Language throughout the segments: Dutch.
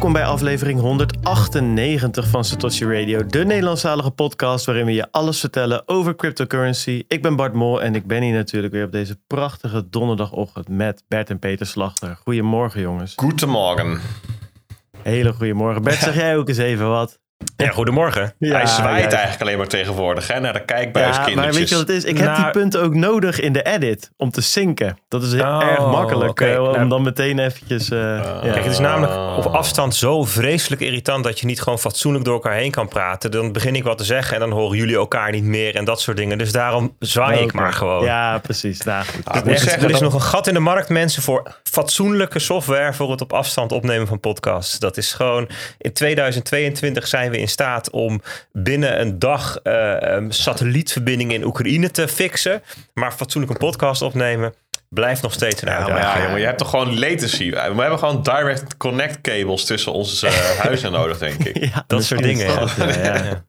Welkom bij aflevering 198 van Satoshi Radio, de Nederlandstalige podcast waarin we je alles vertellen over cryptocurrency. Ik ben Bart Mol en ik ben hier natuurlijk weer op deze prachtige donderdagochtend met Bert en Peter Slachter. Goedemorgen jongens. Goedemorgen. Hele goedemorgen. Bert, zeg jij ook eens even wat? Ja, goedemorgen. Ja, Hij zwaait eigenlijk alleen maar tegenwoordig hè, naar de kijkbuiskindertjes. Ja, maar weet je wat het is? Ik heb die nou- punten ook nodig in de edit om te zinken. Dat is oh, erg makkelijk uh, om nou, dan meteen eventjes... Uh, ja. Kijk, het is namelijk op afstand zo vreselijk irritant dat je niet gewoon fatsoenlijk door elkaar heen kan praten. Dan begin ik wat te zeggen en dan horen jullie elkaar niet meer en dat soort dingen. Dus daarom zwaai ik maar gewoon. Ja, precies. Nou. Ah, er is nog een gat in de markt, mensen, voor fatsoenlijke software voor het op afstand opnemen van podcasts. Dat is gewoon... In 2022 zijn we in staat om binnen een dag uh, satellietverbindingen in Oekraïne te fixen. Maar fatsoenlijk een podcast opnemen blijft nog steeds een uitdaging. Ja, maar, je hebt toch gewoon latency. We hebben gewoon direct connect cables tussen onze uh, huizen nodig, denk ik. ja, dat soort dingen. ja.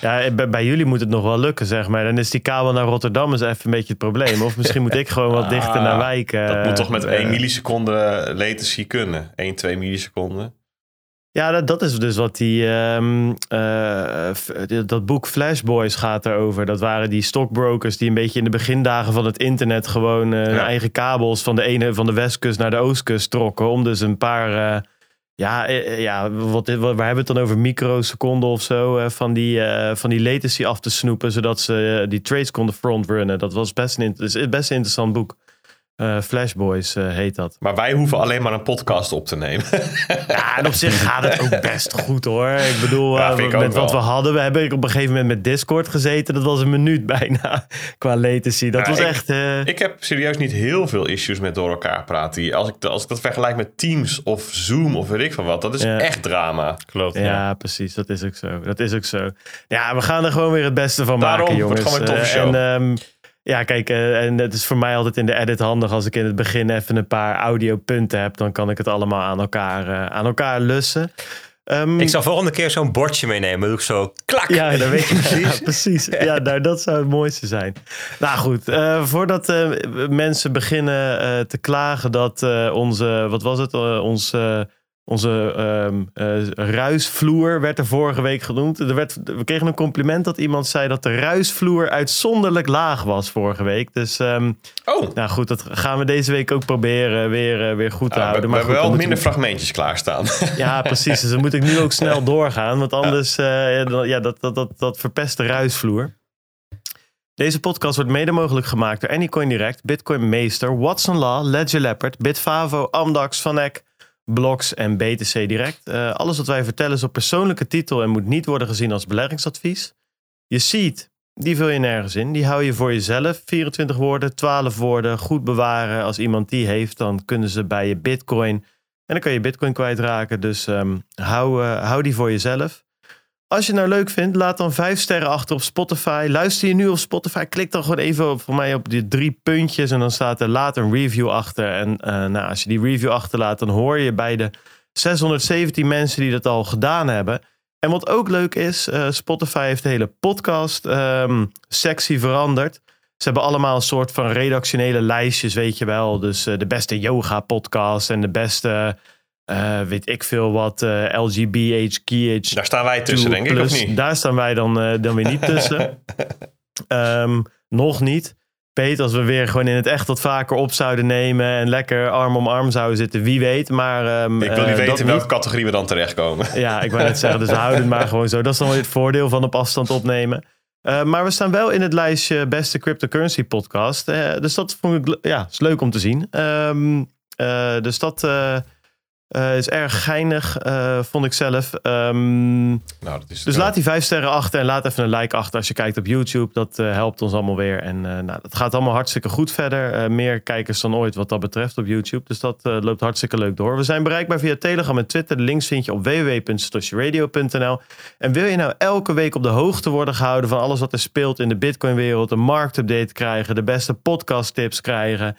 Ja, bij, jullie moet het nog wel lukken, zeg maar. Dan is die kabel naar Rotterdam eens even een beetje het probleem. Of misschien moet ik gewoon wat dichter naar wijk. dat moet toch met 1 milliseconde latency kunnen? 1, 2 milliseconden. Ja, dat, dat is dus wat die. Um, uh, dat boek Flashboys gaat erover. Dat waren die stockbrokers die een beetje in de begindagen van het internet gewoon uh, eigen kabels van de ene van de westkust naar de oostkust trokken. Om dus een paar. Uh, ja, ja wat, wat, waar hebben we het dan over? Microseconden of zo van, die, van die latency af te snoepen. Zodat ze die trades konden frontrunnen. Dat was best een, best een interessant boek. Uh, Flashboys uh, heet dat. Maar wij hoeven alleen maar een podcast op te nemen. ja, en op zich gaat het ook best goed hoor. Ik bedoel, ja, uh, met wat we hadden, we hebben op een gegeven moment met Discord gezeten. Dat was een minuut bijna qua latency. Dat was ik, echt. Ik heb serieus niet heel veel issues met door elkaar praten. Als ik, als ik dat vergelijk met Teams of Zoom of weet ik van wat, dat is echt drama. Klopt. Ja, ja, precies. Dat is ook zo. Dat is ook zo. Ja, we gaan er gewoon weer het beste van Daarom, maken, jongens. Wordt gewoon een toffe show. En, um, ja, kijk, uh, en het is voor mij altijd in de edit handig als ik in het begin even een paar audiopunten heb. Dan kan ik het allemaal aan elkaar, uh, aan elkaar lussen. Um, ik zal volgende keer zo'n bordje meenemen. Doe ik zo klak. Ja, dan weet je precies. ja, precies. Ja, nou, dat zou het mooiste zijn. Nou goed, uh, voordat mensen beginnen te klagen dat onze, wat was het, onze onze um, uh, ruisvloer werd er vorige week genoemd. Er werd, we kregen een compliment dat iemand zei dat de ruisvloer uitzonderlijk laag was vorige week. Dus um, oh. nou goed, dat gaan we deze week ook proberen weer, uh, weer goed te houden. We, maar we hebben wel minder fragmentjes klaarstaan. Ja, precies. Dus dan moet ik nu ook snel doorgaan. Want anders uh, ja, dat, dat, dat, dat verpest de ruisvloer. Deze podcast wordt mede mogelijk gemaakt door Anycoin Direct, Bitcoin Meester, Watson Law, Ledger Leopard, Bitfavo, Amdax, Vanek blogs en BTC Direct. Uh, alles wat wij vertellen is op persoonlijke titel en moet niet worden gezien als beleggingsadvies. Je seed, die vul je nergens in. Die hou je voor jezelf. 24 woorden, 12 woorden, goed bewaren. Als iemand die heeft, dan kunnen ze bij je bitcoin. En dan kan je bitcoin kwijtraken. Dus um, hou, uh, hou die voor jezelf. Als je het nou leuk vindt, laat dan vijf sterren achter op Spotify. Luister je nu op Spotify, klik dan gewoon even voor mij op die drie puntjes en dan staat er laat een review achter. En uh, nou, als je die review achterlaat, dan hoor je bij de 617 mensen die dat al gedaan hebben. En wat ook leuk is, uh, Spotify heeft de hele podcast um, sectie veranderd. Ze hebben allemaal een soort van redactionele lijstjes, weet je wel. Dus uh, de beste yoga podcast en de beste uh, weet ik veel wat, uh, LGBHQH. Daar staan wij tussen, denk ik, of niet? Daar staan wij dan, uh, dan weer niet tussen. um, nog niet. Peter, als we weer gewoon in het echt wat vaker op zouden nemen en lekker arm om arm zouden zitten, wie weet. Maar, um, ik wil niet weten in welke categorie we dan terechtkomen. Ja, ik wou net zeggen, dus we houden het maar gewoon zo. Dat is dan weer het voordeel van op afstand opnemen. Maar we staan wel in het lijstje beste cryptocurrency podcast. Dus dat vond ik ja, is leuk om te zien. Um, uh, dus dat uh, is erg geinig, uh, vond ik zelf. Um, nou, dat is dus laat die vijf sterren achter en laat even een like achter als je kijkt op YouTube. Dat uh, helpt ons allemaal weer. En nou, dat gaat allemaal hartstikke goed verder. meer kijkers dan ooit wat dat betreft op YouTube. Dus dat loopt hartstikke leuk door. We zijn bereikbaar via Telegram en Twitter. De links vind je op www.stosjeradio.nl. En wil je nou elke week op de hoogte worden gehouden van alles wat er speelt in de Bitcoin-wereld, een marktupdate krijgen, de beste podcast tips krijgen.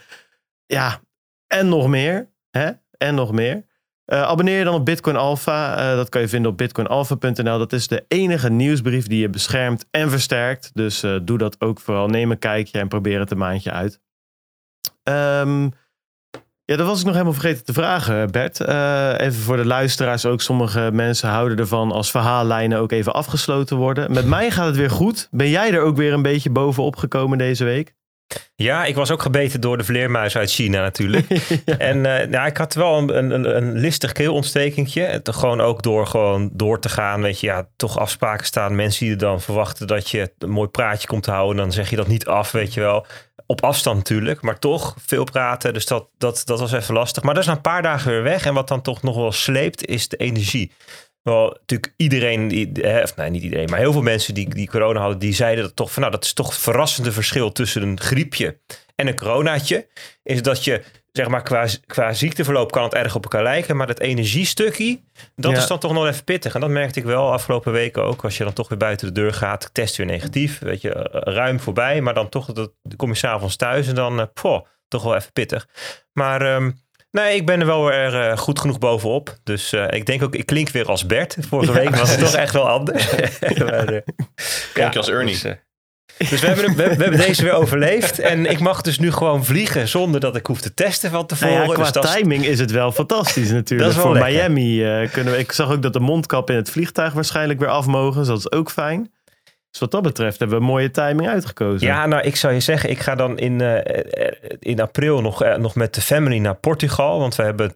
Ja, en nog meer. Hè? En nog meer. Uh, abonneer je dan op Bitcoin Alpha. Uh, dat kan je vinden op bitcoinalpha.nl. Dat is de enige nieuwsbrief die je beschermt en versterkt. Dus uh, doe dat ook vooral. Neem een kijkje en probeer het een maandje uit. Um, Ja, dat was ik nog helemaal vergeten te vragen, Bert. Even voor de luisteraars ook. Sommige mensen houden ervan als verhaallijnen ook even afgesloten worden. Met mij gaat het weer goed. Ben jij er ook weer een beetje bovenop gekomen deze week? Ja, ik was ook gebeten door de vleermuis uit China natuurlijk. En uh, nou, ik had wel een, een, een listig keelontstekentje. Gewoon ook door gewoon door te gaan. Weet je, ja, toch afspraken staan. Mensen die dan verwachten dat je een mooi praatje komt te houden. Dan zeg je dat niet af, weet je wel. Op afstand natuurlijk, maar toch veel praten. Dus dat, dat, dat was even lastig. Maar dat is na een paar dagen weer weg. En wat dan toch nog wel sleept, is de energie. Wel, natuurlijk iedereen, die, of nee, niet iedereen, maar heel veel mensen die, die corona hadden, die zeiden dat toch van, nou, dat is toch het verrassende verschil tussen een griepje en een coronaatje. Is dat je, zeg maar, qua, qua ziekteverloop kan het erg op elkaar lijken, maar dat energiestukje, dat is dan toch nog even pittig. En dat merkte ik wel afgelopen weken ook, als je dan toch weer buiten de deur gaat, test weer negatief, weet je, ruim voorbij, maar dan toch, dat, kom je s'avonds thuis en dan, uh, toch wel even pittig. Maar um, Nee, ik ben er wel weer uh, goed genoeg bovenop. Dus uh, ik denk ook, ik klink weer als Bert. Vorige ja, week was het toch echt wel anders. maar, uh, klink je als Ernie. Dus, dus we, hebben, we, we, hebben deze weer overleefd. En ik mag dus nu gewoon vliegen zonder dat ik hoef te testen van tevoren. Nou ja, qua dus timing is het wel fantastisch natuurlijk. Dat is Voor lekker. Miami kunnen we... Ik zag ook dat de mondkap in het vliegtuig waarschijnlijk weer af mogen. Dus dat is ook fijn. Dus wat dat betreft hebben we een mooie timing uitgekozen. Ja, nou, ik zou je zeggen, ik ga dan in, uh, in april nog, uh, nog met de family naar Portugal. Want we hebben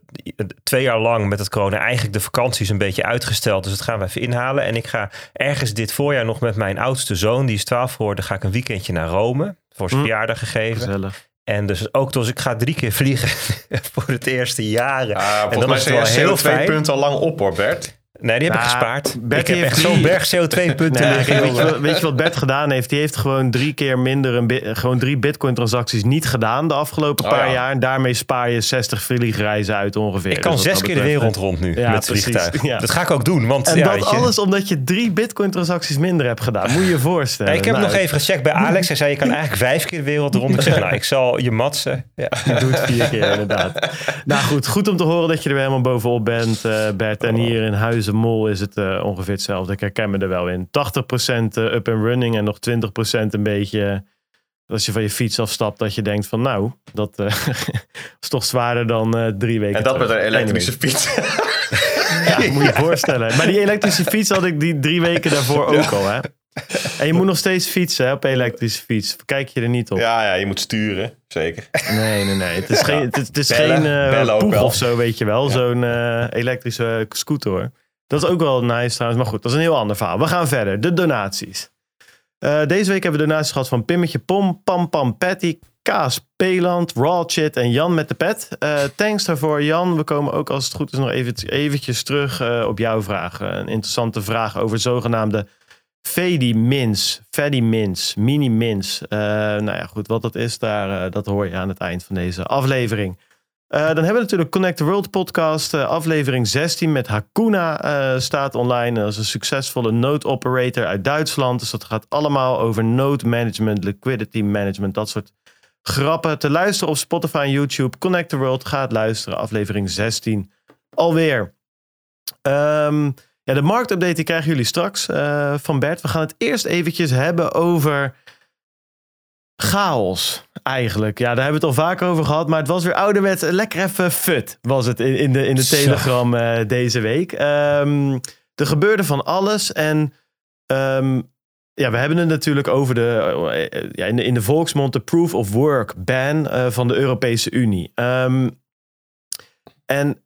twee jaar lang met het corona eigenlijk de vakanties een beetje uitgesteld. Dus dat gaan we even inhalen. En ik ga ergens dit voorjaar nog met mijn oudste zoon, die is 12 geworden, ga ik een weekendje naar Rome. Voor zijn hm. verjaardag gegeven. Gezellig. En dus ook dus ik ga drie keer vliegen voor het eerste jaar. Ah, en dan is het wel heel twee punten al lang op hoor, Bert. Nee, die heb nou, ik gespaard. Bert ik heb echt zo'n berg CO2-punten nee, weet, je, weet, je, wat Bert gedaan heeft? Die heeft gewoon drie keer minder, een gewoon drie bitcoin-transacties niet gedaan de afgelopen oh, paar ja. jaar. En daarmee spaar je 60 vliegreizen uit ongeveer. Ik kan dus zes keer de wereld rond nu ja, met vliegtuig. Ja. Dat ga ik ook doen. Want, en dat alles omdat je drie bitcoin-transacties minder hebt gedaan. Moet je je voorstellen. ik heb nou, nog even gecheckt bij Alex. Hij zei, je kan eigenlijk vijf keer de wereld rond. Ik zeg, nou, ik zal je matsen. Ja. Je doet vier keer inderdaad. nou goed, goed om te horen dat je er weer helemaal bovenop bent, uh, Bert. En hier in Huizen Mol is het... Uh, uh, ongeveer hetzelfde. Ik herken me er wel in. 80% up and running en nog 20% een beetje... Als je van je fiets afstapt, dat je denkt van nou, dat uh, is toch zwaarder dan uh, drie weken En dat terug. met een elektrische fiets. ja, moet je voorstellen. Maar die elektrische fiets had ik die drie weken daarvoor ook ja. al. Hè? En je moet nog steeds fietsen hè, op elektrische fiets. Kijk je er niet op. Ja, ja je moet sturen, zeker. Nee, nee, nee. Het is geen, het is, het is geen uh, poeg of zo, weet je wel. Ja. Zo'n elektrische scooter hoor. Dat is ook wel nice trouwens. Maar goed, dat is een heel ander verhaal. We gaan verder. De donaties. Uh, deze week hebben we donaties gehad van Pimmetje Pom, Pam Pam Patty, Kaas Peland, Raw Chit en Jan met de pet. Uh, thanks daarvoor Jan. We komen ook als het goed is nog even, eventjes terug uh, op jouw vraag. een interessante vraag over zogenaamde Fedi Mins, Fedi Mins, Mini Mins. nou ja, goed, wat dat is, daar, dat hoor je aan het eind van deze aflevering. Uh, dan hebben we natuurlijk Connect the World podcast. Uh, aflevering 16 met Hakuna uh, staat online. Dat is een succesvolle node operator uit Duitsland. Dus dat gaat allemaal over node management, liquidity management, dat soort grappen. Te luisteren op Spotify en YouTube. Connect the World gaat luisteren. Aflevering 16 alweer. Um, ja, de marktupdate krijgen jullie straks van Bert. We gaan het eerst eventjes hebben over chaos eigenlijk. Ja, daar hebben we het al vaker over gehad. Maar het was weer ouderwets lekker even fut. Was het in, in de, in de Telegram uh, deze week. Um, er gebeurde van alles. En um, ja, we hebben het natuurlijk over de, uh, ja, in, de, in de volksmond de proof of work ban uh, van de Europese Unie. Um, en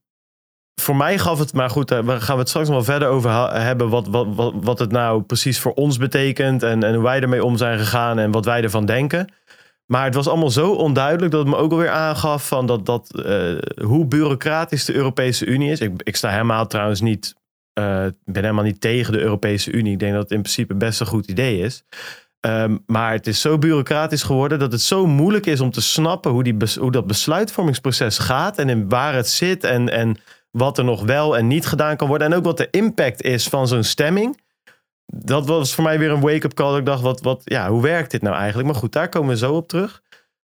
voor mij gaf het, maar goed, daar gaan we het straks nog wel verder over hebben. Wat, wat, wat, wat het nou precies voor ons betekent. En, en hoe wij ermee om zijn gegaan en wat wij ervan denken. Maar het was allemaal zo onduidelijk dat het me ook alweer aangaf van dat, dat uh, hoe bureaucratisch de Europese Unie is. Ik, ik sta helemaal trouwens niet, uh, ben helemaal niet tegen de Europese Unie. Ik denk dat het in principe best een goed idee is. Um, maar het is zo bureaucratisch geworden dat het zo moeilijk is om te snappen hoe, die, hoe dat besluitvormingsproces gaat en in waar het zit en, en wat er nog wel en niet gedaan kan worden. En ook wat de impact is van zo'n stemming dat was voor mij weer een wake-up call. Ik dacht, wat, wat, ja, hoe werkt dit nou eigenlijk? Maar goed, daar komen we zo op terug.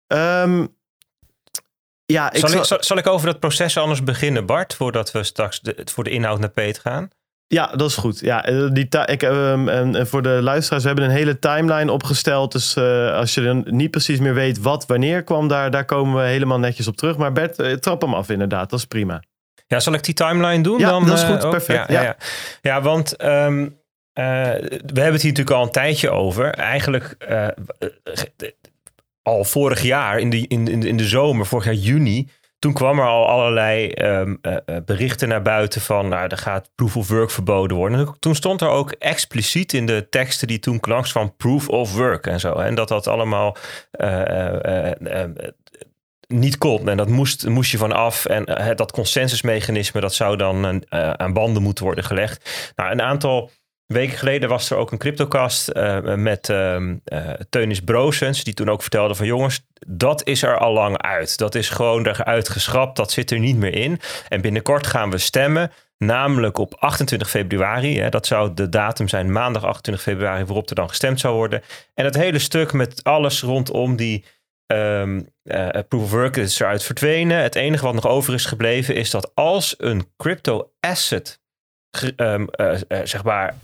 Um, ja, ik zal, ik, zal, zal, ik over dat proces anders beginnen, Bart? Voordat we straks de, voor de inhoud naar Peet gaan? Ja, dat is goed. Ja, eh, die ik, um, en voor de luisteraars, we hebben een hele timeline opgesteld. Dus uh, als je dan niet precies meer weet wat wanneer kwam, daar, daar komen we helemaal netjes op terug. Maar Bert, uh, trap hem af inderdaad. Dat is prima. Ja, zal ik die timeline doen? Ja, dan, dat is goed. perfect. Ja, ja. ja, ja. want um, we hebben het hier natuurlijk al een tijdje over. Eigenlijk al vorig jaar, in de, in, in de zomer, vorig jaar juni toen kwam er al allerlei um, uh, berichten naar buiten van, nou, er gaat proof of work verboden worden. toen stond er ook expliciet in de teksten die toen klanks van proof of work en zo. En dat dat allemaal niet kon. En dat moest, moest je van af. En dat consensusmechanisme, dat zou dan aan banden moeten worden gelegd. Nou, een aantal weken geleden was er ook een cryptocast uh, met uh, Teunis Broosens, die toen ook vertelde van jongens, dat is er al lang uit. Dat is gewoon eruit geschrapt, dat zit er niet meer in. En binnenkort gaan we stemmen, namelijk op 28 februari. Hè, dat zou de datum zijn, maandag 28 februari, waarop er dan gestemd zou worden. En het hele stuk met alles rondom die um, uh, proof of work is eruit verdwenen. Het enige wat nog over is gebleven is dat als een crypto asset um, zeg maar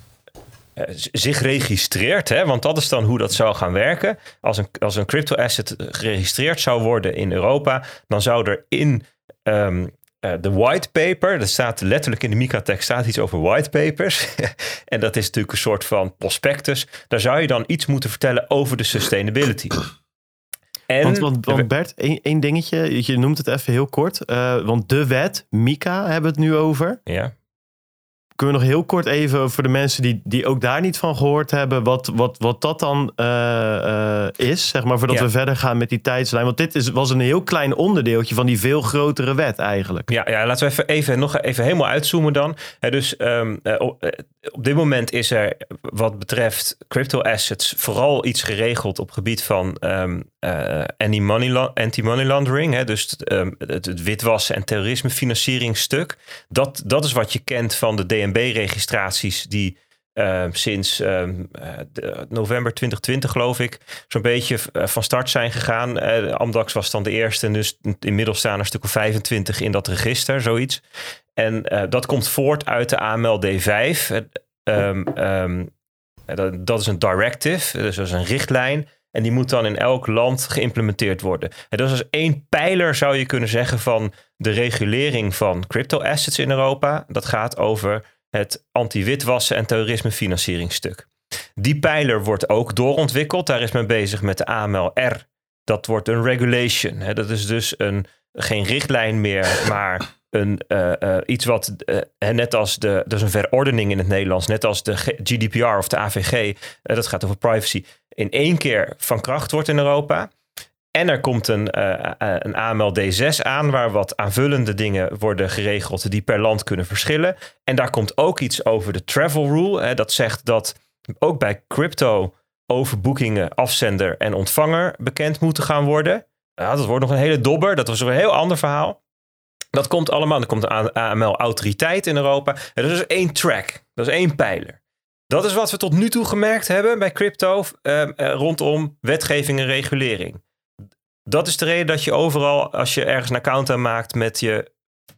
zich registreert, hè, want dat is dan hoe dat zou gaan werken. Als een, als een crypto asset geregistreerd zou worden in Europa, dan zou er in um, de white paper, staat letterlijk in de MiCA-tekst, staat iets over white papers. en dat is natuurlijk een soort van prospectus. Daar zou je dan iets moeten vertellen over de sustainability. En, want, want, want Bert, één, één, dingetje, je noemt het even heel kort. Uh, want de wet, MiCA, hebben we het nu over. Ja. Kunnen we nog heel kort even voor de mensen die, die ook daar niet van gehoord hebben, wat, wat, wat dat dan uh, uh, is, zeg maar, voordat we verder gaan met die tijdslijn. Want dit is, was een heel klein onderdeeltje van die veel grotere wet eigenlijk. Ja, ja laten we even, even nog even helemaal uitzoomen dan. dus um, op, op, dit moment is er wat betreft crypto assets vooral iets geregeld op gebied van um, anti-money anti -money laundering. Hè, dus um, het, het, witwassen en terrorismefinancieringstuk. Dat, dat is wat je kent van de DNB-registraties die uh, sinds uh, november 2020, geloof ik, zo'n beetje uh, van start zijn gegaan. Amdax was dan de eerste, dus inmiddels staan er een stuk of 25 in dat register, zoiets. En dat komt voort uit de AML D5. Um, um, dat, is een directive, dus dat is een richtlijn. En die moet dan in elk land geïmplementeerd worden. En dat is dus één pijler, zou je kunnen zeggen, van de regulering van crypto assets in Europa. Dat gaat over het anti-witwassen en terrorismefinancieringsstuk. Die pijler wordt ook doorontwikkeld. Daar is men bezig met de AMLR. Dat wordt een regulation. Dat is dus een, geen richtlijn meer, maar een, uh, uh, iets wat, uh, net als de, dat is een verordening in het Nederlands, net als de GDPR of de AVG, dat gaat over privacy, in één keer van kracht wordt in Europa. En er komt een, uh, een AML D6 aan, waar wat aanvullende dingen worden geregeld die per land kunnen verschillen. En daar komt ook iets over de travel rule. Hè, dat zegt dat ook bij crypto overboekingen afzender en ontvanger bekend moeten gaan worden. Ja, dat wordt nog een hele dobber. Dat was een heel ander verhaal. Dat komt allemaal. Er komt een AML-autoriteit in Europa. En dat is één track. Dat is één pijler. Dat is wat we tot nu toe gemerkt hebben bij crypto uh, rondom wetgeving en regulering. Dat is de reden dat je overal, als je ergens een account aanmaakt, met je,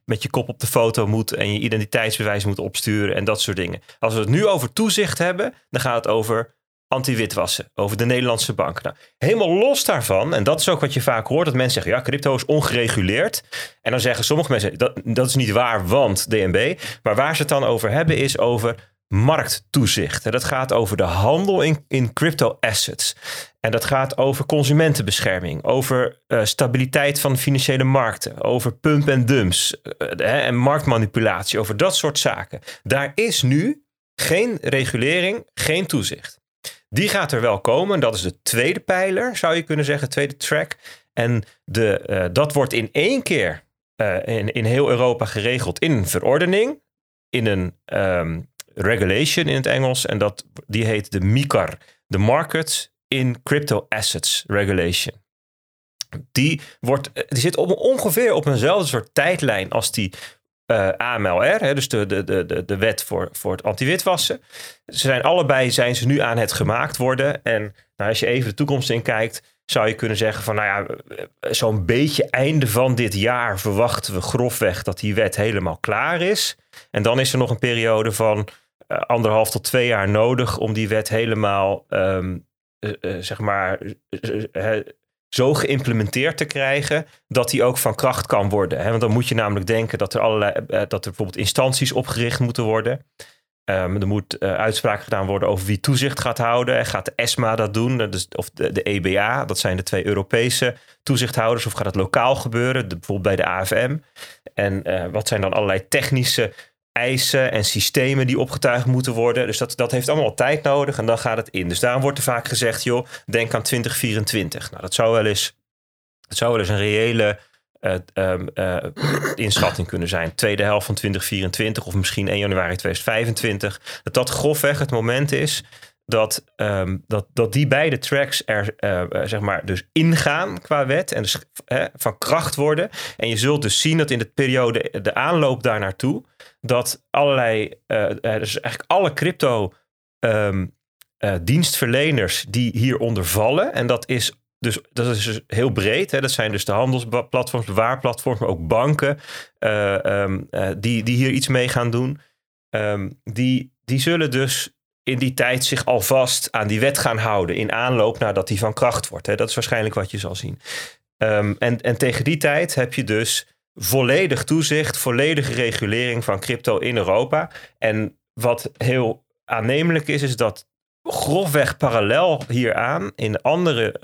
met je kop op de foto moet en je identiteitsbewijs moet opsturen en dat soort dingen. Als we het nu over toezicht hebben, dan gaat het over anti-witwassen, over de Nederlandse bank. Nou, helemaal los daarvan, en dat is ook wat je vaak hoort, dat mensen zeggen, ja, crypto is ongereguleerd. En dan zeggen sommige mensen, dat, dat is niet waar, want DNB. Maar waar ze het dan over hebben, is over markttoezicht. Dat gaat over de handel in, in crypto assets. En dat gaat over consumentenbescherming, over uh, stabiliteit van financiële markten, over pump en dumps uh, en marktmanipulatie, over dat soort zaken. Daar is nu geen regulering, geen toezicht. Die gaat er wel komen. Dat is de tweede pijler, zou je kunnen zeggen, tweede track. En de, dat wordt in één keer in, in heel Europa geregeld in een verordening, in een um, regulation in het Engels. En dat, die heet de MICAR, de Market in Crypto Assets Regulation. Die, wordt, die zit op, ongeveer op eenzelfde soort tijdlijn als die eh, AMLR, hè, dus de, de, de, de wet voor, voor het anti-witwassen. Ze zijn allebei zijn ze nu aan het gemaakt worden. En nou, als je even de toekomst in kijkt, zou je kunnen zeggen van, nou ja, zo'n beetje einde van dit jaar verwachten we grofweg dat die wet helemaal klaar is. En dan is er nog een periode van anderhalf tot twee jaar nodig om die wet helemaal, um, uh, uh, zeg maar, zo geïmplementeerd te krijgen dat die ook van kracht kan worden. Hè? Want dan moet je namelijk denken dat er allerlei, dat er bijvoorbeeld instanties opgericht moeten worden. Um, er moet uh, uitspraak gedaan worden over wie toezicht gaat houden. Gaat de ESMA dat doen? Of de, de, EBA, dat zijn de twee Europese toezichthouders. Of gaat het lokaal gebeuren, bijvoorbeeld bij de AFM? En wat zijn dan allerlei technische eisen en systemen die opgetuigd moeten worden? Dus dat, dat heeft allemaal tijd nodig en dan gaat het in. Dus daarom wordt er vaak gezegd, joh, denk aan 2024. Nou, dat zou wel eens, dat zou wel eens een reële uh, uh, inschatting kunnen zijn. Tweede helft van 2024 of misschien 1 januari 2025. Dat dat grofweg het moment is dat, um, dat, dat die beide tracks er uh, zeg maar dus ingaan qua wet en dus van kracht worden. En je zult dus zien dat in de periode de aanloop daar naartoe dat allerlei, dus eigenlijk alle crypto um, dienstverleners die hieronder vallen en dat is dus dat is dus heel breed. Hè. Dat zijn dus de handelsplatforms, bewaarplatforms, maar ook banken uh, die, die hier iets mee gaan doen. Die, die zullen dus in die tijd zich alvast aan die wet gaan houden in aanloop nadat die van kracht wordt. Hè. Dat is waarschijnlijk wat je zal zien. Um, en, en tegen die tijd heb je dus volledig toezicht, volledige regulering van crypto in Europa. En wat heel aannemelijk is, is dat grofweg parallel hieraan in andere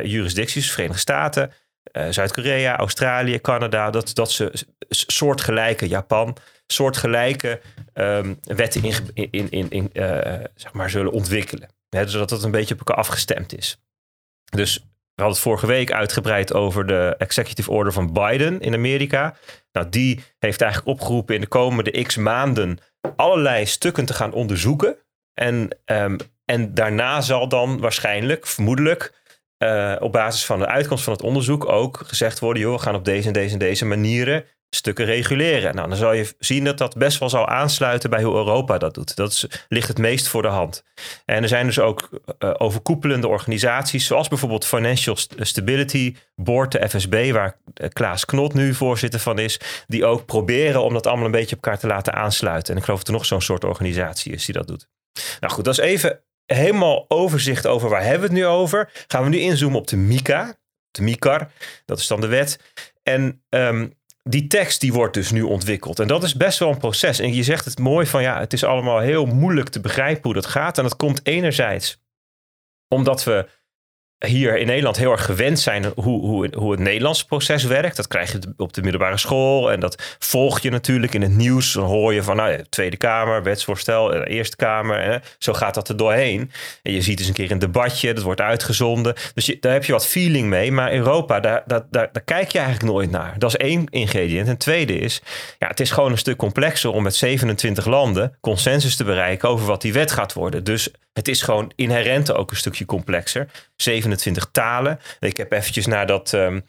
uh, jurisdicties, Verenigde Staten, uh, Zuid-Korea, Australië, Canada, dat, dat ze soortgelijke, Japan, soortgelijke um, wetten in, in, in, in zeg maar zullen ontwikkelen. Hè, zodat dus het een beetje op elkaar afgestemd is. Dus we hadden het vorige week uitgebreid over de executive order van Biden in Amerika. Nou, die heeft eigenlijk opgeroepen in de komende x maanden allerlei stukken te gaan onderzoeken. En um, en daarna zal dan waarschijnlijk, vermoedelijk, uh, op basis van de uitkomst van het onderzoek ook gezegd worden: joh, we gaan op deze en deze en deze manieren stukken reguleren. Nou, dan zal je zien dat dat best wel zal aansluiten bij hoe Europa dat doet. Dat ligt het meest voor de hand. En er zijn dus ook uh, overkoepelende organisaties, zoals bijvoorbeeld Financial Stability Board, de FSB, waar Klaas Knot nu voorzitter van is, die ook proberen om dat allemaal een beetje op elkaar te laten aansluiten. En ik geloof dat er nog zo'n soort organisatie is die dat doet. Nou goed, dat is even helemaal overzicht over waar hebben we het nu over. Gaan we nu inzoomen op de MICA, de MICAR, dat is dan de wet. En um, die tekst die wordt dus nu ontwikkeld. En dat is best wel een proces. En je zegt het mooi van ja, het is allemaal heel moeilijk te begrijpen hoe dat gaat. En dat komt enerzijds omdat we hier in Nederland heel erg gewend zijn hoe, hoe, hoe het Nederlandse proces werkt. Dat krijg je op de middelbare school en dat volg je natuurlijk in het nieuws. Dan hoor je van nou, Tweede Kamer, wetsvoorstel, eh, Eerste Kamer. Hè. Zo gaat dat er doorheen. En je ziet dus een keer een debatje, dat wordt uitgezonden. Dus daar heb je wat feeling mee. Maar Europa, daar, daar, daar, daar, kijk je eigenlijk nooit naar. Dat is één ingrediënt. En tweede is, ja, het is gewoon een stuk complexer om met 27 landen consensus te bereiken over wat die wet gaat worden. Dus het is gewoon inherent ook een stukje complexer. 27 talen. Ik heb eventjes naar dat, um,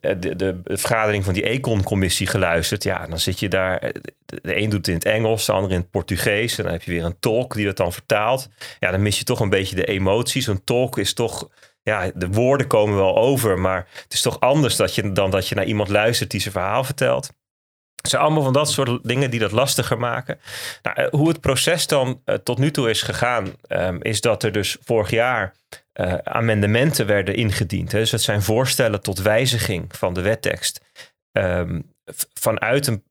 de, de, de, vergadering van die Econ-commissie geluisterd. Ja, dan zit je daar. De een doet in het Engels, de ander in het Portugees. En dan heb je weer een tolk die dat dan vertaalt. Ja, dan mis je toch een beetje de emoties. Een tolk is toch. Ja, de woorden komen wel over, maar het is toch anders dat je, dan dat je naar iemand luistert die zijn verhaal vertelt. Zijn allemaal van dat soort dingen die dat lastiger maken. Nou, eh, hoe het proces dan tot nu toe is gegaan, um, is dat er dus vorig jaar uh, amendementen werden ingediend. Hè. Dus dat zijn voorstellen tot wijziging van de wettekst. Um, vanuit een,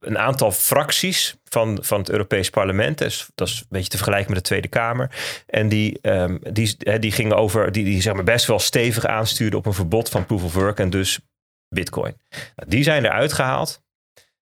een, aantal fracties van, van het Europees Parlement. Dus dat is een beetje te vergelijken met de Tweede Kamer. En die, um, die, die gingen over, die, die zeg maar best wel stevig aanstuurden op een verbod van proof of work en dus Bitcoin. Nou, die zijn eruit gehaald.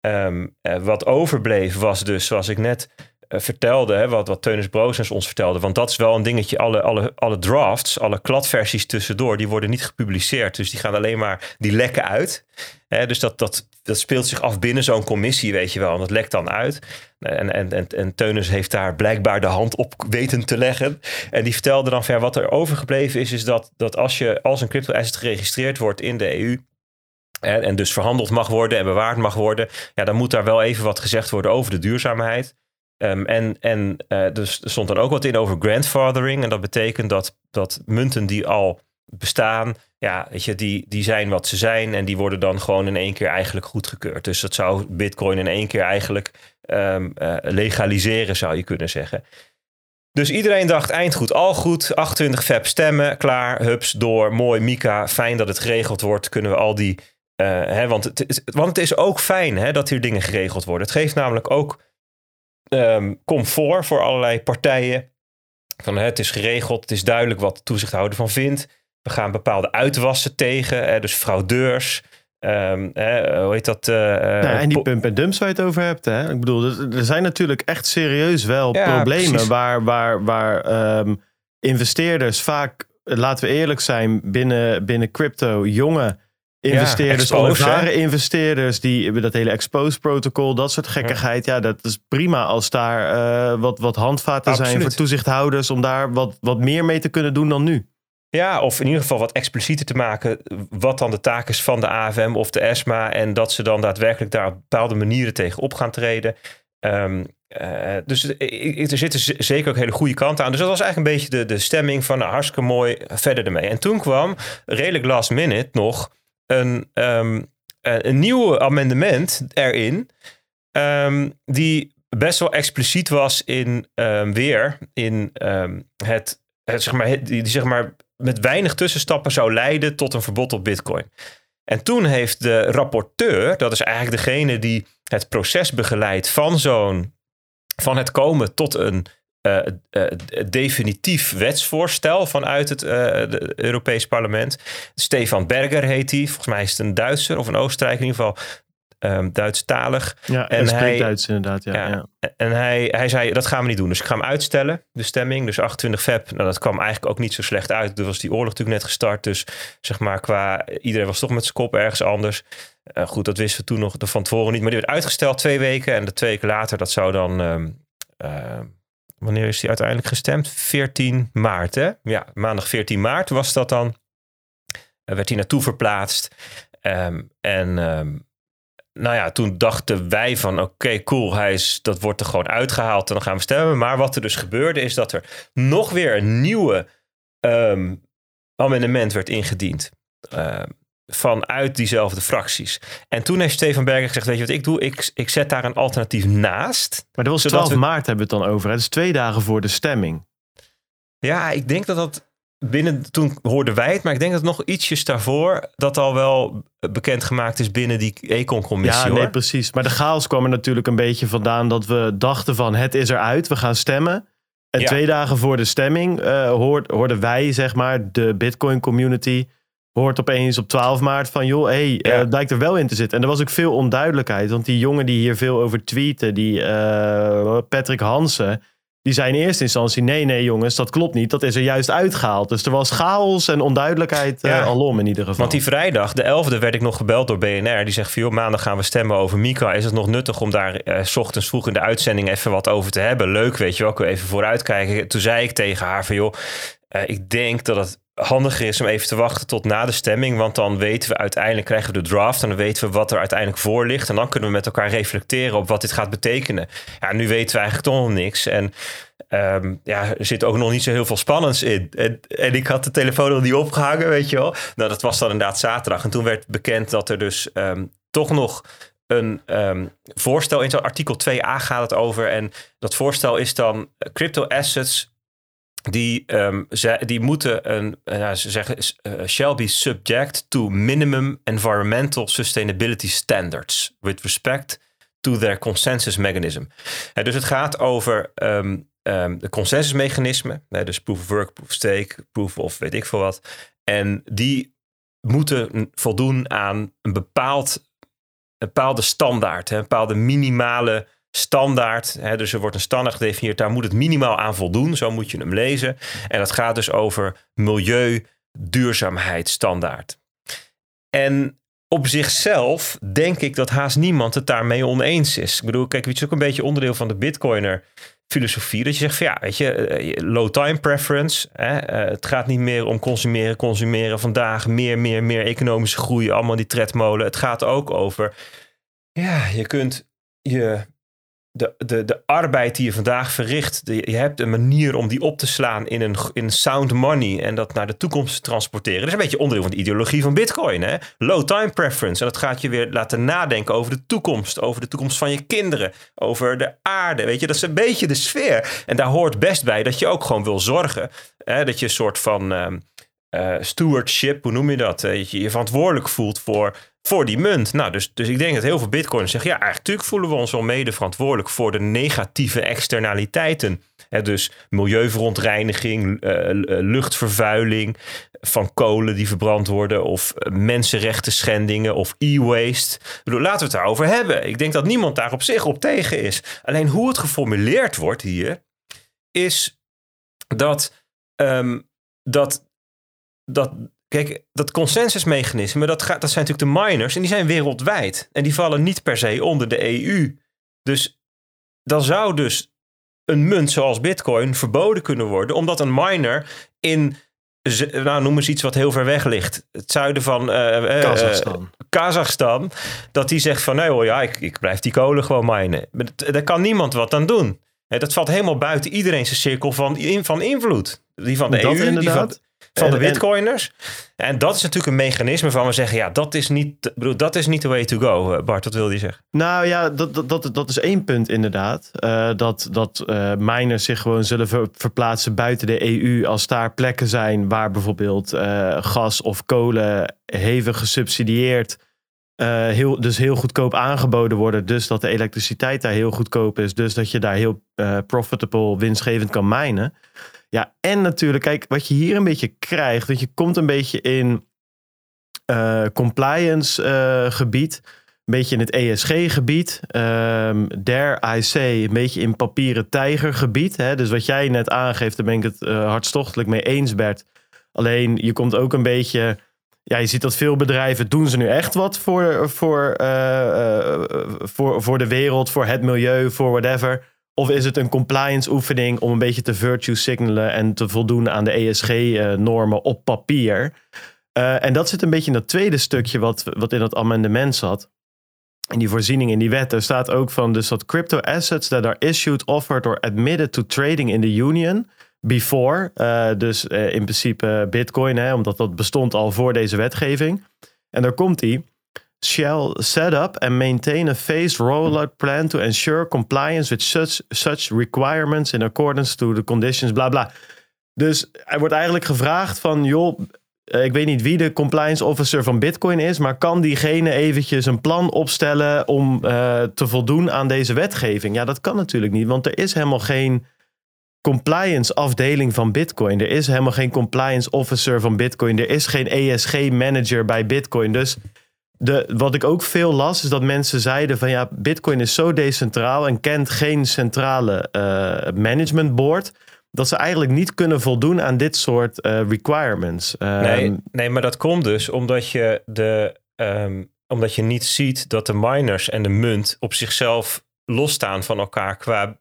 Um, uh, wat overbleef was dus, zoals ik net vertelde, hè, wat, wat Teunis Broosens ons vertelde. Want dat is wel een dingetje. Alle, alle, alle drafts, alle kladversies tussendoor, die worden niet gepubliceerd. Dus die gaan alleen maar, die lekken uit. Hè, dus dat, dat, dat speelt zich af binnen zo'n commissie, weet je wel. En dat lekt dan uit. En, en, en, en Teunis heeft daar blijkbaar de hand op weten te leggen. En die vertelde dan ver wat er overgebleven is, is dat, dat als je als een crypto asset geregistreerd wordt in de EU en dus verhandeld mag worden en bewaard mag worden, ja, dan moet daar wel even wat gezegd worden over de duurzaamheid. Um, en en uh, er stond dan ook wat in over grandfathering. En dat betekent dat, dat munten die al bestaan, ja, weet je, die, die zijn wat ze zijn en die worden dan gewoon in één keer eigenlijk goedgekeurd. Dus dat zou Bitcoin in één keer eigenlijk um, legaliseren, zou je kunnen zeggen. Dus iedereen dacht eindgoed, al goed, 28 feb stemmen, klaar, hups, door, mooi, Mika, fijn dat het geregeld wordt, kunnen we al die... Uh, hè, want, het is, want het is ook fijn hè, dat hier dingen geregeld worden. Het geeft namelijk ook um, comfort voor allerlei partijen. Van, hè, het is geregeld, het is duidelijk wat de toezichthouder van vindt. We gaan bepaalde uitwassen tegen, hè, dus fraudeurs. Um, hè, hoe heet dat? Uh, nou, en die pump en dumps waar je het over hebt. Hè? Ik bedoel, er zijn natuurlijk echt serieus wel problemen precies. waar, waar, waar um, investeerders vaak, laten we eerlijk zijn, binnen, binnen crypto, jonge investeerders, ja, investeerders, die dat hele expose protocol, dat soort gekkigheid. Ja, dat is prima als daar uh, wat, wat handvaten Absoluut. zijn voor toezichthouders om daar wat, wat meer mee te kunnen doen dan nu. Ja, of in ieder geval wat explicieter te maken wat dan de taak is van de AFM of de ESMA. En dat ze dan daadwerkelijk daar op bepaalde manieren tegen op gaan treden. Um, uh, dus er zitten zeker ook hele goede kanten aan. Dus dat was eigenlijk een beetje de, de stemming van nou, hartstikke mooi, verder ermee. En toen kwam redelijk last minute nog een, um, een nieuw amendement erin. Um, die best wel expliciet was in weer in het, het, zeg maar, die, die zeg maar met weinig tussenstappen zou leiden tot een verbod op Bitcoin. En toen heeft de rapporteur, dat is eigenlijk degene die het proces begeleidt van zo'n van het komen tot een uh, uh, definitief wetsvoorstel vanuit het Europees Parlement. Stefan Berger heet hij. Volgens mij is het een Duitser of een Oostenrijker in ieder geval um, Duitsstalig. Ja, en hij spreekt Duits inderdaad. Ja, ja, En hij, hij zei, dat gaan we niet doen. Dus ik ga hem uitstellen, de stemming. Dus 28 feb, nou, dat kwam eigenlijk ook niet zo slecht uit. Er was die oorlog natuurlijk net gestart. Dus zeg maar, qua iedereen was toch met zijn kop ergens anders. Uh, goed, dat wisten we toen nog van tevoren niet. Maar die werd uitgesteld twee weken. En de twee weken later, dat zou dan... Um, uh, wanneer is die uiteindelijk gestemd? 14 maart, hè? Ja, maandag 14 maart was dat dan. Uh, werd hij naartoe verplaatst. Um, en um, nou ja, toen dachten wij van oké, cool, hij is, dat wordt er gewoon uitgehaald en dan gaan we stemmen. Maar wat er dus gebeurde is dat er nog weer een nieuwe um, amendement werd ingediend. Vanuit diezelfde fracties. En toen heeft Stefan Berger gezegd, weet je wat ik doe? Ik, ik zet daar een alternatief naast. Maar dat was 12 we... maart hebben we het dan over. Het is twee dagen voor de stemming. Ja, ik denk dat dat binnen, toen hoorden wij het, maar ik denk dat nog ietsjes daarvoor dat al wel bekendgemaakt is binnen die Econ-commissie. Ja, nee, precies. Maar de chaos kwam er natuurlijk een beetje vandaan dat we dachten van het is eruit, we gaan stemmen. En twee dagen voor de stemming uh, hoorden wij, zeg maar, de Bitcoin community hoort opeens op 12 maart van joh, hey, eh, het lijkt er wel in te zitten. En er was ook veel onduidelijkheid, want die jongen die hier veel over tweeten, die uh, Patrick Hansen, die zei in eerste instantie: nee, nee, jongens, dat klopt niet. Dat is er juist uitgehaald. Dus er was chaos en onduidelijkheid ja. uh, alom in ieder geval. Want die vrijdag, de 11e, werd ik nog gebeld door BNR. Die zegt: joh, maandag gaan we stemmen over Mika. Is het nog nuttig om daar s ochtends vroeg in de uitzending even wat over te hebben? Leuk, weet je wel, ik even vooruitkijken. Toen zei ik tegen haar: van joh, ik denk dat het handiger is om even te wachten tot na de stemming. Want dan weten we uiteindelijk, krijgen we de draft. En dan weten we wat er uiteindelijk voor ligt. En dan kunnen we met elkaar reflecteren op wat dit gaat betekenen. Ja, nu weten we eigenlijk toch nog niks. En um, ja, er zit ook nog niet zo heel veel spannends in. En, ik had de telefoon nog niet opgehangen, weet je wel. Nou, dat was dan inderdaad zaterdag. En toen werd bekend dat er dus um, toch nog een um, voorstel in artikel 2a gaat het over. En dat voorstel is dan crypto assets die, um, die moeten een, uh, ze zeggen, uh, shall be subject to minimum environmental sustainability standards with respect to their consensus mechanism. Dus het gaat over um, um, de consensusmechanismen, dus proof of work, proof of stake, proof of weet ik veel wat. En die moeten voldoen aan een bepaald, een bepaalde standaard, een bepaalde minimale standaard. Hè, dus er wordt een standaard gedefinieerd, daar moet het minimaal aan voldoen. Zo moet je hem lezen. En dat gaat dus over milieu duurzaamheidsstandaard. En op zichzelf denk ik dat haast niemand het daarmee oneens is. Ik bedoel, kijk, het is ook een beetje onderdeel van de Bitcoiner filosofie. Dat je zegt van ja, weet je, eh, low time preference. Hè, uh, het gaat niet meer om consumeren, consumeren vandaag. Meer, meer, meer economische groei. Allemaal die tredmolen. Het gaat ook over, ja, je kunt je de, de, de arbeid die je vandaag verricht, je hebt een manier om die op te slaan in een in sound money en dat naar de toekomst te transporteren. Dat is een beetje onderdeel van de ideologie van Bitcoin. Hè? Low time preference. En dat gaat je weer laten nadenken over de toekomst, over de toekomst van je kinderen, over de aarde. Weet je, dat is een beetje de sfeer. En daar hoort best bij dat je ook gewoon wil zorgen. Hè? Dat je een soort van. Um, stewardship, hoe noem je dat? Dat je je verantwoordelijk voelt voor voor die munt. Nou, dus, dus ik denk dat heel veel bitcoiners zeggen... ja, eigenlijk voelen we ons wel mede verantwoordelijk... voor de negatieve externaliteiten. dus milieuverontreiniging, uh, luchtvervuiling... van kolen die verbrand worden... of mensenrechten schendingen of e-waste. Laten we het daarover hebben. Ik denk dat niemand daar op zich op tegen is. Alleen hoe het geformuleerd wordt hier... is dat... Um, dat, dat Kijk, dat consensusmechanisme, dat, gaat, dat zijn natuurlijk de miners en die zijn wereldwijd. En die vallen niet per se onder de EU. Dus dan zou dus een munt zoals Bitcoin verboden kunnen worden, omdat een miner in, nou noem eens iets wat heel ver weg ligt, het zuiden van uh, Kazachstan. Kazachstan, dat die zegt van nee hoor, ja, ik, ik blijf die kolen gewoon minen. Daar kan niemand wat aan doen. Dat valt helemaal buiten iedereen zijn cirkel van, van invloed. Die van de dat EU, inderdaad. die van, van de bitcoiners. En dat is natuurlijk een mechanisme van we zeggen, ja, dat is niet, bedoel, dat is niet the way to go. Eh, Bart, wat wil je zeggen? Nou ja, dat, dat, dat, dat is één punt inderdaad. Uh, dat dat uh, miners zich gewoon zullen ver, verplaatsen buiten de EU als daar plekken zijn waar bijvoorbeeld uh, gas of kolen hevig gesubsidieerd, heel, dus heel goedkoop aangeboden worden. Dus dat de elektriciteit daar heel goedkoop is. Dus dat je daar heel profitable, winstgevend kan minen. Ja, en natuurlijk, kijk, wat je hier een beetje krijgt, dat je komt een beetje in uh, compliance uh, gebied, een beetje in het ESG-gebied. Um, dare I say, een beetje in papieren tijgergebied. Hè? Dus wat jij net aangeeft, daar ben ik het uh, hartstochtelijk mee eens, Bert. Alleen, je komt ook een beetje... Ja, je ziet dat veel bedrijven doen ze nu echt wat voor, voor, voor, voor de wereld, voor het milieu, voor whatever. Of is het een compliance oefening om een beetje te virtue signalen en te voldoen aan de ESG-normen op papier? Uh, en dat zit een beetje in dat tweede stukje wat, wat in dat amendement zat. In die voorziening in die wet, er staat ook van dus dat crypto assets that are issued, offered or admitted to trading in the union before, uh, dus in principe bitcoin, hè, omdat dat bestond al voor deze wetgeving. En daar komt die shall set up and maintain a phased rollout plan to ensure compliance with such, such requirements in accordance to the conditions, bla bla. Dus er wordt eigenlijk gevraagd van, joh, ik weet niet wie de compliance officer van Bitcoin is, maar kan diegene eventjes een plan opstellen om uh, te voldoen aan deze wetgeving? Ja, dat kan natuurlijk niet, want er is helemaal geen compliance afdeling van Bitcoin. Er is helemaal geen compliance officer van Bitcoin. Er is geen ESG manager bij Bitcoin. Dus de, wat ik ook veel las, is dat mensen zeiden van ja, Bitcoin is zo decentraal en kent geen centrale uh, management board. Dat ze eigenlijk niet kunnen voldoen aan dit soort uh, requirements. Um, nee, nee, maar dat komt dus omdat je, de, um, omdat je niet ziet dat de miners en de munt op zichzelf losstaan van elkaar qua,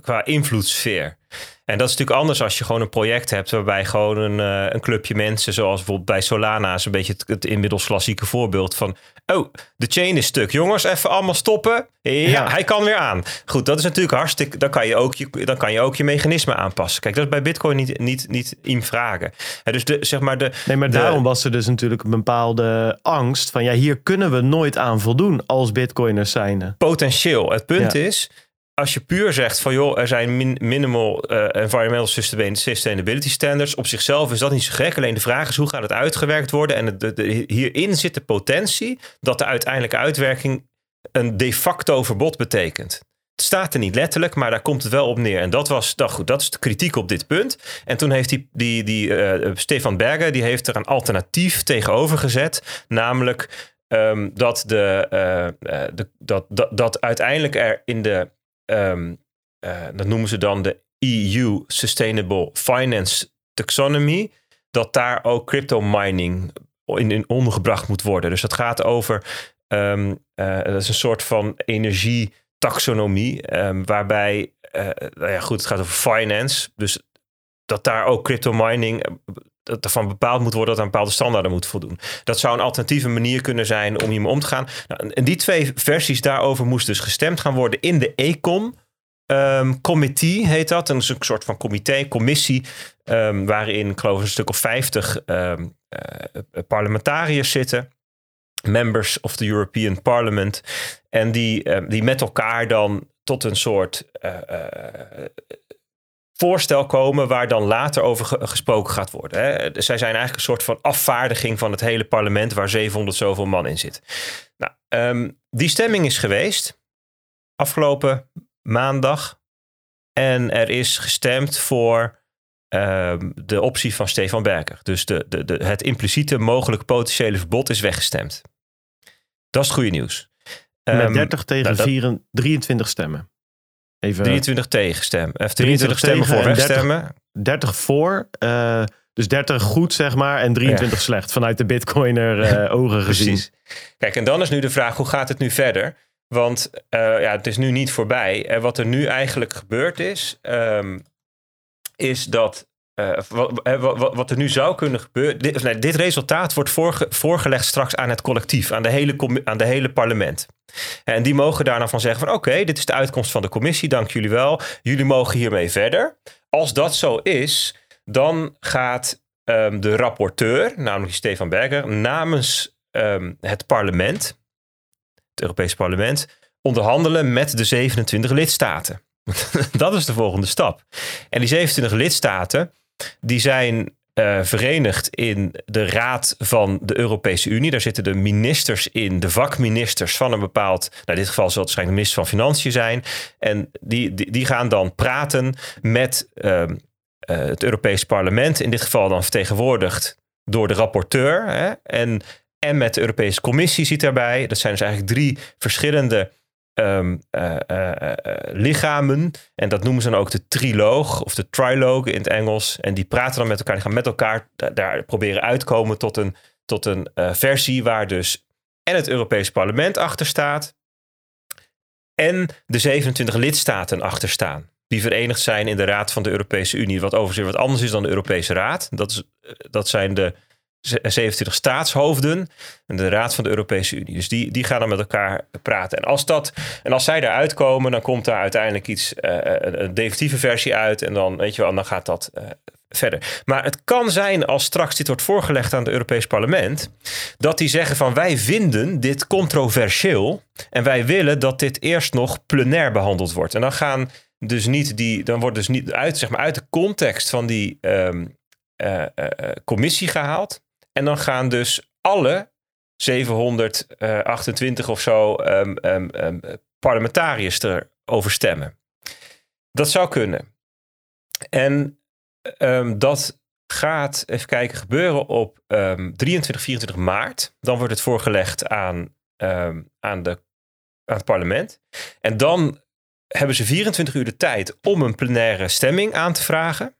qua invloedssfeer. En dat is natuurlijk anders als je gewoon een project hebt waarbij gewoon een, uh, een clubje mensen, zoals bijvoorbeeld bij Solana, is een beetje het, het, inmiddels klassieke voorbeeld van, oh, de chain is stuk. Jongens, even allemaal stoppen. Ja, ja, hij kan weer aan. Goed, dat is natuurlijk hartstikke, dan kan je ook je, dan kan je, ook je mechanisme aanpassen. Kijk, dat is bij Bitcoin niet, niet, niet in vragen. Dus de, zeg maar de. Nee, maar de, daarom was er dus natuurlijk een bepaalde angst van, ja, hier kunnen we nooit aan voldoen als Bitcoiners zijn. Potentieel. Het punt ja. is, als je puur zegt van joh, er zijn min, minimal uh, environmental sustainability standards. Op zichzelf is dat niet zo gek. Alleen de vraag is hoe gaat het uitgewerkt worden. En hierin zit de potentie dat de uiteindelijke uitwerking een de facto verbod betekent. Het staat er niet letterlijk, maar daar komt het wel op neer. En dat was, nou goed, dat is de kritiek op dit punt. En toen heeft die, die, die uh, Stefan Berger, die heeft er een alternatief tegenover gezet. Namelijk um, dat, de, uh, de, dat, dat, dat uiteindelijk er in de um, uh, dat noemen ze dan de EU Sustainable Finance Taxonomy, dat daar ook crypto mining in, in ondergebracht moet worden. Dus dat gaat over, um, uh, dat is een soort van energietaxonomie, um, waarbij, uh, nou ja goed, het gaat over finance, dus dat daar ook crypto mining dat ervan bepaald moet worden dat aan bepaalde standaarden moet voldoen. Dat zou een alternatieve manier kunnen zijn om hiermee om te gaan. Nou, en die twee versies daarover moest dus gestemd gaan worden in de Econ. Um, committee heet dat. Dat is een soort van comité, commissie, um, waarin ik geloof een stuk of 50 um, uh, parlementariërs zitten. Members of the European Parliament. En die, die met elkaar dan tot een soort uh, uh, voorstel komen waar dan later over gesproken gaat worden. Hè. Zij zijn eigenlijk een soort van afvaardiging van het hele parlement waar 700 zoveel man in zit. Nou, um, die stemming is geweest afgelopen maandag. En er is gestemd voor um, de optie van Stefan Berker. Dus de, de, de, het impliciete mogelijk potentiële verbod is weggestemd. Dat is het goede nieuws. Met 30 um, tegen nou, dat, 23 stemmen. Even, 23 tegenstemmen. Even 23, 23 stemmen voor wegstemmen. 30, 30 voor. Uh, dus 30 goed, zeg maar, en 23 ja. slecht. Vanuit de Bitcoiner uh, ogen gezien. Precies. Kijk, en dan is nu de vraag, hoe gaat het nu verder? Want uh, ja, het is nu niet voorbij. En wat er nu eigenlijk gebeurd is, um, is dat uh, wat, wat, er nu zou kunnen gebeuren. Dit, dit resultaat wordt voorge, voorgelegd straks aan het collectief, aan de hele, aan de hele parlement. En die mogen daar dan van zeggen: van oké, dit is de uitkomst van de commissie, dank jullie wel. Jullie mogen hiermee verder. Als dat zo is, dan gaat um, de rapporteur, namelijk Stefan Berger, namens um, het parlement, het Europese parlement, onderhandelen met de 27 lidstaten. dat is de volgende stap. En die 27 lidstaten, die zijn uh, verenigd in de Raad van de Europese Unie. Daar zitten de ministers in, de vakministers van een bepaald. Nou, in dit geval zal het waarschijnlijk de minister van Financiën zijn. En die, die, gaan dan praten met uh, uh, het Europese parlement. In dit geval dan vertegenwoordigd door de rapporteur. Hè? En, en met de Europese Commissie zit daarbij. Dat zijn dus eigenlijk drie verschillende um, uh, uh, lichamen. En dat noemen ze dan ook de triloog of de trilogue in het Engels. En die praten dan met elkaar. Die gaan met elkaar daar proberen uitkomen tot een, tot een versie waar dus en het Europees Parlement achter staat. En de 27 lidstaten achter staan. Die verenigd zijn in de Raad van de Europese Unie. Wat overigens wat anders is dan de Europese Raad. Dat, is, dat zijn de 27 staatshoofden en de Raad van de Europese Unie. Dus die, die gaan dan met elkaar praten. En als, dat, en als zij daaruit komen, dan komt daar uiteindelijk iets, uh, een definitieve versie uit. En dan, weet je wel, dan gaat dat uh, verder. Maar het kan zijn als straks dit wordt voorgelegd aan het Europees Parlement, dat die zeggen van wij vinden dit controversieel en wij willen dat dit eerst nog plenair behandeld wordt. En dan gaan dus niet die, dan wordt dus niet uit, zeg maar, uit de context van die uh, commissie gehaald. En dan gaan dus alle 728 of zo um, um, um, parlementariërs erover stemmen. Dat zou kunnen. En dat gaat, even kijken, gebeuren op 23, 24 maart. Dan wordt het voorgelegd aan, aan, de, aan het parlement. En dan hebben ze 24 uur de tijd om een plenaire stemming aan te vragen.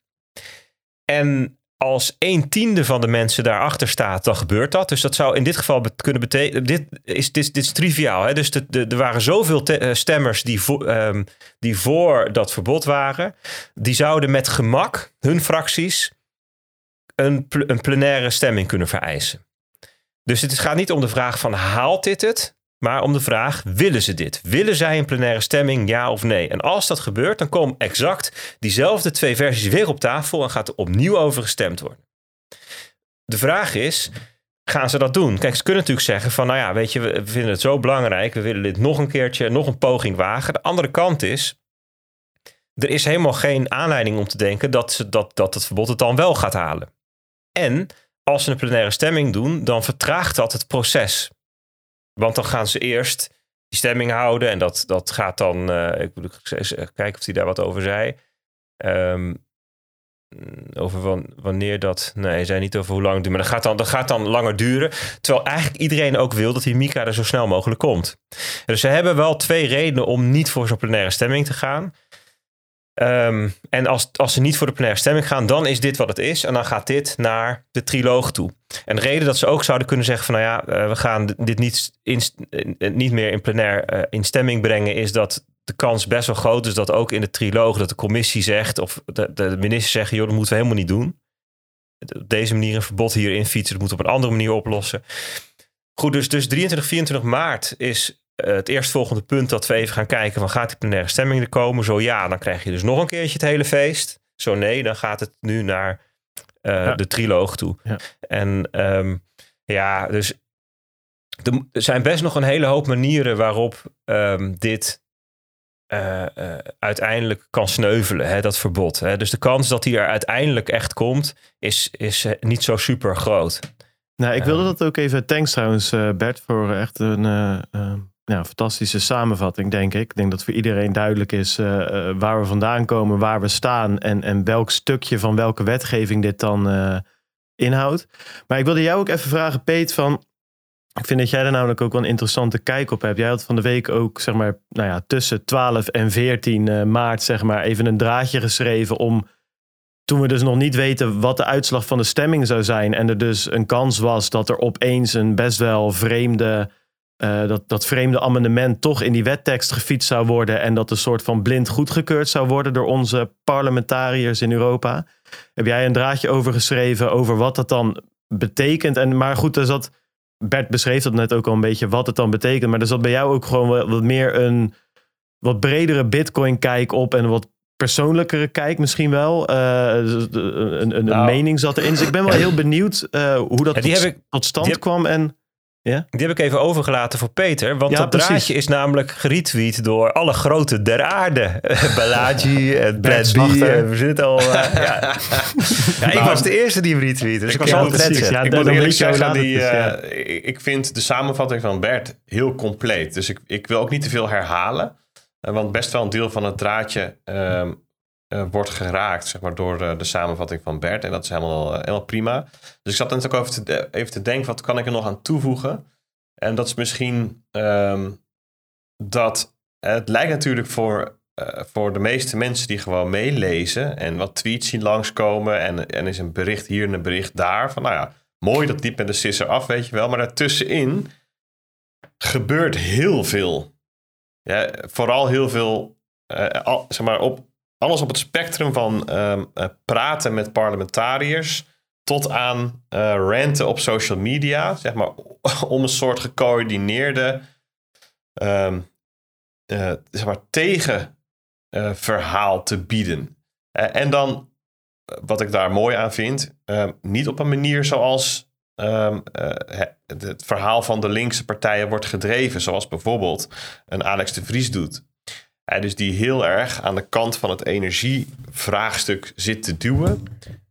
En als een tiende van de mensen daarachter staat, dan gebeurt dat. Dus dat zou in dit geval kunnen betekenen. Dit is, dit, dit is triviaal. Hè? Dus de, de, er waren zoveel eh, stemmers die, vo, um, die voor dat verbod waren. Die zouden met gemak hun fracties een, een plenaire stemming kunnen vereisen. Dus het gaat niet om de vraag van haalt dit het? Maar om de vraag: willen ze dit? Willen zij een plenaire stemming, ja of nee? En als dat gebeurt, dan komen exact diezelfde twee versies weer op tafel en gaat er opnieuw over gestemd worden. De vraag is: gaan ze dat doen? Kijk, ze kunnen natuurlijk zeggen van, nou ja, weet je, we vinden het zo belangrijk, we willen dit nog een keertje, nog een poging wagen. De andere kant is, er is helemaal geen aanleiding om te denken dat, ze, dat, dat het verbod het dan wel gaat halen. En als ze een plenaire stemming doen, dan vertraagt dat het proces. Want dan gaan ze eerst die stemming houden. En dat, dat gaat dan. Uh, ik moet kijken of hij daar wat over zei. Um, over van, wanneer dat. Nee, hij zei niet over hoe lang het duurt. Maar dat gaat, dan, dat gaat dan langer duren. Terwijl eigenlijk iedereen ook wil dat die Mika er zo snel mogelijk komt. Dus ze hebben wel twee redenen om niet voor zo'n plenaire stemming te gaan. Um, en als, als ze niet voor de plenaire stemming gaan, dan is dit wat het is. En dan gaat dit naar de triloog toe. En de reden dat ze ook zouden kunnen zeggen van nou ja, uh, we gaan dit niet, in, niet meer in plenair uh, in stemming brengen, is dat de kans best wel groot is dat ook in de triloog dat de commissie zegt of de, de minister zeggen, joh, dat moeten we helemaal niet doen. op deze manier een verbod hierin fietsen. Dat moet op een andere manier oplossen. Goed, dus, dus 23, 24 maart is het eerstvolgende punt dat we even gaan kijken van gaat die plenaire stemming er komen? Zo ja, dan krijg je dus nog een keertje het hele feest. Zo nee, dan gaat het nu naar uh, de triloog toe. Ja. En um, ja, dus er zijn best nog een hele hoop manieren waarop um, dit uh, uh, uiteindelijk kan sneuvelen, hè, dat verbod. Hè. Dus de kans dat hij er uiteindelijk echt komt, is, is niet zo super groot. Nou, ik wilde um, dat ook even. Thanks trouwens, Bert, voor echt een ja, fantastische samenvatting, denk ik. Ik denk dat voor iedereen duidelijk is uh, uh, waar we vandaan komen, waar we staan en, en welk stukje van welke wetgeving dit dan uh, inhoudt. Maar ik wilde jou ook even vragen, Peet, van. Ik vind dat jij er namelijk ook wel een interessante kijk op hebt. Jij had van de week ook, zeg maar, nou ja, tussen 12 en 14 maart, zeg maar, even een draadje geschreven om. Toen we dus nog niet weten wat de uitslag van de stemming zou zijn. En er dus een kans was dat er opeens een best wel vreemde uh, dat, dat vreemde amendement toch in die wettekst gefietst zou worden en dat een soort van blind goedgekeurd zou worden door onze parlementariërs in Europa. Heb jij een draadje over geschreven over wat dat dan betekent? En, maar goed, er zat, Bert beschreef dat net ook al een beetje wat het dan betekent, maar er zat bij jou ook gewoon wat, wat meer een wat bredere Bitcoin-kijk op en wat persoonlijkere kijk misschien wel. Uh, een, een, een nou, mening zat erin. Dus ik ben wel heel benieuwd uh, hoe dat ja, tot, ik, tot stand kwam en... Ja? Die heb ik even overgelaten voor Peter. Want Ja, dat precies. draadje is namelijk geretweet door alle grote der aarde. Balaji, en Brad B. En We zitten al... eh, ja. ja, ik was de eerste die hem retweette. Dus ik was Ja, al precies, ja. ik moet eerlijk zeggen, die, is, ja. eh, ik- vind de samenvatting van Bert heel compleet. Dus ik, ik wil ook niet te veel herhalen. Eh, want best wel een deel van het draadje ehm, eh, wordt geraakt zeg maar, door eh, de samenvatting van Bert. En dat is helemaal, eh, helemaal prima. Dus ik zat net ook over te, even te denken, wat kan ik er nog aan toevoegen? En dat is misschien ehm, dat het lijkt natuurlijk voor, eh, voor de meeste mensen die gewoon meelezen en wat tweets zien langskomen en, en is een bericht hier en een bericht daar. Van nou ja, mooi dat diep met de sisser af, weet je wel. Maar daartussenin gebeurt heel veel. Ja, vooral heel veel, eh, zeg maar, op, alles op het spectrum van ehm, eh, praten met parlementariërs tot aan eh ranten op social media, zeg maar, om een soort gecoördineerde ehm, eh, zeg maar, tegen eh, verhaal te bieden. En dan, wat ik daar mooi aan vind, eh, niet op een manier zoals ehm, het verhaal van de linkse partijen wordt gedreven, zoals bijvoorbeeld een Alex de Vries doet. Eh, dus die heel erg aan de kant van het energievraagstuk zit te duwen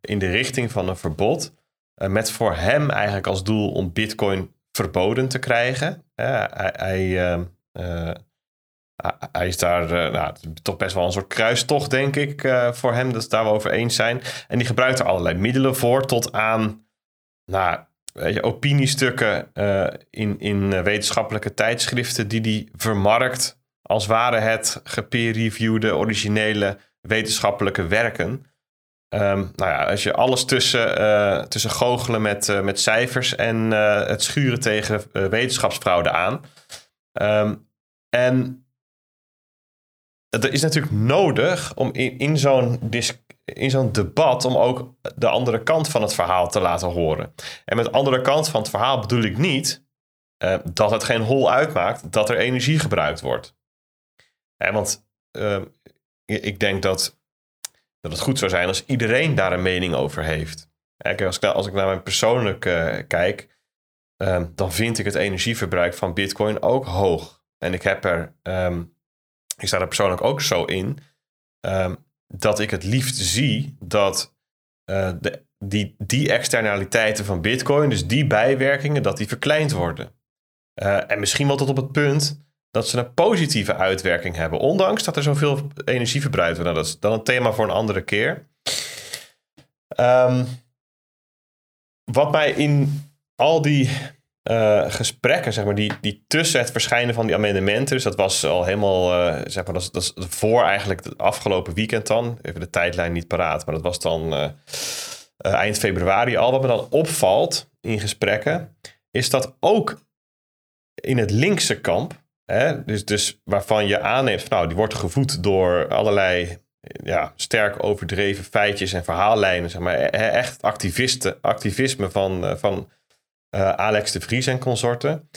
in de richting van een verbod. eh, met voor hem eigenlijk als doel om Bitcoin verboden te krijgen. Eh, hij, hij, ehm, eh, hij- hij is daar eh, nou, toch best wel een soort kruistocht, denk ik, voor hem. Dat we daar over eens zijn. En die gebruikt er allerlei middelen voor, tot aan nou, weet je, opiniestukken in, in wetenschappelijke tijdschriften, die die vermarkt als waren het gepeer-reviewde originele wetenschappelijke werken. Ehm, nou ja, als je alles tussen, eh, tussen goochelen met, eh, met cijfers en eh, het schuren tegen wetenschapsfraude aan. Ehm, en het is natuurlijk nodig om in, in zo'n in zo'n debat om ook de andere kant van het verhaal te laten horen. En met andere kant van het verhaal bedoel ik niet dat het geen hol uitmaakt dat er energie gebruikt wordt. Want eh, ik denk dat, dat het goed zou zijn als iedereen daar een mening over heeft. Als, ik, als ik naar mijn persoonlijk eh, kijk, eh, dan vind ik het energieverbruik van Bitcoin ook hoog. En ik heb er, ehm, ik sta er persoonlijk ook zo in, ehm, dat ik het liefst zie dat eh, de, die, die externaliteiten van Bitcoin, dus die bijwerkingen, dat die verkleind worden. Eh, en misschien wel tot op het punt dat ze een positieve uitwerking hebben, ondanks dat er zoveel energie verbruikt wordt. Nou, dat is dan een thema voor een andere keer. Ehm, wat mij in al die eh, gesprekken, zeg maar, die, die tussen het verschijnen van die amendementen, dus dat was al helemaal, eh, zeg maar, dat dat is voor eigenlijk het afgelopen weekend dan, even de tijdlijn niet paraat, maar dat was dan eh, eind februari al. Wat me dan opvalt in gesprekken, is dat ook in het linkse kamp, hè, dus, dus waarvan je aanneemt, nou, die wordt gevoed door allerlei ja, sterk overdreven feitjes en verhaallijnen. Zeg maar. E-, echt activisten, activisme van, van Alex de Vries en consorten.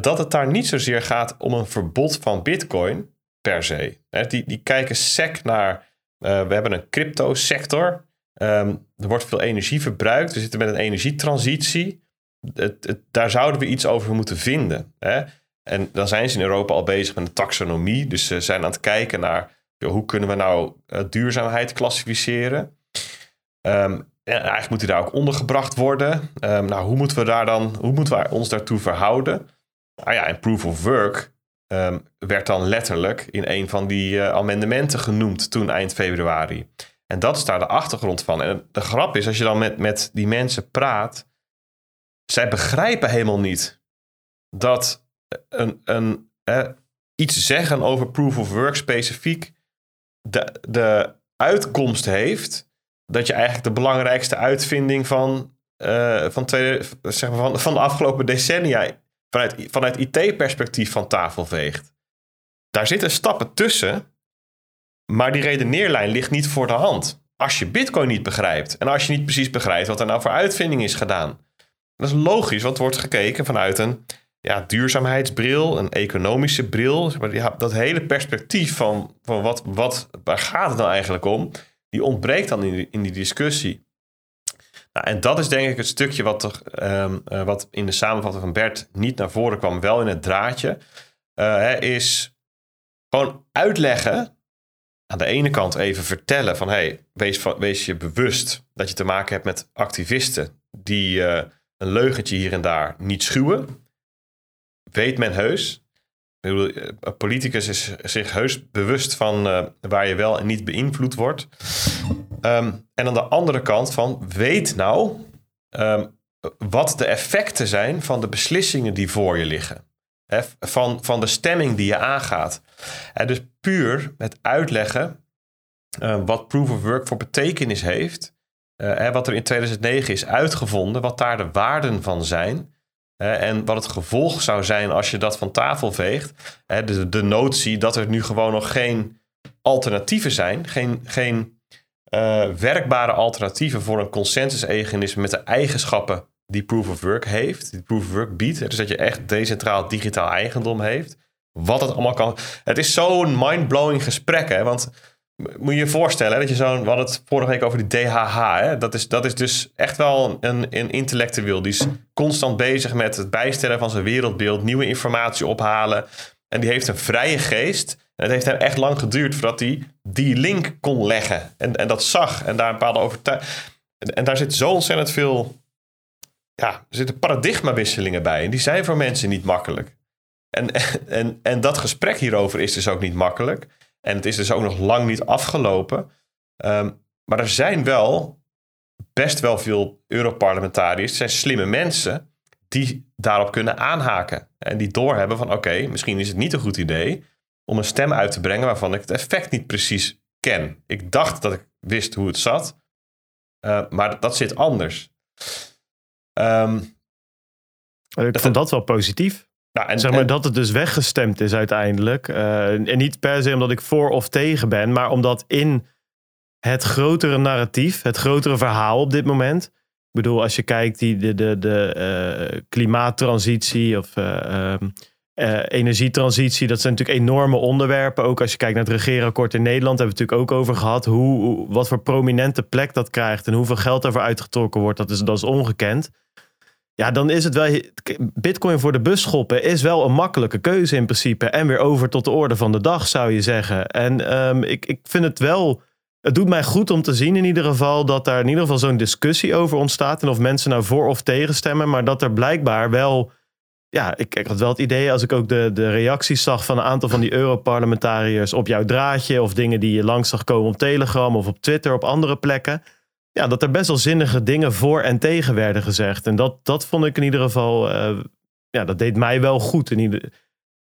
dat het daar niet zozeer gaat om een verbod van bitcoin per se. die, die kijken sec naar... we hebben een crypto sector Ehm, er wordt veel energie verbruikt. We zitten met een energietransitie. Het, daar zouden we iets over moeten vinden. Hè? En dan zijn ze in Europa al bezig met een taxonomie. Dus ze zijn aan het kijken naar hoe kunnen we nou uh, duurzaamheid klassificeren. Um, eigenlijk moet die daar ook ondergebracht worden. Um, nou, hoe moeten we daar dan, hoe moeten we ons daartoe verhouden? Nou ja, en proof of work werd dan letterlijk in een van die uh, amendementen genoemd toen eind februari. En dat is daar de achtergrond van. En de grap is, als je dan met, met die mensen praat, zij begrijpen helemaal niet dat een, iets zeggen over proof of work specifiek de, de uitkomst heeft dat je eigenlijk de belangrijkste uitvinding van, uh, van, tweede, zeg maar van, van de afgelopen decennia vanuit, vanuit IT-perspectief van tafel veegt. Daar zitten stappen tussen maar die redeneerlijn ligt niet voor de hand. Als je Bitcoin niet begrijpt en als je niet precies begrijpt wat er nou voor uitvinding is gedaan. Dat is logisch, want er wordt gekeken vanuit een ja, duurzaamheidsbril, een economische bril. Dat hele perspectief van, van wat, wat, waar gaat het nou eigenlijk om, die ontbreekt dan in die, in die discussie. Nou, en dat is denk ik het stukje wat, er, um, wat in de samenvatting van Bert niet naar voren kwam, wel in het draadje, uh, is gewoon uitleggen aan de ene kant even vertellen van hey, wees, wees je bewust dat je te maken hebt met activisten die uh, een leugentje hier en daar niet schuwen. Weet men heus. Bedoel, een eh, politicus is zich heus bewust van uh, waar je wel en niet beïnvloed wordt. Um, en aan de andere kant van weet nou um, wat de effecten zijn van de beslissingen die voor je liggen. Van, van de stemming die je aangaat. Dus puur met uitleggen uh, wat proof of work voor betekenis heeft. Uh, wat er in 2009 is uitgevonden, wat daar de waarden van zijn. En wat het gevolg zou zijn als je dat van tafel veegt. de, de notie dat er nu gewoon nog geen alternatieven zijn. Geen, geen werkbare alternatieven voor een consensus-egoïsme met de eigenschappen die proof of work heeft. Die proof of work biedt. Dus dat je echt decentraal digitaal eigendom heeft. Wat het allemaal kan. Het is zo'n mind-blowing gesprek, hè? Want moet je voorstellen dat je zo'n. We hadden het vorige week over die DHH. Hè? Dat, is, dat is dus echt wel een, een intellectueel. Die is constant bezig met het bijstellen van zijn wereldbeeld, nieuwe informatie ophalen. En die heeft een vrije geest. En het heeft hem echt lang geduurd voordat hij die link kon leggen. En, en dat zag. En daar een bepaalde overtuiging. En, en daar zit zo ontzettend veel. Ja, er zitten paradigmawisselingen bij. En die zijn voor mensen niet makkelijk. En, en, en dat gesprek hierover is dus ook niet makkelijk. En het is dus ook nog lang niet afgelopen. Ehm, maar er zijn wel best wel veel Europarlementariërs, zijn slimme mensen, die daarop kunnen aanhaken. En die doorhebben van oké, misschien is het niet een goed idee om een stem uit te brengen waarvan ik het effect niet precies ken. Ik dacht dat ik wist hoe het zat, uh, maar dat zit anders. Um, ik vond dat wel positief. Nou, en, zeg maar dat het dus weggestemd is uiteindelijk. Uh, en niet per se omdat ik voor of tegen ben, maar omdat in het grotere narratief, het grotere verhaal op dit moment. Ik bedoel, als je kijkt, die, de, de, de uh, klimaattransitie of uh, energietransitie, dat zijn natuurlijk enorme onderwerpen. Ook als je kijkt naar het regeerakkoord in Nederland, hebben we het natuurlijk ook over gehad. Hoe, wat voor prominente plek dat krijgt en hoeveel geld daarvoor uitgetrokken wordt, dat is, dat is ongekend. Ja, dan is het wel. Bitcoin voor de bus schoppen is wel een makkelijke keuze in principe. En weer over tot de orde van de dag, zou je zeggen. En um, ik, ik vind het wel. Het doet mij goed om te zien in ieder geval dat daar in ieder geval zo'n discussie over ontstaat. En of mensen nou voor of tegen stemmen. Maar dat er blijkbaar wel. Ja, ik, ik had wel het idee als ik ook de, de reacties zag van een aantal van die Europarlementariërs op jouw draadje. Of dingen die je langs zag komen op Telegram of op Twitter, op andere plekken ja, dat er best wel zinnige dingen voor en tegen werden gezegd. En dat, dat vond ik in ieder geval, uh, ja, dat deed mij wel goed. In, ieder,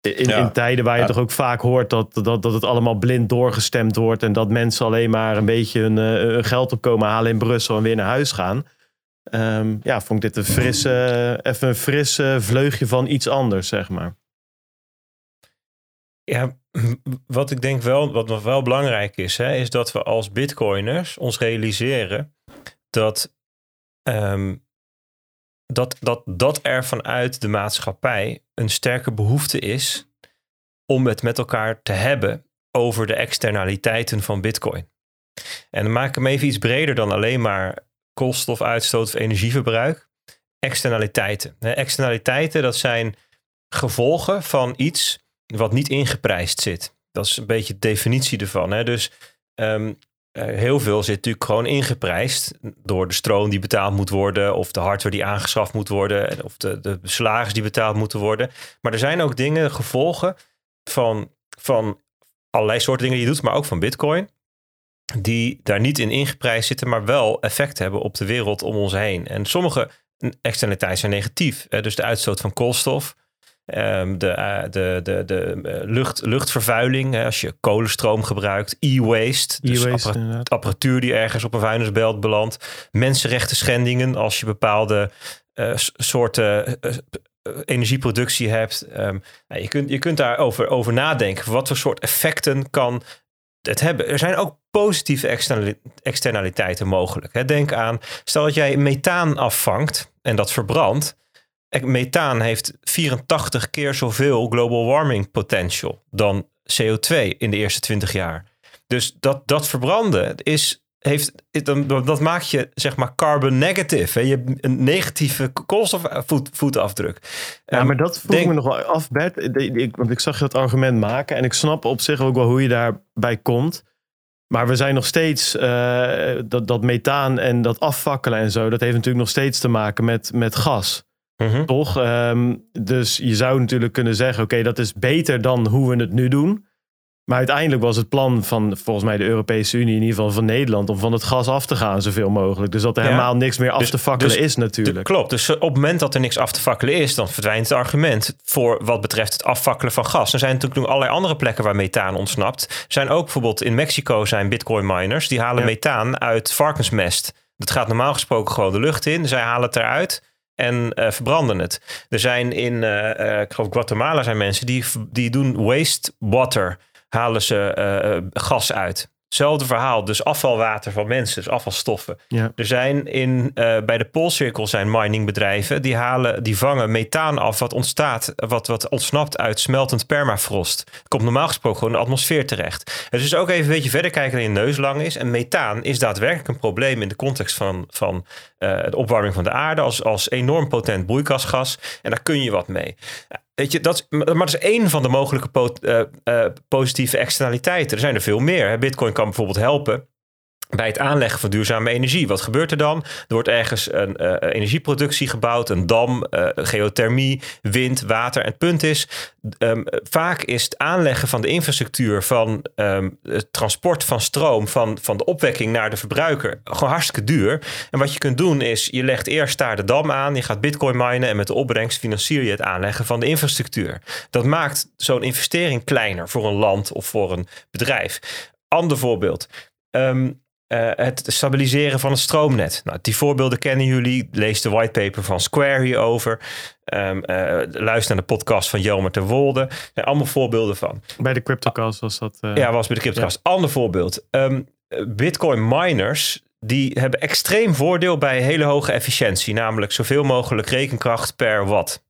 in, in tijden waar je toch ook vaak hoort dat, dat, dat het allemaal blind doorgestemd wordt. En dat mensen alleen maar een beetje hun, uh, hun geld opkomen halen in Brussel en weer naar huis gaan. Um, ja, vond ik dit een frisse, even een frisse vleugje van iets anders, zeg maar. Ja, wat ik denk wel, wat nog wel belangrijk is, hè, is dat we als bitcoiners ons realiseren dat, ehm, dat, dat, dat er vanuit de maatschappij een sterke behoefte is om het met elkaar te hebben over de externaliteiten van bitcoin. En dan maak ik hem even iets breder dan alleen maar koolstofuitstoot of energieverbruik. Externaliteiten. Externaliteiten, dat zijn gevolgen van iets wat niet ingeprijsd zit. Dat is een beetje de definitie ervan. Hè? Dus um, heel veel zit natuurlijk gewoon ingeprijsd door de stroom die betaald moet worden, of de hardware die aangeschaft moet worden, of de, de die betaald moeten worden. Maar er zijn ook dingen, gevolgen van, van allerlei soorten dingen die je doet, maar ook van Bitcoin, die daar niet in ingeprijsd zitten, maar wel effect hebben op de wereld om ons heen. En sommige externaliteiten zijn negatief. Dus de uitstoot van koolstof. Um, de, uh, de, de, de uh, lucht, luchtvervuiling, hè, als je kolenstroom gebruikt, e-waste, dus apparatuur, apparatuur die ergens op een vuilnisbelt belandt, mensenrechten schendingen als je bepaalde uh, soorten energieproductie hebt. Um, nou, je, kunt, je kunt daarover over nadenken. Wat voor soort effecten kan het hebben? Er zijn ook positieve externaliteiten mogelijk. Denk aan, stel dat jij methaan afvangt en dat verbrandt methaan heeft 84 keer zoveel global warming potential dan CO2 in de eerste 20 jaar. Dus dat, dat verbranden is, heeft, dat maakt je zeg maar carbon negative. Hè? Je hebt een negatieve koolstofvoetafdruk. Ja, um, maar dat vroeg denk, me nog wel af, Bert. Ik, want ik zag je dat argument maken en ik snap op zich ook wel hoe je daarbij komt. Maar we zijn nog steeds, uh, dat, dat methaan en dat afvakkelen en zo, dat heeft natuurlijk nog steeds te maken met, met gas. Mhm. Toch? Ehm, dus je zou natuurlijk kunnen zeggen: oké, dat is beter dan hoe we het nu doen. Maar uiteindelijk was het plan van volgens mij de Europese Unie, in ieder geval van Nederland, om van het gas af te gaan zoveel mogelijk. Dus dat er helemaal niks meer af dus- te fakkelen dus is natuurlijk. klopt. Dus op het moment dat er niks af te fakkelen is, dan verdwijnt het argument voor wat betreft het afvakkelen van gas. Er zijn natuurlijk nog allerlei andere plekken waar methaan ontsnapt. Er zijn ook bijvoorbeeld in Mexico zijn bitcoin miners, die halen methaan uit varkensmest. Dat gaat normaal gesproken gewoon de lucht in. Zij halen het eruit en uh, verbranden het. Er zijn in, uh, ik geloof Guatemala zijn mensen die, die doen wastewater, halen ze gas uit. Hetzelfde verhaal, dus afvalwater van mensen, dus afvalstoffen. Ja. Er zijn in, uh, bij de Poolcirkel zijn miningbedrijven, die, halen, die vangen methaan af wat ontstaat, wat, wat ontsnapt uit smeltend permafrost. Komt normaal gesproken gewoon in de atmosfeer terecht. Dus ook even een beetje verder kijken dan je neus lang is. En methaan is daadwerkelijk een probleem in de context van, van uh, de opwarming van de aarde als, als enorm potent broeikasgas. En daar kun je wat mee. Weet je, dat, maar dat is één van de mogelijke uh, uh, positieve externaliteiten. Er zijn er veel meer. Bitcoin kan bijvoorbeeld helpen bij het aanleggen van duurzame energie. Wat gebeurt er dan? Er wordt ergens een uh, energieproductie gebouwd, een dam, uh, geothermie, wind, water. En het punt is, um, vaak is het aanleggen van de infrastructuur van um, het transport van stroom, van, van de opwekking naar de verbruiker, gewoon hartstikke duur. En wat je kunt doen is, je legt eerst daar de dam aan, je gaat bitcoin minen en met de opbrengst financier je het aanleggen van de infrastructuur. Dat maakt zo'n investering kleiner voor een land of voor een bedrijf. Ander voorbeeld. Um, uh, het stabiliseren van het stroomnet. Nou, die voorbeelden kennen jullie. Lees de whitepaper van Square hierover. Um, uh, luister naar de podcast van Jelmer ter Wolde. Allemaal voorbeelden van. Bij de CryptoCast was dat. Uh... Ja, was bij de CryptoCast. Ja. Ander voorbeeld. Um, Bitcoin miners die hebben extreem voordeel bij hele hoge efficiëntie. Namelijk zoveel mogelijk rekenkracht per watt.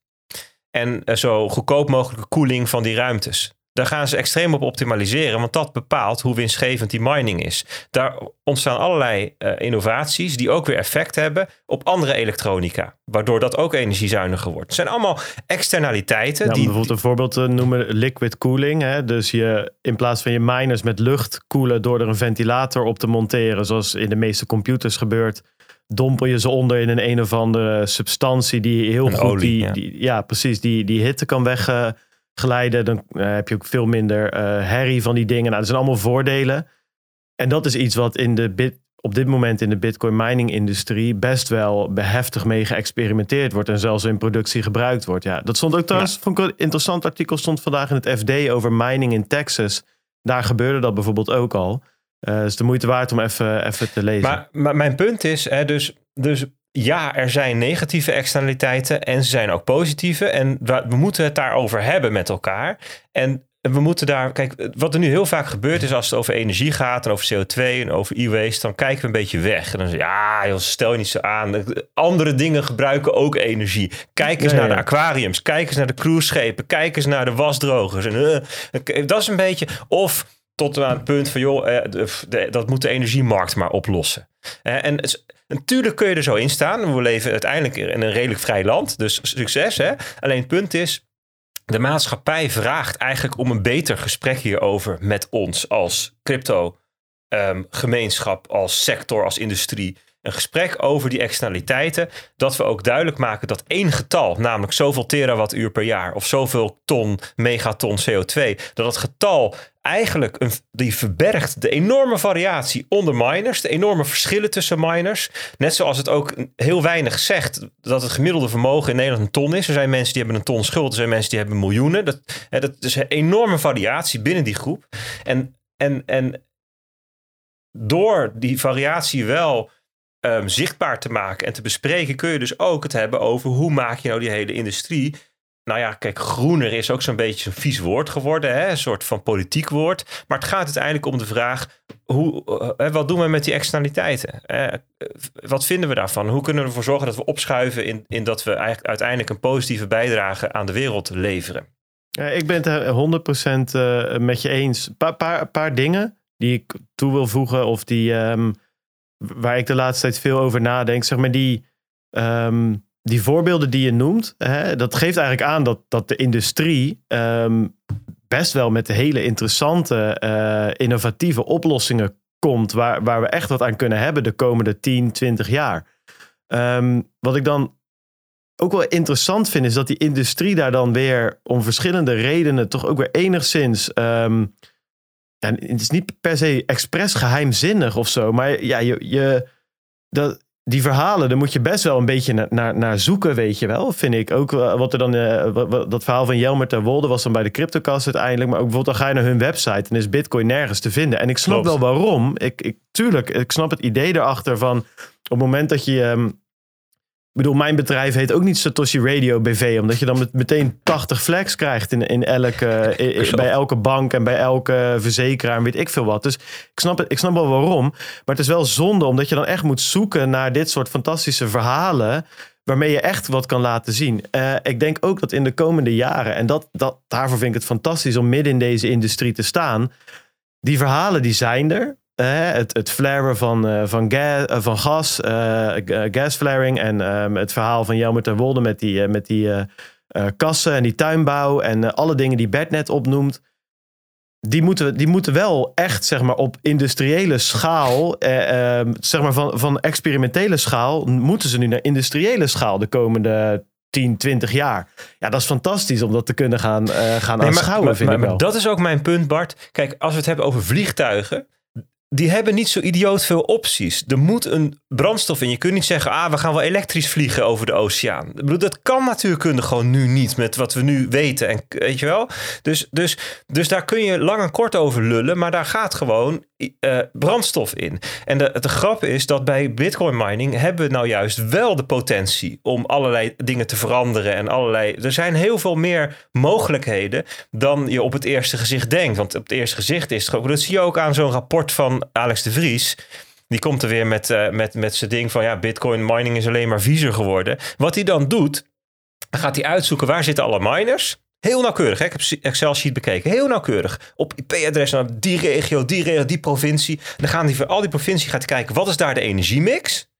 En zo goedkoop mogelijke koeling van die ruimtes. Daar gaan ze extreem op optimaliseren, want dat bepaalt hoe winstgevend die mining is. Daar ontstaan allerlei uh, innovaties die ook weer effect hebben op andere elektronica, waardoor dat ook energiezuiniger wordt. Het zijn allemaal externaliteiten. Ja, die, bijvoorbeeld een voorbeeld te noemen, liquid cooling. Hè? Dus je in plaats van je miners met lucht koelen door er een ventilator op te monteren, zoals in de meeste computers gebeurt, dompel je ze onder in een een of andere substantie die heel goed olie, die, ja. die, ja. precies die, die hitte kan weg. Uh, glijden. Dan uh, heb je ook veel minder uh, herrie van die dingen. Nou, dat zijn allemaal voordelen. En dat is iets wat in de bit, op dit moment in de Bitcoin mining industrie best wel beheftig mee geëxperimenteerd wordt. En zelfs in productie gebruikt wordt. Ja, dat stond ook trouwens, ja. vond ik een interessant artikel, stond vandaag in het FD over mining in Texas. Daar gebeurde dat bijvoorbeeld ook al. Uh, dus de moeite waard om even, even te lezen. Maar, maar mijn punt is, hè, dus, dus ja, er zijn negatieve externaliteiten en ze zijn ook positieve. En we, we moeten het daarover hebben met elkaar. En we moeten daar, kijk, wat er nu heel vaak gebeurt is als het over energie gaat en over CO2 en over e-waste, dan kijken we een beetje weg. En dan zeg je, ja, joh, stel je niet zo aan. Andere dingen gebruiken ook energie. Kijk eens naar ja. de aquariums, kijk eens naar de cruiseschepen, kijk eens naar de wasdrogers. En, eh, dat is een beetje, of tot aan het punt van, joh, eh, de- dat moet de energiemarkt maar oplossen. Eh, en natuurlijk kun je er zo in staan. We leven uiteindelijk in een redelijk vrij land, dus succes. Hè? Alleen het punt is, de maatschappij vraagt eigenlijk om een beter gesprek hierover met ons als crypto ehm, gemeenschap, als sector, als industrie. Een gesprek over die externaliteiten. Dat we ook duidelijk maken dat één getal, namelijk zoveel terawattuur per jaar of zoveel ton, megaton CO2, dat het getal eigenlijk een, die verbergt de enorme variatie onder miners, de enorme verschillen tussen miners. Net zoals het ook heel weinig zegt dat het gemiddelde vermogen in Nederland een ton is. Er zijn mensen die hebben een ton schuld, er zijn mensen die hebben miljoenen. Dat, hè, dat is een enorme variatie binnen die groep. En, en, en door die variatie wel ehm, zichtbaar te maken en te bespreken, kun je dus ook het hebben over hoe maak je nou die hele industrie. Nou ja, kijk, groener is ook zo'n beetje een vies woord geworden, hè? een soort van politiek woord. Maar het gaat uiteindelijk om de vraag: hoe, eh, wat doen we met die externaliteiten? Eh, wat vinden we daarvan? Hoe kunnen we ervoor zorgen dat we opschuiven in, in dat we eigenlijk uiteindelijk een positieve bijdrage aan de wereld leveren? Ik ben het er 100% eh, met je eens. Een paar, paar, paar dingen die ik toe wil voegen, of die, ehm, waar ik de laatste tijd veel over nadenk. Zeg maar die, ehm, die voorbeelden die je noemt, hè, dat geeft eigenlijk aan dat, dat de industrie ehm, best wel met hele interessante, eh, innovatieve oplossingen komt, waar, waar we echt wat aan kunnen hebben de komende 10, 20 jaar. Ehm, wat ik dan ook wel interessant vind, is dat die industrie daar dan weer om verschillende redenen toch ook weer enigszins. Ja, het is niet per se expres geheimzinnig of zo, maar ja, je, je, dat, die verhalen, daar moet je best wel een beetje naar, naar, naar zoeken, weet je wel. Vind ik ook wel, wat er dan, eh, wat- wat- dat verhaal van Jelmer ter Wolde was dan bij de CryptoCast uiteindelijk, maar ook bijvoorbeeld dan ga je naar hun website en is Bitcoin nergens te vinden. En ik snap Klopt. wel waarom. Ik, ik, tuurlijk, ik snap het idee erachter van op het moment dat je. ehm, ik bedoel, mijn bedrijf heet ook niet Satoshi Radio BV, omdat je dan met, meteen 80 flags krijgt in, in elke, i- bij elke bank en bij elke verzekeraar en weet ik veel wat. Dus ik snap, het, ik snap wel waarom. Maar het is wel zonde, omdat je dan echt moet zoeken naar dit soort fantastische verhalen. Waarmee je echt wat kan laten zien. Eh, ik denk ook dat in de komende jaren, en dat, dat, daarvoor vind ik het fantastisch om midden in deze industrie te staan. Die verhalen die zijn er. Eh, het, het flaren van, eh, van, ga- van gas, gasflaring en ehm, het verhaal van Jelmer ter Wolde met die, met die kassen en die tuinbouw en alle dingen die Bert net opnoemt. Die moeten, die moeten wel echt zeg maar, op industriële schaal, eh, ehm, zeg maar van, van experimentele schaal, moeten ze nu naar industriële schaal de komende 10, 20 jaar. Ja, dat is fantastisch om dat te kunnen gaan, gaan Nee, aanschouwen, maar, vind maar- ik maar wel. dat is ook mijn punt, Bart. Kijk, als we het hebben over vliegtuigen. Die hebben niet zo idioot veel opties. Er moet een brandstof in. Je kunt niet zeggen, ah, we gaan wel elektrisch vliegen over de oceaan. Ik bedoel, dat kan natuurkunde gewoon nu niet met wat we nu weten. En, weet je wel? Dus, dus, dus daar kun je lang en kort over lullen. Maar daar gaat gewoon eh, brandstof in. En de, de grap is dat bij bitcoin mining hebben we nou juist wel de potentie om allerlei dingen te veranderen. En allerlei. Er zijn heel veel meer mogelijkheden dan je op het eerste gezicht denkt. Want op het eerste gezicht is het gewoon. Dat zie je ook aan zo'n rapport van Alex de Vries. Die komt er weer met, eh, met, met zijn ding van ja, bitcoin mining is alleen maar viezer geworden. Wat hij dan doet, dan gaat hij uitzoeken waar zitten alle miners. Heel nauwkeurig, hè? ik heb Excel-sheet bekeken. Heel nauwkeurig. Op IP-adres naar die regio, die regio, die provincie. Dan gaan die voor al die provincie gaat kijken, wat is daar de energiemix?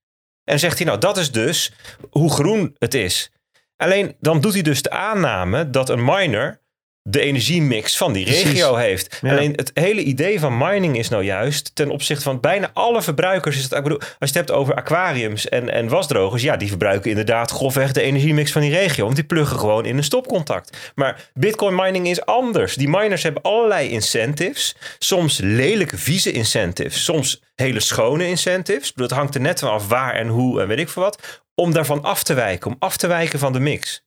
En zegt hij, nou, dat is dus hoe groen het is. Alleen dan doet hij dus de aanname dat een miner de energiemix van die Precies. regio heeft. Ja. Alleen het hele idee van mining is nou juist ten opzichte van bijna alle verbruikers. Is het, ik bedoel, als je het hebt over aquariums en, en wasdrogers, ja, die verbruiken inderdaad grofweg de energiemix van die regio. Want die pluggen gewoon in een stopcontact. Maar bitcoin mining is anders. Die miners hebben allerlei incentives. Soms lelijke, vieze incentives. Soms hele schone incentives. Ik bedoel, het hangt er net vanaf waar en hoe en weet ik veel wat. Om daarvan af te wijken. Om af te wijken van de mix.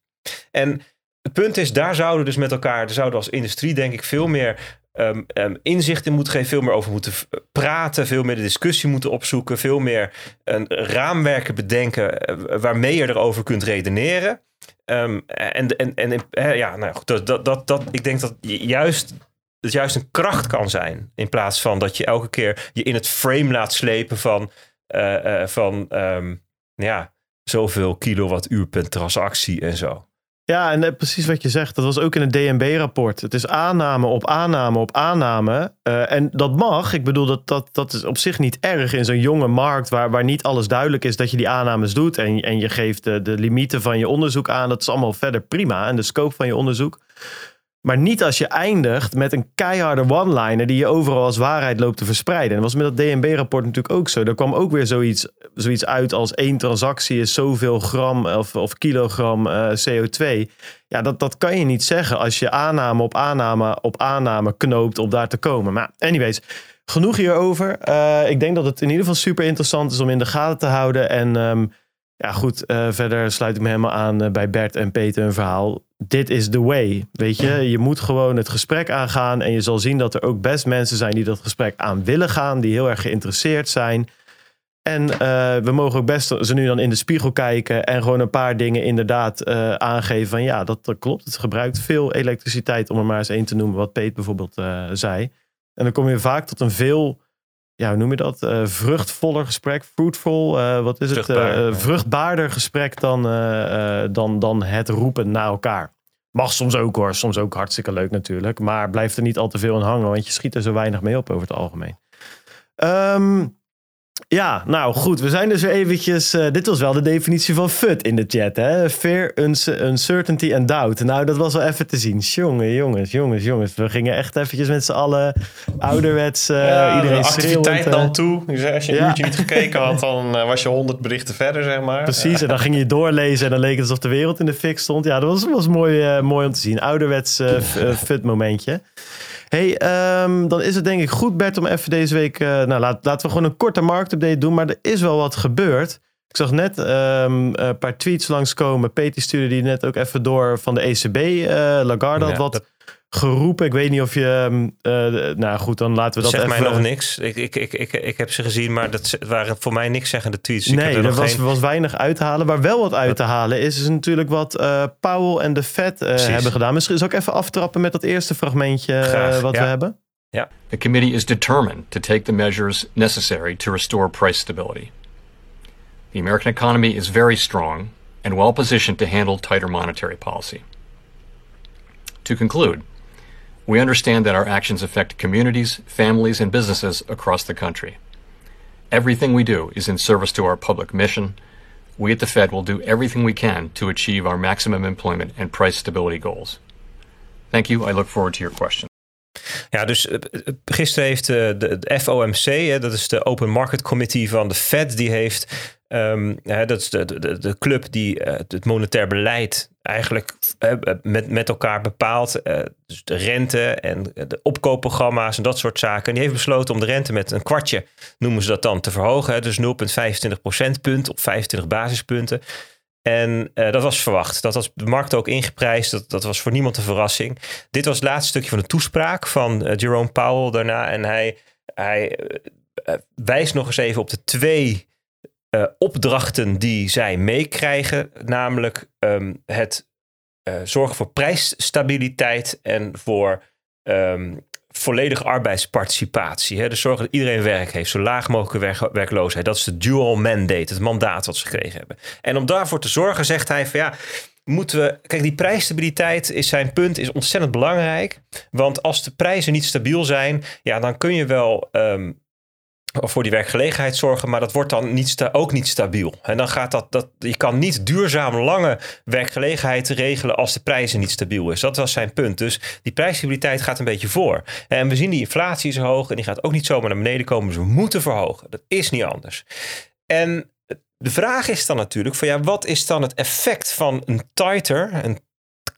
En het punt is, daar zouden dus met elkaar, daar zouden als industrie denk ik veel meer ehm, ehm, inzicht in moeten geven, veel meer over moeten praten, veel meer de discussie moeten opzoeken, veel meer een raamwerken bedenken eh, waarmee je erover kunt redeneren. Ehm, en en, en ja, nou goed, dat, dat, dat, dat, ik denk dat juist het juist een kracht kan zijn. In plaats van dat je elke keer je in het frame laat slepen van, uh, uh, van ja, zoveel kilowattuur per transactie en zo. Ja, en eh, precies wat je zegt. Dat was ook in het DNB-rapport. Het is aanname op aanname op aanname. Uh, en dat mag. Ik bedoel, dat, dat, dat is op zich niet erg in zo'n jonge markt... Waar, waar niet alles duidelijk is dat je die aannames doet... en, en je geeft de, de limieten van je onderzoek aan. Dat is allemaal verder prima. En de scope van je onderzoek. Maar niet als je eindigt met een keiharde one-liner die je overal als waarheid loopt te verspreiden. En dat was met dat DNB-rapport natuurlijk ook zo. Er kwam ook weer zoiets, zoiets uit als één transactie is zoveel gram of, of kilogram eh, CO2. Ja, dat, dat kan je niet zeggen als je aanname op aanname op aanname knoopt om daar te komen. Maar anyways, genoeg hierover. Uh, ik denk dat het in ieder geval super interessant is om in de gaten te houden. En um, ja, goed, uh, verder sluit ik me helemaal aan bij Bert en Peter een verhaal dit is the way. Weet je, je moet gewoon het gesprek aangaan. En je zal zien dat er ook best mensen zijn die dat gesprek aan willen gaan. Die heel erg geïnteresseerd zijn. En uh, we mogen ook best ze nu dan in de spiegel kijken. En gewoon een paar dingen inderdaad uh, aangeven. Van ja, dat, dat, klopt. Het gebruikt veel elektriciteit. Om er maar eens één te noemen. Wat Peet bijvoorbeeld uh, zei. En dan kom je vaak tot een veel ja, hoe noem je dat? Uh, vruchtvoller gesprek, fruitful, uh, wat is het? Uh, vruchtbaarder gesprek dan, dan, dan het roepen naar elkaar. Mag soms ook hoor, soms ook hartstikke leuk natuurlijk. Maar blijft er niet al te veel in hangen, want je schiet er zo weinig mee op over het algemeen. Um, ja, nou goed. We zijn dus weer eventjes... Uh, dit was wel de definitie van FUT in de chat. Hè? Fear, uncertainty en doubt. Nou, dat was wel even te zien. Jongen, jongens, jongens, jongens. We gingen echt eventjes met z'n allen ouderwets... Uh, ja, iedereen de activiteit dan toe. Dus als je een ja. uurtje niet gekeken had, dan uh, was je honderd berichten verder, zeg maar. Precies, en dan ging je doorlezen en dan leek het alsof de wereld in de fik stond. Ja, dat was, was mooi, mooi om te zien. Ouderwets FUT momentje hey, um, dan is het denk ik goed, Bert, om even deze week... Uh, nou, laat, laten we gewoon een korte marktupdate doen. Maar er is wel wat gebeurd. Ik zag net um, een paar tweets langskomen. Peter stuurde die net ook even door van de ECB. Uh, Lagarde had wat geroepen. Ik weet niet of je. Uh, nou goed, dan laten we dat, Zeg even... mij nog niks. Ik, ik, ik, ik, ik heb ze gezien, maar dat waren voor mij niks zeggende tweets. Nee, er was, geen... was weinig uit te halen. Waar wel wat uit te halen is, is natuurlijk wat uh, Powell en de Fed uh, hebben gedaan. Misschien zal ik even aftrappen met dat eerste fragmentje Graag, wat ja. we hebben. Ja. The committee is determined to take the measures necessary to restore price stability. The American economy is very strong and well positioned to handle tighter monetary policy. To conclude, We understand that our actions affect communities, families, and businesses across the country. Everything we do is in service to our public mission. We at the Fed will do everything we can to achieve our maximum employment and price stability goals. Thank you. I look forward to your question. Ja, dus eh, eh, gisteren heeft de, de FOMC, dat is de Open Market Committee van de Fed, die heeft Um, dat is de, de, de club die het monetair beleid eigenlijk uh, met, met elkaar bepaalt. Uh, dus de rente en de opkoopprogramma's en dat soort zaken. En die heeft besloten om de rente met een kwartje, noemen ze dat dan, te verhogen. Dus 0,25 procentpunt op 25 basispunten. En dat was verwacht. Dat was de markt ook ingeprijsd. Dat, dat was voor niemand een verrassing. Dit was het laatste stukje van de toespraak van Jerome Powell daarna. En hij, hij wijst nog eens even op de twee uh, opdrachten die zij meekrijgen, namelijk um, het uh, zorgen voor prijsstabiliteit en voor um, volledige arbeidsparticipatie. Hè? Dus zorgen dat iedereen werk heeft, zo laag mogelijk werk, werkloosheid. Dat is de dual mandate, het mandaat wat ze gekregen hebben. En om daarvoor te zorgen, zegt hij van ja moeten we. Kijk, die prijsstabiliteit is zijn punt, is ontzettend belangrijk. Want als de prijzen niet stabiel zijn, ja, dan kun je wel um, voor die werkgelegenheid zorgen, maar dat wordt dan niet ook niet stabiel. En dan gaat dat, dat, je kan niet duurzaam lange werkgelegenheid regelen als de prijzen niet stabiel is. Dat was zijn punt. Dus die prijsstabiliteit gaat een beetje voor. En we zien die inflatie is hoog en die gaat ook niet zomaar naar beneden komen. Dus we moeten verhogen. Dat is niet anders. En de vraag is dan natuurlijk van ja, wat is dan het effect van een tighter, een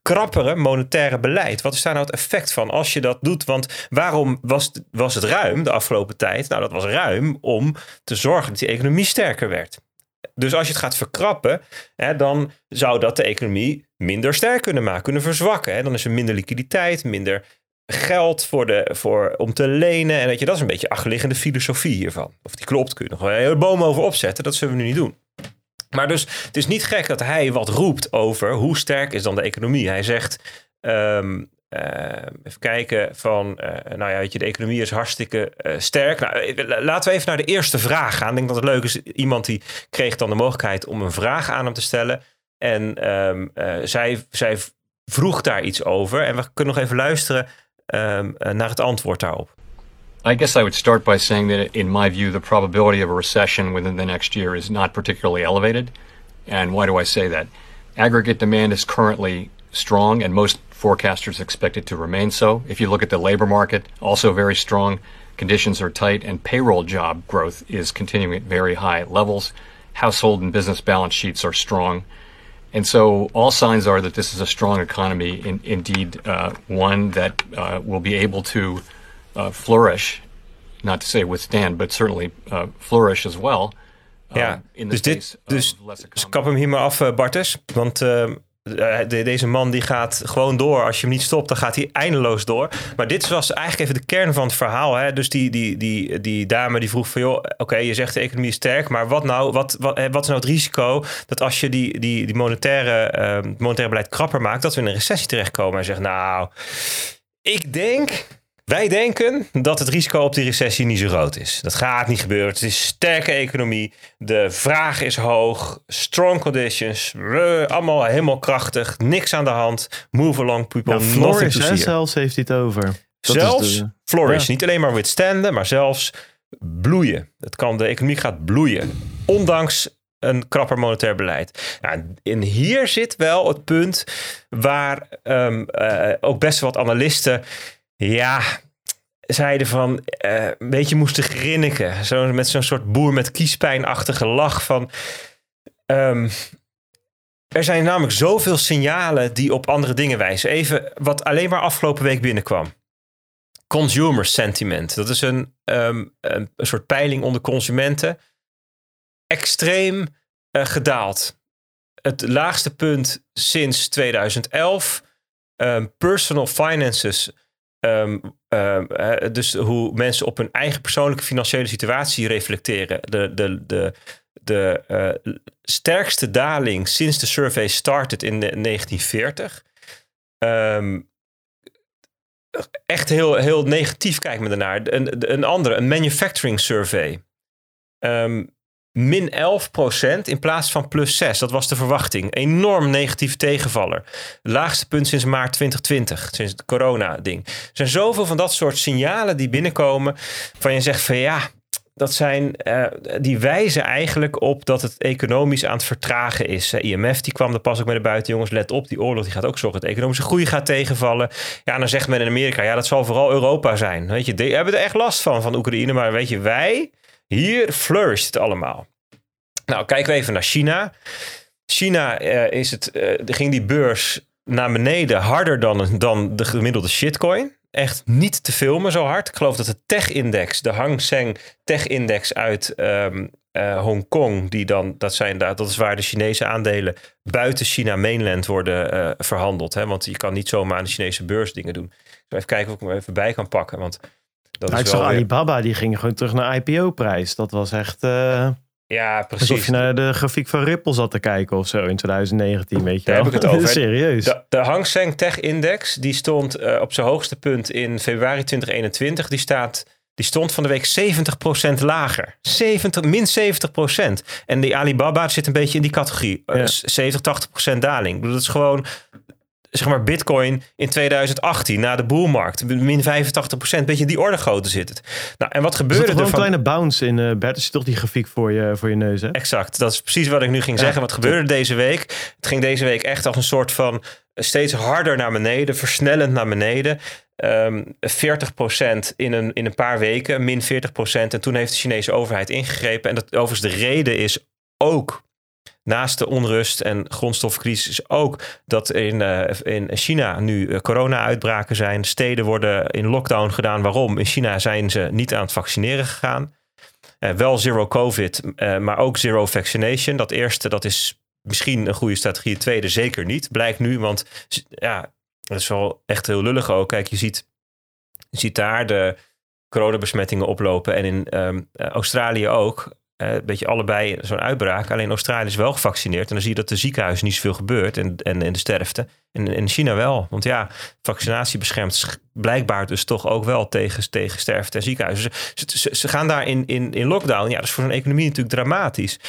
krappere monetaire beleid. Wat is daar nou het effect van als je dat doet? Want waarom was, was het ruim de afgelopen tijd? Nou, dat was ruim om te zorgen dat die economie sterker werd. Dus als je het gaat verkrappen, hè, dan zou dat de economie minder sterk kunnen maken, kunnen verzwakken. Hè. Dan is er minder liquiditeit, minder geld voor de, voor, om te lenen. En weet je, dat is een beetje achterliggende filosofie hiervan. Of die klopt, kun je nog wel een hele boom over opzetten. Dat zullen we nu niet doen. Maar dus het is niet gek dat hij wat roept over hoe sterk is dan de economie. Hij zegt, ehm, eh, even kijken van, eh, nou ja, weet je, de economie is hartstikke eh, sterk. Nou, eh, laten we even naar de eerste vraag gaan. Ik denk dat het leuk is. Iemand die kreeg dan de mogelijkheid om een vraag aan hem te stellen. En ehm, eh, zij, zij vroeg daar iets over. En we kunnen nog even luisteren ehm, naar het antwoord daarop. I guess I would start by saying that, in my view, the probability of a recession within the next year is not particularly elevated. And why do I say that? Aggregate demand is currently strong, and most forecasters expect it to remain so. If you look at the labor market, also very strong. Conditions are tight, and payroll job growth is continuing at very high levels. Household and business balance sheets are strong. And so all signs are that this is a strong economy, in, indeed, uh, one that uh, will be able to uh, flourish, not to say withstand, but certainly uh, flourish as well. uh, Ja, in dus, dit, dus, less dus kap hem hier maar af, eh, Bartes. Want eh, de- deze man die gaat gewoon door. Als je hem niet stopt, dan gaat hij eindeloos door. Maar dit was eigenlijk even de kern van het verhaal. Hè? Dus die, die, die, die dame die vroeg van... joh, oké, je zegt de economie is sterk... maar wat, nou, wat, wat, eh, wat is nou het risico... dat als je die, die, die monetaire, eh, monetaire beleid krapper maakt... dat we in een recessie terechtkomen? Hij zegt, nou, ik denk... Wij denken dat het risico op die recessie niet zo groot is. Dat gaat niet gebeuren. Het is een sterke economie. De vraag is hoog. Strong conditions. allemaal helemaal krachtig. Niks aan de hand. Move along people. Ja, hè, see. zelfs heeft hij het over. Dat zelfs de- ja. Niet alleen maar withstanden, maar zelfs bloeien. Het kan, de economie gaat bloeien. Ondanks een krapper monetair beleid. Nou, en hier zit wel het punt waar ehm, eh, ook best wat analisten... Ja, zeiden van eh, een beetje moesten grinniken. Zo, met zo'n soort boer met kiespijnachtige lach van... ehm, er zijn namelijk zoveel signalen die op andere dingen wijzen. Even wat alleen maar afgelopen week binnenkwam. Consumer sentiment. Dat is een, ehm, een, een soort peiling onder consumenten. Extreem eh, gedaald. Het laagste punt sinds 2011. Ehm, personal finances. Ehm, ehm, eh, dus hoe mensen op hun eigen persoonlijke financiële situatie reflecteren. De, de, de, de eh, sterkste daling sinds de survey started in de 1940. Ehm, echt heel, heel negatief kijkt men ernaar. Een, een andere, een manufacturing survey. Min 11% in plaats van plus 6. Dat was de verwachting. Enorm negatief tegenvaller. Laagste punt sinds maart 2020. Sinds het corona-ding. Er zijn zoveel van dat soort signalen die binnenkomen. Van je zegt van ja, dat zijn, eh, die wijzen eigenlijk op dat het economisch aan het vertragen is. IMF die kwam er pas ook met de buiten. Jongens, let op, die oorlog die gaat ook zorgen dat economische groei gaat tegenvallen. Ja, dan zegt men in Amerika, ja, dat zal vooral Europa zijn. Weet je, die hebben er echt last van, van Oekraïne. Maar weet je, wij, hier flourisht het allemaal. Nou, kijken we even naar China. China eh, is het, eh, ging die beurs naar beneden harder dan, dan de gemiddelde shitcoin. Echt niet te filmen zo hard. Ik geloof dat de tech-index, de Hang Seng tech-index uit ehm eh, Hongkong, die dan, dat, zijn, dat is waar de Chinese aandelen buiten China mainland worden verhandeld. Hè? Want je kan niet zomaar aan de Chinese beurs dingen doen. Ik zal even kijken of ik hem even bij kan pakken. Want dat Nou, ik zag weer- Alibaba, die ging gewoon terug naar IPO-prijs. Dat was echt eh, Ja, precies. alsof je naar de grafiek van Ripple zat te kijken of zo in 2019, weet je Daar wel. heb ik het over. Serieus. De, de Hang Seng Tech Index die stond eh, op zijn hoogste punt in februari 2021. Die, staat, die stond van de week 70% lager. 70, min 70%. En die Alibaba zit een beetje in die categorie. Eh, Ja. 70, 80% daling. Dat is gewoon zeg maar Bitcoin in 2018 na de boelmarkt. Min 85%. Beetje die orde grootte zit het. Nou, en wat Er gebeurde wel er een kleine bounce in, eh Bert. Er zit toch die grafiek voor je, voor je neus, hè? Exact, dat is precies wat ik nu ging Ja, zeggen. Wat gebeurde deze week? Het ging deze week echt als een soort van steeds harder naar beneden, versnellend naar beneden. Ehm 40% in een, in een paar weken, min 40%. En toen heeft de Chinese overheid ingegrepen. En dat overigens de reden is ook, naast de onrust en grondstofcrisis, is ook dat in, eh, in China nu eh, corona-uitbraken zijn. Steden worden in lockdown gedaan. Waarom? In China zijn ze niet aan het vaccineren gegaan. Eh, wel zero COVID, maar ook zero vaccination. Dat eerste, dat is misschien een goede strategie. Het tweede zeker niet. Blijkt nu, want ja, dat is wel echt heel lullig ook. Kijk, je ziet, je ziet daar de coronabesmettingen oplopen. En in ehm, eh, Australië ook. Eh, een beetje allebei zo'n uitbraak. Alleen Australië is wel gevaccineerd. En dan zie je dat de ziekenhuizen niet zoveel gebeurt. En, en, en de sterfte. En in China wel. Want ja, vaccinatie beschermt blijkbaar dus toch ook wel tegen, tegen sterfte en ziekenhuizen. Ze, ze, ze gaan daar in, in, in lockdown. Ja, dat is voor een economie natuurlijk dramatisch.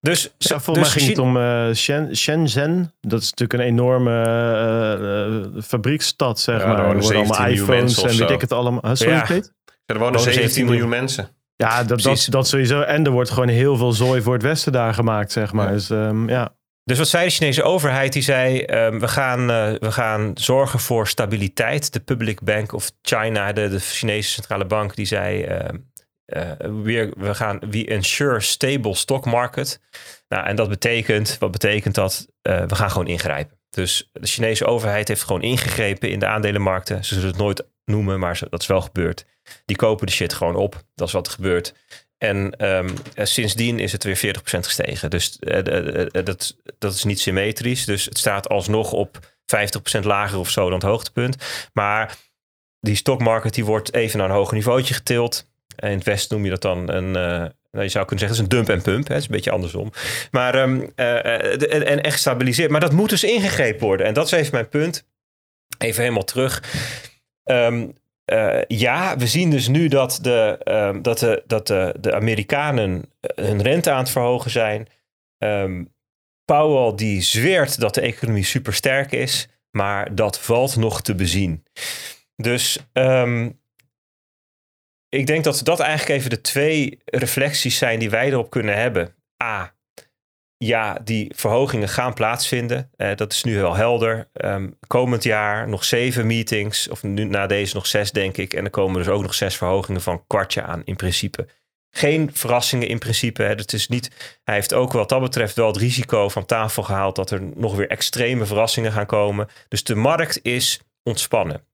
Dus, ja, volgens dus mij ging het om uh, Shenzhen. Dat is natuurlijk een enorme uh, uh, fabrieksstad, zeg Ja, maar. er worden allemaal 17 miljoen iPhones mensen en weet ik het allemaal. Huh, Sorry, Ja. Pete? Er wonen Wonen 17 17 miljoen mensen. Ja, dat, dat, Precies. dat sowieso. En er wordt gewoon heel veel zooi voor het Westen daar gemaakt, zeg maar. Ja. Dus ehm, ja. Dus wat zei de Chinese overheid? Die zei: ehm, we, gaan, eh, we gaan zorgen voor stabiliteit. De Public Bank of China, de, de Chinese centrale bank, die zei: ehm, eh, we, we gaan we ensure stable stock market. Nou, en dat betekent, wat betekent dat? Eh, we gaan gewoon ingrijpen. Dus de Chinese overheid heeft gewoon ingegrepen in de aandelenmarkten. Ze zullen het nooit noemen, maar dat is wel gebeurd. Die kopen de shit gewoon op. Dat is wat er gebeurt. En ehm, eh, sindsdien is het weer 40% gestegen. Dus eh, dat, dat is niet symmetrisch. Dus het staat alsnog op 50% lager of zo dan het hoogtepunt. Maar die stockmarket die wordt even naar een hoger niveautje getild. In het Westen noem je dat dan een... eh, nou, je zou kunnen zeggen, het is een dump en pump. Het is een beetje andersom. Maar, ehm, eh, eh, en, echt stabiliseerd. Maar dat moet dus ingegrepen worden. En dat is even mijn punt. Even helemaal terug. Ehm, eh, ja, we zien dus nu dat de, ehm, dat de, dat de, de Amerikanen eh, hun rente aan het verhogen zijn. Ehm, Powell die zweert dat de economie supersterk is, maar dat valt nog te bezien. Dus ehm, ik denk dat dat eigenlijk even de twee reflecties zijn die wij erop kunnen hebben. A, ja, die verhogingen gaan plaatsvinden. Eh, dat is nu wel helder. Ehm, komend jaar nog zeven meetings, of nu na deze nog zes, denk ik. En dan komen dus ook nog zes verhogingen van kwartje aan, in principe. Geen verrassingen in principe. Hè. Het is niet, hij heeft ook wat dat betreft wel het risico van tafel gehaald dat er nog weer extreme verrassingen gaan komen. Dus de markt is ontspannen.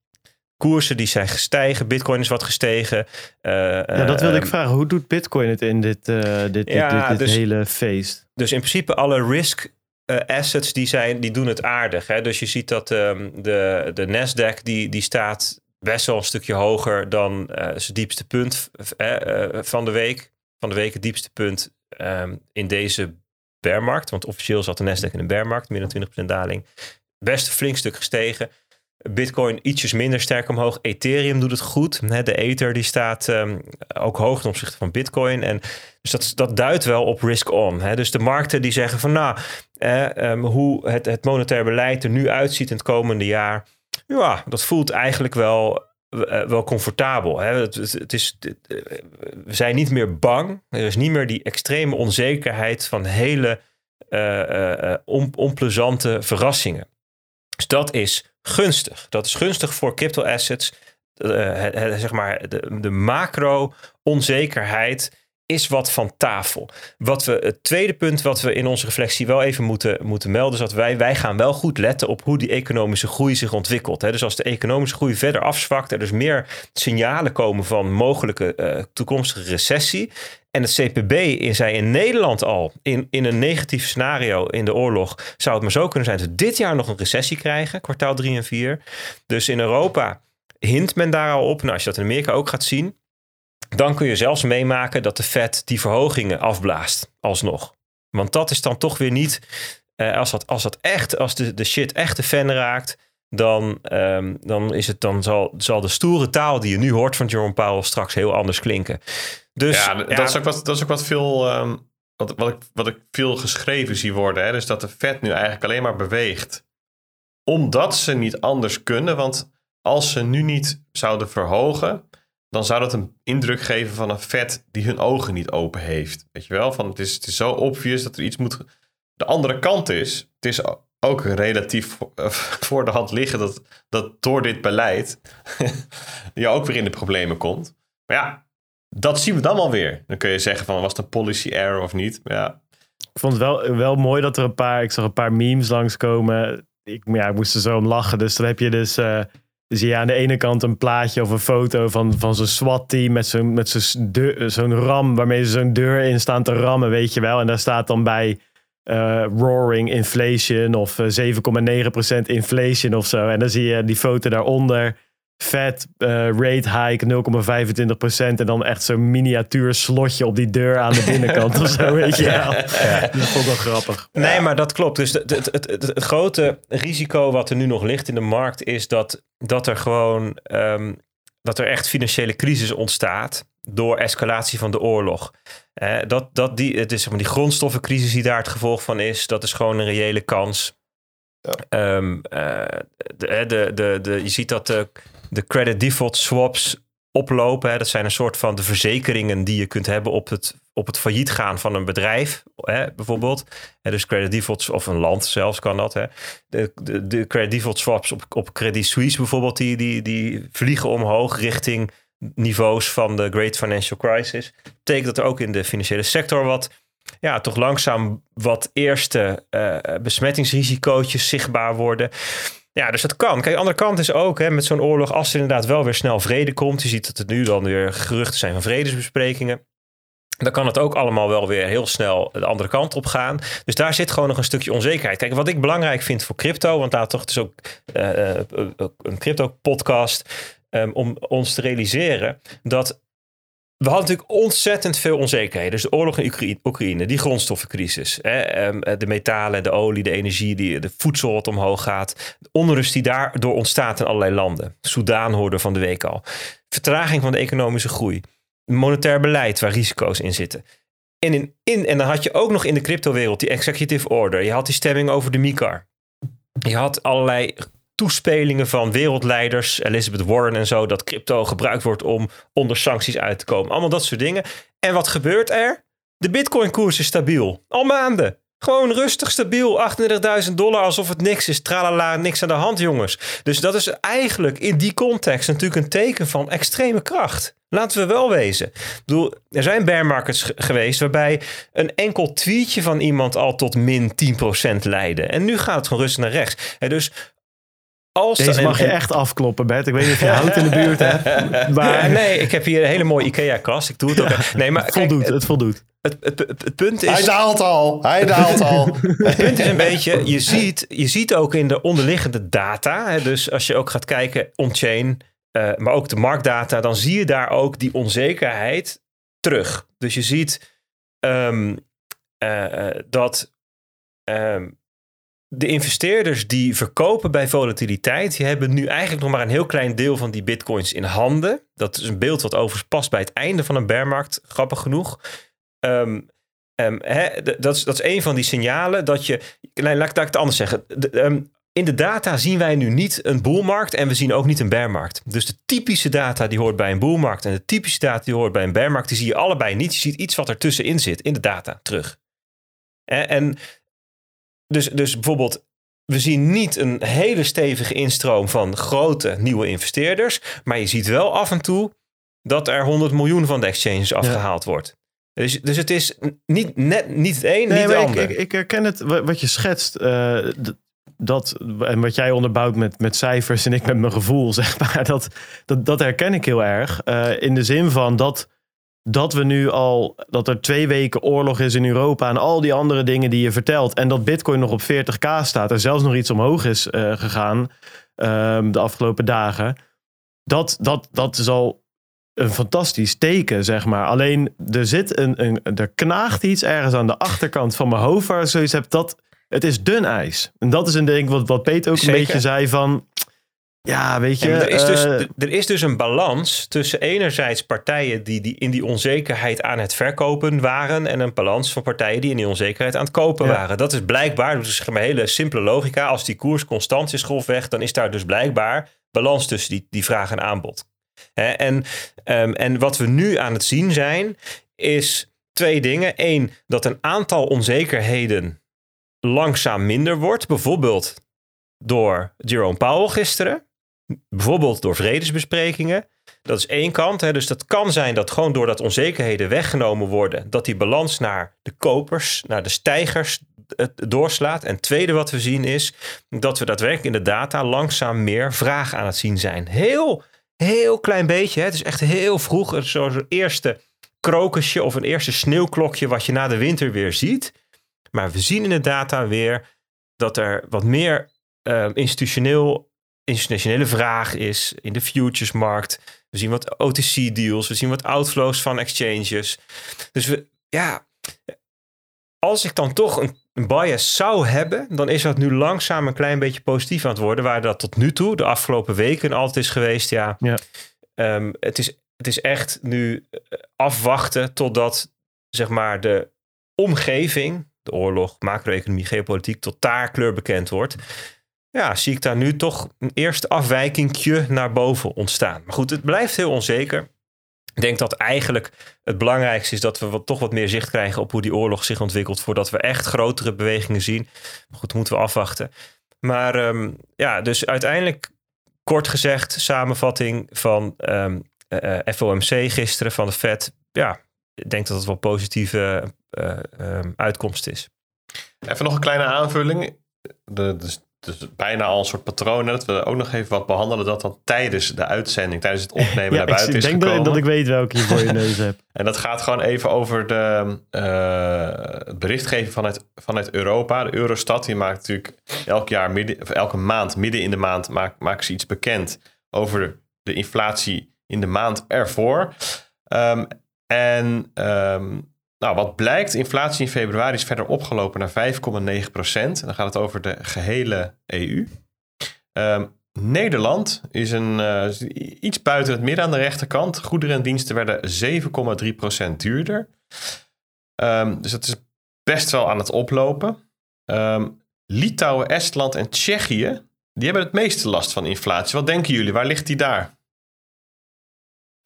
Koersen die zijn gestegen, bitcoin is wat gestegen. Eh, ja, dat wilde ik ehm, vragen. Hoe doet Bitcoin het in dit, eh, dit, dit, Ja, dit, dit dus- hele feest? Dus in principe alle risk eh, assets die, zijn, die doen het aardig. Hè? Dus je ziet dat ehm, de, de Nasdaq die, die staat best wel een stukje hoger dan eh, zijn diepste punt eh, van de week. Van de week het diepste punt ehm, in deze bearmarkt. Want officieel zat de Nasdaq in een bearmarkt, meer dan 20% daling. Best een flink stuk gestegen. Bitcoin ietsjes minder sterk omhoog. Ethereum doet het goed. De Ether die staat ehm, ook hoog ten opzichte van Bitcoin. En dus dat, dat duidt wel op risk on. Dus de markten die zeggen van nou, eh, ehm, hoe het, het monetair beleid er nu uitziet in het komende jaar. Ja, dat voelt eigenlijk wel, eh, wel comfortabel. Het, is, eh, we zijn niet meer bang. Er is niet meer die extreme onzekerheid van hele eh, on, onplezante verrassingen. Dus dat is gunstig. Dat is gunstig voor crypto assets. Eh, zeg maar de, de macro onzekerheid is wat van tafel. Wat we, het tweede punt wat we in onze reflectie wel even moeten, moeten melden... is dat wij, wij gaan wel goed letten op hoe die economische groei zich ontwikkelt. Dus als de economische groei verder afzwakt... er dus meer signalen komen van mogelijke eh, toekomstige recessie... en het CPB zei in Nederland al... In, in een negatief scenario in de oorlog... zou het maar zo kunnen zijn dat we dit jaar nog een recessie krijgen... kwartaal 3 en 4. Dus in Europa hint men daar al op. Nou, als je dat in Amerika ook gaat zien... Dan kun je zelfs meemaken dat de Fed die verhogingen afblaast, alsnog. Want dat is dan toch weer niet, eh, als, dat, als dat echt, als de, de shit echt de fan raakt, dan, ehm, dan, is het, dan zal, zal de stoere taal die je nu hoort van Jerome Powell straks heel anders klinken. Dus ja, Dat, is ook wat, dat is ook wat veel. ehm, wat, wat, ik, wat ik veel geschreven zie worden. Hè? Dus dat de Fed nu eigenlijk alleen maar beweegt. Omdat ze niet anders kunnen. Want als ze nu niet zouden verhogen. Dan zou dat een indruk geven van een Fed die hun ogen niet open heeft. Weet je wel? Van het, is, het is zo obvious dat er iets moet. De andere kant is. Het is ook relatief vo- voor de hand liggen dat, dat door dit beleid. je ook weer in de problemen komt. Maar ja, dat zien we dan wel weer. Dan kun je zeggen van was het een policy error of niet. Ja, Ik vond het wel, wel mooi dat er een paar, ik zag een paar memes langskomen. Ik, ja, ik moest er zo om lachen. Dus dan heb je dus, eh, zie je aan de ene kant een plaatje of een foto van, van zo'n SWAT-team met zo'n met zo'n zo'n ram waarmee ze zo'n deur in staan te rammen, weet je wel. En daar staat dan bij eh, roaring inflation of eh, 7,9% inflation of zo. En dan zie je die foto daaronder Fed eh, rate hike 0,25% en dan echt zo'n miniatuur slotje op die deur aan de binnenkant of zo, weet je wel. Dat vond ik wel grappig. Nee, maar dat klopt. Dus het, het, het, het, het grote risico wat er nu nog ligt in de markt is dat, dat er gewoon ehm, dat er echt financiële crisis ontstaat door escalatie van de oorlog. Eh, dat, dat die, het is zeg maar die grondstoffencrisis die daar het gevolg van is, dat is gewoon een reële kans. Ehm, eh, de, de, de, de, je ziet dat de, de credit default swaps oplopen. Hè. Dat zijn een soort van de verzekeringen die je kunt hebben op het, op het failliet gaan van een bedrijf, hè, bijvoorbeeld. Dus credit defaults, of een land zelfs kan dat. Hè. De, de, de credit default swaps op, op Credit Suisse bijvoorbeeld, die, die, die vliegen omhoog richting niveaus van de Great Financial Crisis. Betekent dat er ook in de financiële sector wat, ja, toch langzaam wat eerste uh, besmettingsrisicootjes zichtbaar worden. Ja, dus dat kan. Kijk, de andere kant is ook hè, met zo'n oorlog, als er inderdaad wel weer snel vrede komt. Je ziet dat het nu dan weer geruchten zijn van vredesbesprekingen. Dan kan het ook allemaal wel weer heel snel de andere kant op gaan. Dus daar zit gewoon nog een stukje onzekerheid. Kijk, wat ik belangrijk vind voor crypto, want daar toch dus ook een crypto podcast um, om ons te realiseren dat we hadden natuurlijk ontzettend veel onzekerheden. Dus de oorlog in Oekraïne, die grondstoffencrisis, hè, ehm, de metalen, de olie, de energie, die, de voedsel wat omhoog gaat, de onrust die daardoor ontstaat in allerlei landen. Soudaan hoorde van de week al. Vertraging van de economische groei, monetair beleid waar risico's in zitten. En, in, in, en dan had je ook nog in de cryptowereld die executive order. Je had die stemming over de MICAR. Je had allerlei toespelingen van wereldleiders, Elizabeth Warren en zo, dat crypto gebruikt wordt om onder sancties uit te komen. Allemaal dat soort dingen. En wat gebeurt er? De Bitcoin-koers is stabiel. Al maanden. Gewoon rustig, stabiel. 38.000 dollar alsof het niks is. Tralala, niks aan de hand, jongens. Dus dat is eigenlijk in die context natuurlijk een teken van extreme kracht. Laten we wel wezen. Ik bedoel, er zijn bear markets geweest waarbij een enkel tweetje van iemand al tot min 10% leidde. En nu gaat het gewoon rustig naar rechts. En dus als Deze mag je echt afkloppen, Bert. Ik weet niet of je hout in de buurt hebt. Maar... nee, ik heb hier een hele mooie IKEA-kast. Ik doe het ook. Nee, maar het voldoet, het voldoet. Het, het, het, punt is... Hij daalt al, hij daalt al. het punt is een beetje, je ziet, je ziet ook in de onderliggende data, hè, dus als je ook gaat kijken on-chain, uh, maar ook de marktdata, dan zie je daar ook die onzekerheid terug. Dus je ziet um, uh, dat um, de investeerders die verkopen bij volatiliteit, die hebben nu eigenlijk nog maar een heel klein deel van die bitcoins in handen. Dat is een beeld wat overigens past bij het einde van een bearmarkt, grappig genoeg. Um, um, dat, is, dat is een van die signalen dat je. Laat, ik het anders zeggen. um, in de data zien wij nu niet een boelmarkt en we zien ook niet een bearmarkt. Dus de typische data die hoort bij een boelmarkt en de typische data die hoort bij een bearmarkt, die zie je allebei niet. Je ziet iets wat ertussenin zit in de data terug. En dus, dus bijvoorbeeld, we zien niet een hele stevige instroom van grote nieuwe investeerders. Maar je ziet wel af en toe dat er 100 miljoen van de exchanges afgehaald wordt. Dus, dus het is niet, net, niet het een, niet het ander. Ik, ik, herken het, wat je schetst. Uh, dat, en wat jij onderbouwt met, met cijfers en ik met mijn gevoel, zeg maar. Dat, dat, dat herken ik heel erg. Uh, in de zin van dat dat we nu al, dat er twee weken oorlog is in Europa en al die andere dingen die je vertelt. En dat Bitcoin nog op 40k staat en zelfs nog iets omhoog is uh, gegaan um, de afgelopen dagen. Dat, dat, dat is al een fantastisch teken, zeg maar. Alleen er zit een, een, er knaagt iets ergens aan de achterkant van mijn hoofd waar ik zoiets heb dat het is dun ijs. En dat is een ding wat, wat Peter ook Zeker. een beetje zei van ja, weet je. er, is dus, uh, er is dus een balans tussen enerzijds partijen die, die in die onzekerheid aan het verkopen waren. En een balans van partijen die in die onzekerheid aan het kopen ja. waren. Dat is blijkbaar, dus is een hele simpele logica. Als die koers constant is golfweg, dan is daar dus blijkbaar balans tussen die, die vraag en aanbod. Hè? En, um, en wat we nu aan het zien zijn, is twee dingen. Eén, dat een aantal onzekerheden langzaam minder wordt. Bijvoorbeeld door Jerome Powell gisteren. Bijvoorbeeld door vredesbesprekingen. Dat is één kant. Hè. Dus dat kan zijn dat gewoon doordat onzekerheden weggenomen worden, dat die balans naar de kopers, naar de stijgers doorslaat. En het tweede wat we zien is dat we daadwerkelijk in de data langzaam meer vraag aan het zien zijn. Heel, heel klein beetje. Hè. Het is echt heel vroeg. Zo'n eerste krokusje of een eerste sneeuwklokje wat je na de winter weer ziet. Maar we zien in de data weer dat er wat meer uh, institutioneel internationale vraag is in de futuresmarkt. We zien wat OTC-deals, we zien wat outflows van exchanges. Dus we, ja, als ik dan toch een, een bias zou hebben, dan is dat nu langzaam een klein beetje positief aan het worden. Waar dat tot nu toe, de afgelopen weken, altijd is geweest. Ja, Ja. Ehm, het, is, het is echt nu eh, afwachten totdat zeg maar de omgeving, de oorlog, macro-economie, geopolitiek, tot daar kleur bekend wordt. Ja, zie ik daar nu toch een eerste afwijkingje naar boven ontstaan. Maar goed, het blijft heel onzeker. Ik denk dat eigenlijk het belangrijkste is dat we wat, toch wat meer zicht krijgen op hoe die oorlog zich ontwikkelt. Voordat we echt grotere bewegingen zien. Maar goed, moeten we afwachten. Maar ehm, ja, dus uiteindelijk, kort gezegd, samenvatting van ehm, eh, eh, FOMC gisteren van de Fed. Ja, ik denk dat het wel een positieve eh, ehm, uitkomst is. Even nog een kleine aanvulling. De, dus bijna al een soort patroon. Dat we ook nog even wat behandelen. Dat dan tijdens de uitzending, tijdens het opnemen Ja, naar buiten ik is denk dat, gekomen. dat ik weet welke je voor je neus hebt. En dat gaat gewoon even over de, het berichtgeving vanuit, vanuit Europa. De Eurostat die maakt natuurlijk elk jaar, midden, of elke maand, midden in de maand, maakt, maken ze iets bekend over de inflatie in de maand ervoor. Ehm, en ehm, nou, wat blijkt, inflatie in februari is verder opgelopen naar 5,9 procent. Dan gaat het over de gehele EU. Ehm, Nederland is een, eh, iets buiten het midden aan de rechterkant. Goederen en diensten werden 7,3% duurder. Ehm, dus dat is best wel aan het oplopen. Ehm, Litouwen, Estland en Tsjechië, die hebben het meeste last van inflatie. Wat denken jullie? Waar ligt die daar?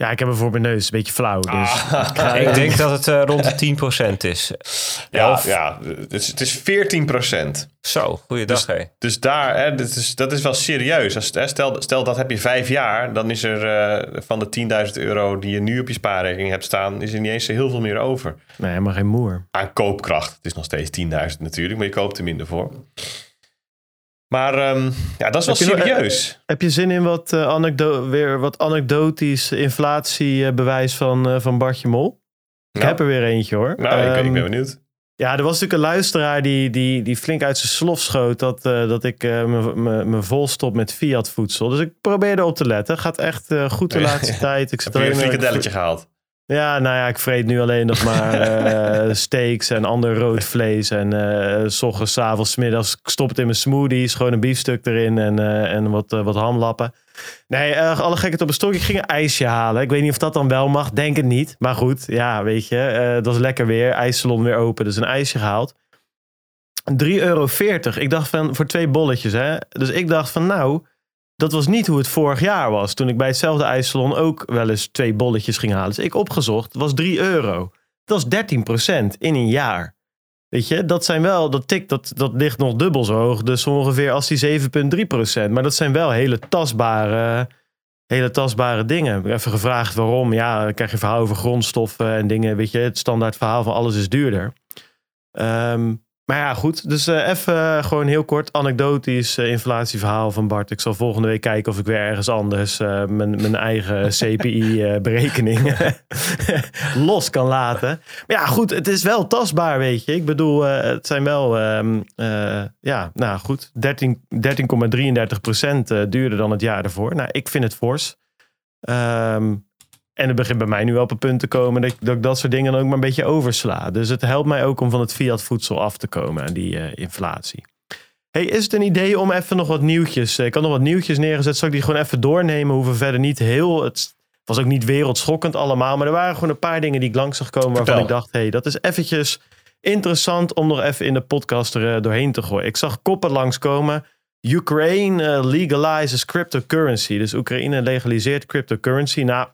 Ja, ik heb hem voor mijn neus. Een beetje flauw. Dus Ah. ik ga- Ik denk dat het eh, rond de 10% is. Ja, Elf. ja het, is, het is 14%. Zo, goeiedag hé. Dus daar, hè, dat, is, dat is wel serieus. Als, hè, stel, stel dat heb je vijf jaar, dan is er eh, van de 10.000 euro die je nu op je spaarrekening hebt staan, is er niet eens zo heel veel meer over. Nee, helemaal geen moer. Aan koopkracht. Het is nog steeds 10.000 natuurlijk, maar je koopt er minder voor. Maar ehm, ja, dat is wel Heb je serieus. Heb je zin in wat, eh, anekdo weer wat anekdotisch inflatiebewijs van, eh, van Bartje Mol? Ik Nou, heb er weer eentje hoor. nou, ik, ik Ehm, ben benieuwd. Ja, er was natuurlijk een luisteraar die, die, die flink uit zijn slof schoot dat, eh, dat ik me- vol stop met Fiat voedsel. Dus ik probeer erop te letten. Gaat echt goed de laatste tijd. Ik Heb je een frikadelletje gehaald? Ja, nou ja, ik vreet nu alleen nog maar eh, steaks en ander rood vlees. En eh s ochtends, avonds, middags. Ik stop het in mijn smoothies. Gewoon een biefstuk erin en, eh, en wat, wat hamlappen. Nee, alle gekheid op een stok. Ik ging een ijsje halen. Ik weet niet of dat dan wel mag. Denk het niet. Maar goed, ja, weet je. dat is lekker weer. IJssalon weer open. Dus een ijsje gehaald. 3,40 euro. Ik dacht van, voor twee bolletjes, hè. Dus ik dacht van, nou... Dat was niet hoe het vorig jaar was. Toen ik bij hetzelfde ijssalon ook wel eens twee bolletjes ging halen. Dus ik opgezocht, was 3 euro. Dat is 13% in een jaar. Weet je, dat zijn wel, dat tik, dat, dat ligt nog dubbel zo hoog. Dus ongeveer als die 7,3%. Maar dat zijn wel hele tastbare, hele tastbare dingen. Even gevraagd waarom. Ja, dan krijg je verhaal over grondstoffen en dingen. Weet je, het standaard verhaal van alles is duurder. Ehm, maar ja, goed. Dus eh, even eh, gewoon heel kort anekdotisch eh, inflatieverhaal van Bart. Ik zal volgende week kijken of ik weer ergens anders mijn, mijn eigen CPI-berekening los kan laten. Maar ja, goed. Het is wel tastbaar, weet je. Ik bedoel, het zijn wel, ehm, eh, ja, nou goed. 13 13,33 procent eh, duurder dan het jaar ervoor. Nou, ik vind het fors. Ehm, en het begint bij mij nu wel op een punt te komen dat ik, dat dat soort dingen dan ook maar een beetje oversla. Dus het helpt mij ook om van het fiat voedsel af te komen, die eh, inflatie. Hey, is het een idee om even nog wat nieuwtjes... eh, Ik had nog wat nieuwtjes neergezet. Zal ik die gewoon even doornemen? Hoeven verder niet heel... Het was ook niet wereldschokkend allemaal. Maar er waren gewoon een paar dingen die ik langs zag komen... waarvan Vertel. ik dacht, hey, dat is eventjes interessant... om nog even in de podcast er eh, doorheen te gooien. Ik zag koppen langskomen. Ukraine legalizes cryptocurrency. Dus Oekraïne legaliseert cryptocurrency. Nou,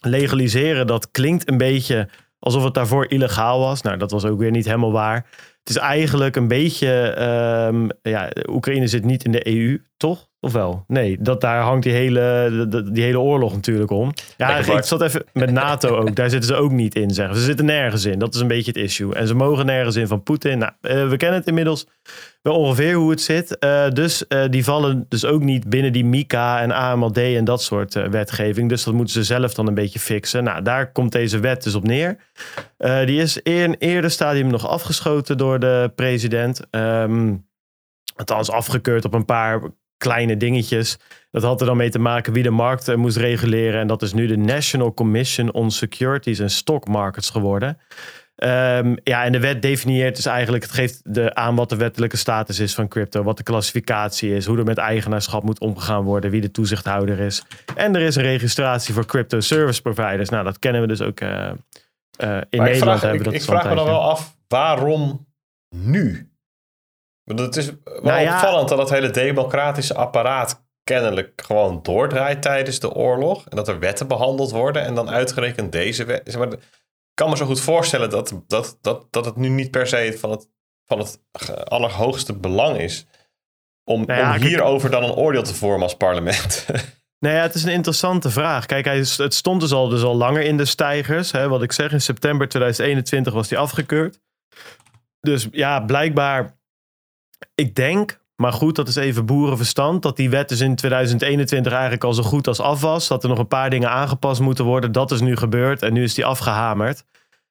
legaliseren, dat klinkt een beetje alsof het daarvoor illegaal was. Nou, dat was ook weer niet helemaal waar. Het is eigenlijk een beetje, ehm, ja, Oekraïne zit niet in de EU, toch? Of wel? Nee, dat, daar hangt die hele, die hele oorlog natuurlijk om. Ja, ik zat even met NATO ook. Daar zitten ze ook niet in, zeggen ze. Zitten nergens in. Dat is een beetje het issue. En ze mogen nergens in van Poetin. Nou, eh, we kennen het inmiddels wel ongeveer hoe het zit. Eh, dus eh, die vallen dus ook niet binnen die MICA en AMLD en dat soort wetgeving. Dus dat moeten ze zelf dan een beetje fixen. Nou, daar komt deze wet dus op neer. Die is in een eerder stadium nog afgeschoten door de president. Ehm, althans afgekeurd op een paar kleine dingetjes. Dat had er dan mee te maken wie de markt eh, moest reguleren. En dat is nu de National Commission on Securities and Stock Markets geworden. Ehm, ja, en de wet definieert dus eigenlijk, het geeft de, aan wat de wettelijke status is van crypto, wat de klassificatie is, hoe er met eigenaarschap moet omgegaan worden, wie de toezichthouder is. En er is een registratie voor crypto service providers. Nou, dat kennen we dus ook uh, uh, in Maar Nederland. ik vraag, hebben we dat ik vraag me dan wel af, waarom nu? Want het is wel Nou ja- opvallend dat het hele democratische apparaat kennelijk gewoon doordraait tijdens de oorlog. En dat er wetten behandeld worden en dan uitgerekend deze wet. Zeg maar, ik kan me zo goed voorstellen dat, dat, dat, dat het nu niet per se van het, van het allerhoogste belang is. Om, Nou ja, om hierover dan een oordeel te vormen als parlement. Nou ja, het is een interessante vraag. Kijk, hij, het stond dus al, dus al langer in de stijgers. Hè, wat ik zeg, in september 2021 was die afgekeurd. Dus ja, blijkbaar, ik denk, maar goed, dat is even boerenverstand, dat die wet dus in 2021 eigenlijk al zo goed als af was. Dat er nog een paar dingen aangepast moeten worden. Dat is nu gebeurd en nu is die afgehamerd.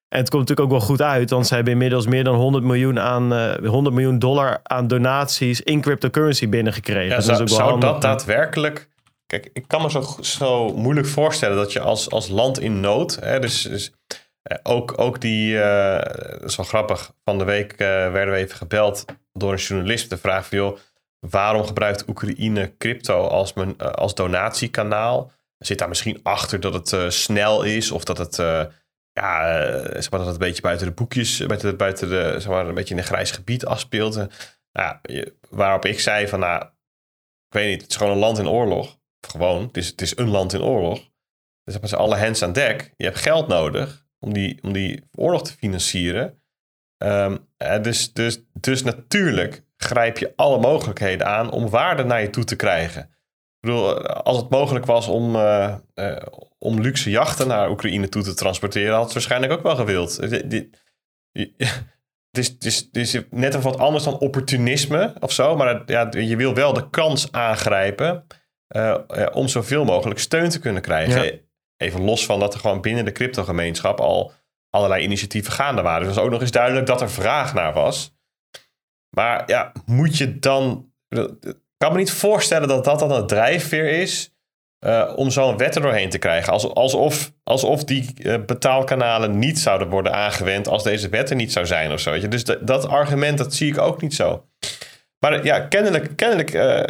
En het komt natuurlijk ook wel goed uit, want ze hebben inmiddels meer dan 100 miljoen, aan, eh 100 miljoen dollar aan donaties in cryptocurrency binnengekregen. Ja, dat zou is ook wel zou handig. dat daadwerkelijk... Kijk, ik kan me zo, zo moeilijk voorstellen dat je als, als land in nood... Hè, dus, dus eh, ook, ook die... eh, dat is wel grappig. Van de week eh, werden we even gebeld door een journalist. De vraag joh, waarom gebruikt Oekraïne crypto als, men, eh, als donatiekanaal? Zit daar misschien achter dat het eh, snel is? Of dat het... eh, ja, eh, zeg maar dat het een beetje buiten de boekjes, buiten, buiten de, zeg maar, een beetje in een grijs gebied afspeelt. Eh, Nou, ja, waarop ik zei van, nou, ik weet niet, het is gewoon een land in oorlog. Gewoon, het is, het is een land in oorlog. Dus hebben ze alle hands aan dek. Je hebt geld nodig om die, om die oorlog te financieren. Ehm, eh, dus, dus, dus natuurlijk grijp je alle mogelijkheden aan om waarde naar je toe te krijgen. Ik bedoel, eh, als het mogelijk was om, eh, eh, om luxe jachten naar Oekraïne toe te transporteren, had het waarschijnlijk ook wel gewild. Het is, is, is net even wat anders dan opportunisme of zo. Maar ja, je wil wel de kans aangrijpen om zoveel mogelijk steun te kunnen krijgen. Even los van dat er gewoon binnen de cryptogemeenschap al allerlei initiatieven gaande waren. Dus was ook nog eens duidelijk dat er vraag naar was. Maar ja, moet je dan... Ik kan me niet voorstellen dat dat dan een drijfveer is... eh, om zo'n wet er doorheen te krijgen. Als, alsof, alsof die eh, betaalkanalen niet zouden worden aangewend... als deze wet er niet zou zijn of zo. Dus dat argument, dat zie ik ook niet zo. Maar ja, kennelijk, kennelijk eh,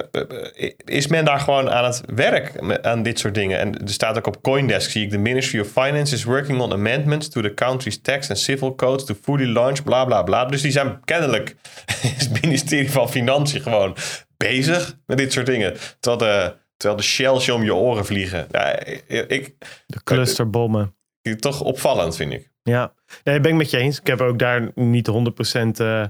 is men daar gewoon aan het werk aan dit soort dingen. En er staat ook op Coindesk, zie ik, the Ministry of Finance is working on amendments to the country's tax and civil codes to fully launch, bla bla bla. Dus die zijn kennelijk, is het ministerie van Financiën gewoon bezig met dit soort dingen. Terwijl de, terwijl de shells je om je oren vliegen. Ja, ik, ik, De clusterbommen. ik- toch opvallend, vind ik. Ja, nee, ben ik met je eens. Ik heb ook daar niet 100% eh,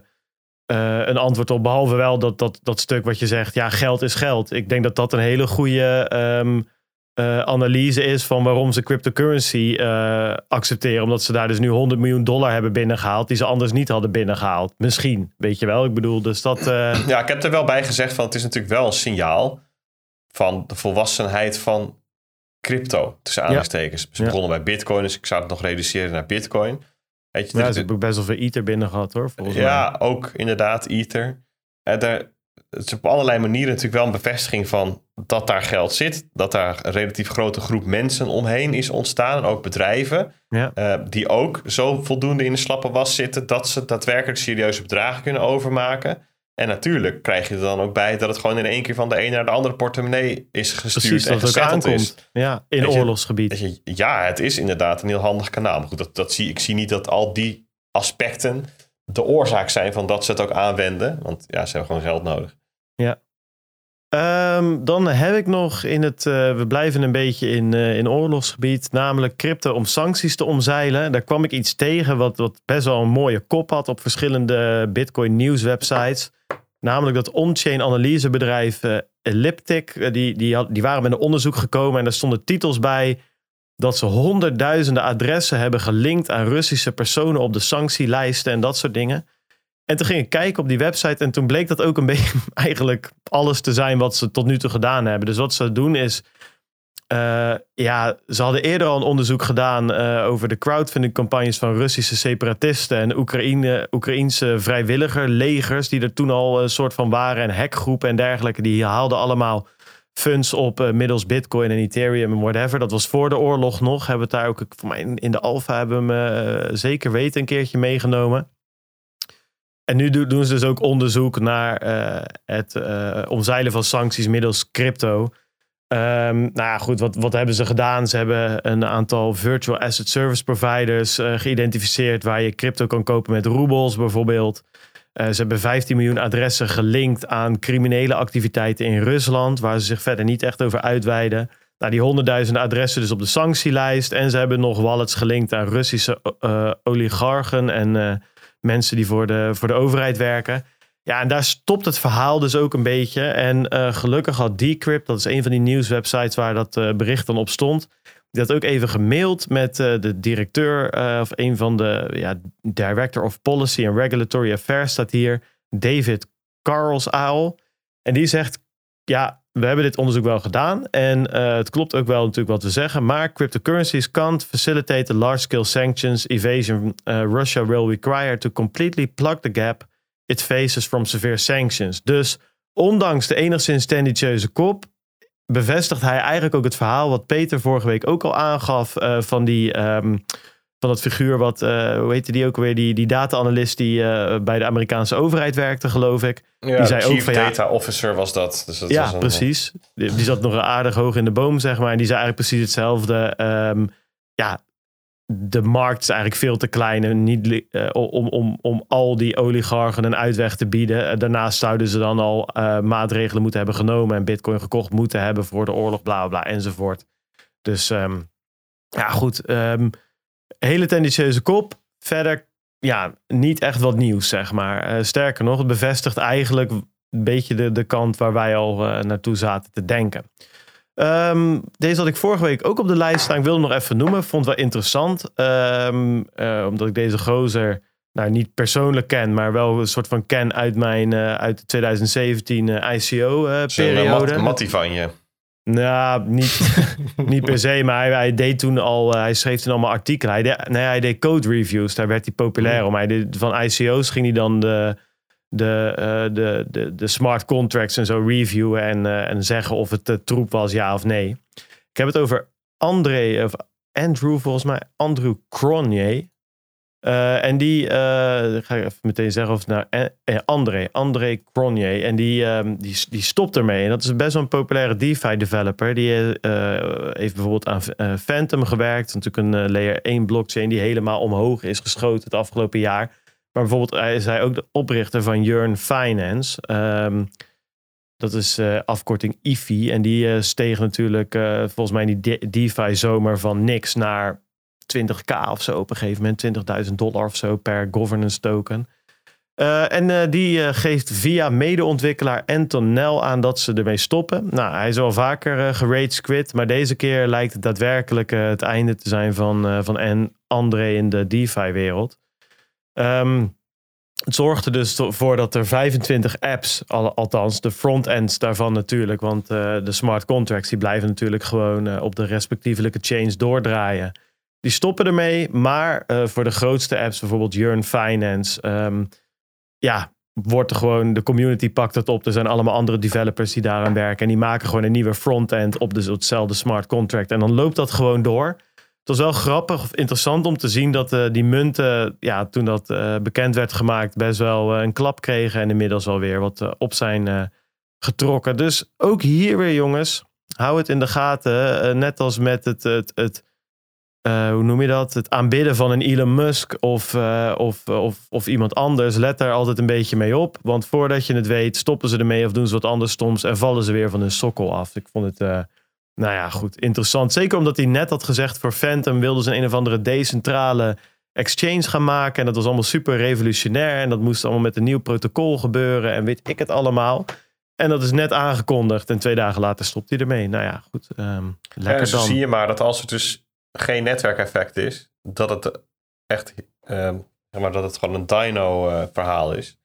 eh, een antwoord op. Behalve wel dat, dat, dat stuk wat je zegt, ja, geld is geld. Ik denk dat dat een hele goede ehm, eh, analyse is van waarom ze cryptocurrency eh, accepteren. Omdat ze daar dus nu 100 miljoen dollar hebben binnengehaald, die ze anders niet hadden binnengehaald. Misschien, weet je wel. Ik bedoel, dus dat... Ja, ik heb er wel bij gezegd van het is natuurlijk wel een signaal van de volwassenheid van crypto, tussen aanhalingstekens. Ze Ja. begonnen bij bitcoin, dus ik zou het nog reduceren naar bitcoin. Weet je, ja, ze hebben best wel veel ether binnen gehad hoor, volgens mij. ja, ook inderdaad Ether. En daar, het is op allerlei manieren natuurlijk wel een bevestiging van dat daar geld zit. Dat daar een relatief grote groep mensen omheen is ontstaan. En ook bedrijven Ja. eh, die ook zo voldoende in de slappe was zitten... dat ze daadwerkelijk serieuze bedragen kunnen overmaken. En natuurlijk krijg je er dan ook bij dat het gewoon in één keer van de ene naar de andere portemonnee is gestuurd Precies, en dat het aankomt. is. Ja, in je, oorlogsgebied. Je, ja, het is inderdaad een heel handig kanaal. Maar goed, dat, dat zie, ik zie niet dat al die aspecten de oorzaak zijn van dat ze het ook aanwenden. Want ja, ze hebben gewoon geld nodig. Ehm, dan heb ik nog in het. eh, we blijven een beetje in, eh, in oorlogsgebied. Namelijk crypto om sancties te omzeilen. Daar kwam ik iets tegen wat, wat best wel een mooie kop had op verschillende Bitcoin nieuwswebsites. Namelijk dat on-chain analysebedrijf eh, Elliptic. die, die, had, die waren met een onderzoek gekomen en daar stonden titels bij. Dat ze honderdduizenden adressen hebben gelinkt aan Russische personen op de sanctielijsten en dat soort dingen. En toen ging ik kijken op die website en toen bleek dat ook een beetje eigenlijk alles te zijn wat ze tot nu toe gedaan hebben. Dus wat ze doen is, eh, ja, ze hadden eerder al een onderzoek gedaan eh, over de crowdfunding campagnes van Russische separatisten en Oekraïne, Oekraïnse vrijwilligerlegers, die er toen al een soort van waren en hackgroepen en dergelijke. Die haalden allemaal funds op eh, middels Bitcoin en Ethereum en whatever. Dat was voor de oorlog nog. Hebben we het daar ook, voor mij in de Alpha hebben we hem zeker weten een keertje meegenomen. En nu doen ze dus ook onderzoek naar het omzeilen van sancties middels crypto. Um, nou ja, goed, wat, wat hebben ze gedaan? Ze hebben een aantal virtual asset service providers uh, geïdentificeerd waar je crypto kan kopen met roebels bijvoorbeeld. Ze hebben 15 miljoen adressen gelinkt aan criminele activiteiten in Rusland, waar ze zich verder niet echt over uitweiden. Nou, die honderdduizenden adressen dus op de sanctielijst. En ze hebben nog wallets gelinkt aan Russische oligarchen en mensen die voor de, voor de overheid werken. Ja, en daar stopt het verhaal dus ook een beetje. En uh, gelukkig had Decrypt, dat is een van die nieuwswebsites waar dat uh, bericht dan op stond. Die had ook even gemaild met uh, de directeur of een van de ja, Director of Policy and Regulatory Affairs staat hier, David Carlsaal. En die zegt, ja, we hebben dit onderzoek wel gedaan en het klopt ook wel natuurlijk wat we zeggen, maar cryptocurrencies can't facilitate large-scale sanctions evasion Russia will require to completely plug the gap it faces from severe sanctions. Dus ondanks de enigszins tendentieuze kop, bevestigt hij eigenlijk ook het verhaal wat Peter vorige week ook al aangaf uh, van die. Um, van dat figuur wat, uh, hoe heette die ook weer, die, die data-analyst die uh, bij de Amerikaanse overheid werkte, geloof ik. Ja, die zei chief ook van, data ja, officer was dat. Dus dat ja, was een, precies. Die, die, zat nog aardig hoog in de boom, zeg maar. En die zei eigenlijk precies hetzelfde. Um, ja, de markt is eigenlijk veel te klein en niet, uh, om, om, om al die oligarchen een uitweg te bieden. Eh, daarnaast zouden ze dan al maatregelen moeten hebben genomen en bitcoin gekocht moeten hebben voor de oorlog, bla bla, bla enzovoort. Dus um, ja, goed. Um, hele tendentieuze kop. Verder, ja, niet echt wat nieuws, zeg maar. Uh, sterker nog, het bevestigt eigenlijk een beetje de, de kant waar wij al naartoe zaten te denken. Um, deze had ik vorige week ook op de lijst staan. Ik wilde hem nog even noemen. Vond wel interessant. Um, uh, omdat ik deze gozer nou, niet persoonlijk ken, maar wel een soort van ken uit mijn uit de 2017 uh, ICO-periode. Mattie van je. Nou, niet, niet per se, maar hij, hij, deed toen al, hij schreef toen allemaal artikelen. Hij deed, nee, hij deed code reviews, daar werd hij populair om. Hij deed, van ICO's ging hij dan de, de, uh, de, de, de smart contracts en zo reviewen en, uh, en zeggen of het uh, troep was, ja of nee. Ik heb het over André, of Andrew volgens mij, Andrew Cronje. En die, ga ik even meteen zeggen of het nou, André, André Cronje. En die, um, die, die stopt ermee. En dat is best wel een populaire DeFi developer. Die heeft bijvoorbeeld aan Phantom gewerkt. Natuurlijk een layer 1 blockchain die helemaal omhoog is geschoten het afgelopen jaar. Maar bijvoorbeeld is hij ook de oprichter van Yearn Finance. Um, dat is afkorting IFI. En die uh, steeg natuurlijk volgens mij die DeFi zomer van niks naar 20k of zo op een gegeven moment. 20.000 dollar of zo per governance token. en die geeft via medeontwikkelaar Antonel aan dat ze ermee stoppen. Nou, hij is al vaker gerage quit. Maar deze keer lijkt het daadwerkelijk het einde te zijn van, van André in de DeFi-wereld. Um, het zorgde dus voor dat er 25 apps, al, althans de frontends daarvan natuurlijk, want de smart contracts die blijven natuurlijk gewoon op de respectievelijke chains doordraaien. Die stoppen ermee, maar uh, voor de grootste apps, bijvoorbeeld Yearn Finance, um, ja, wordt er gewoon, de community pakt het op. Er zijn allemaal andere developers die daaraan werken en die maken gewoon een nieuwe frontend op de, hetzelfde smart contract. En dan loopt dat gewoon door. Het was wel grappig of interessant om te zien dat uh, die munten, ja, toen dat uh, bekend werd gemaakt, best wel een klap kregen en inmiddels alweer wat op zijn getrokken. Dus ook hier weer, jongens, hou het in de gaten. net als met het, het, het hoe noem je dat? Het aanbidden van een Elon Musk of, of, of, of iemand anders. Let daar altijd een beetje mee op. Want voordat je het weet, stoppen ze ermee of doen ze wat anders stoms en vallen ze weer van hun sokkel af. Ik vond het nou ja, goed, interessant. Zeker omdat hij net had gezegd voor Phantom wilden ze een, een of andere decentrale exchange gaan maken. En dat was allemaal super revolutionair. En dat moest allemaal met een nieuw protocol gebeuren. En weet ik het allemaal. En dat is net aangekondigd. En twee dagen later stopt hij ermee. Nou ja, goed. Um, lekker ja, dan. zie je maar dat als het dus geen netwerkeffect is, dat het echt, um, maar dat het gewoon een dino uh, verhaal is.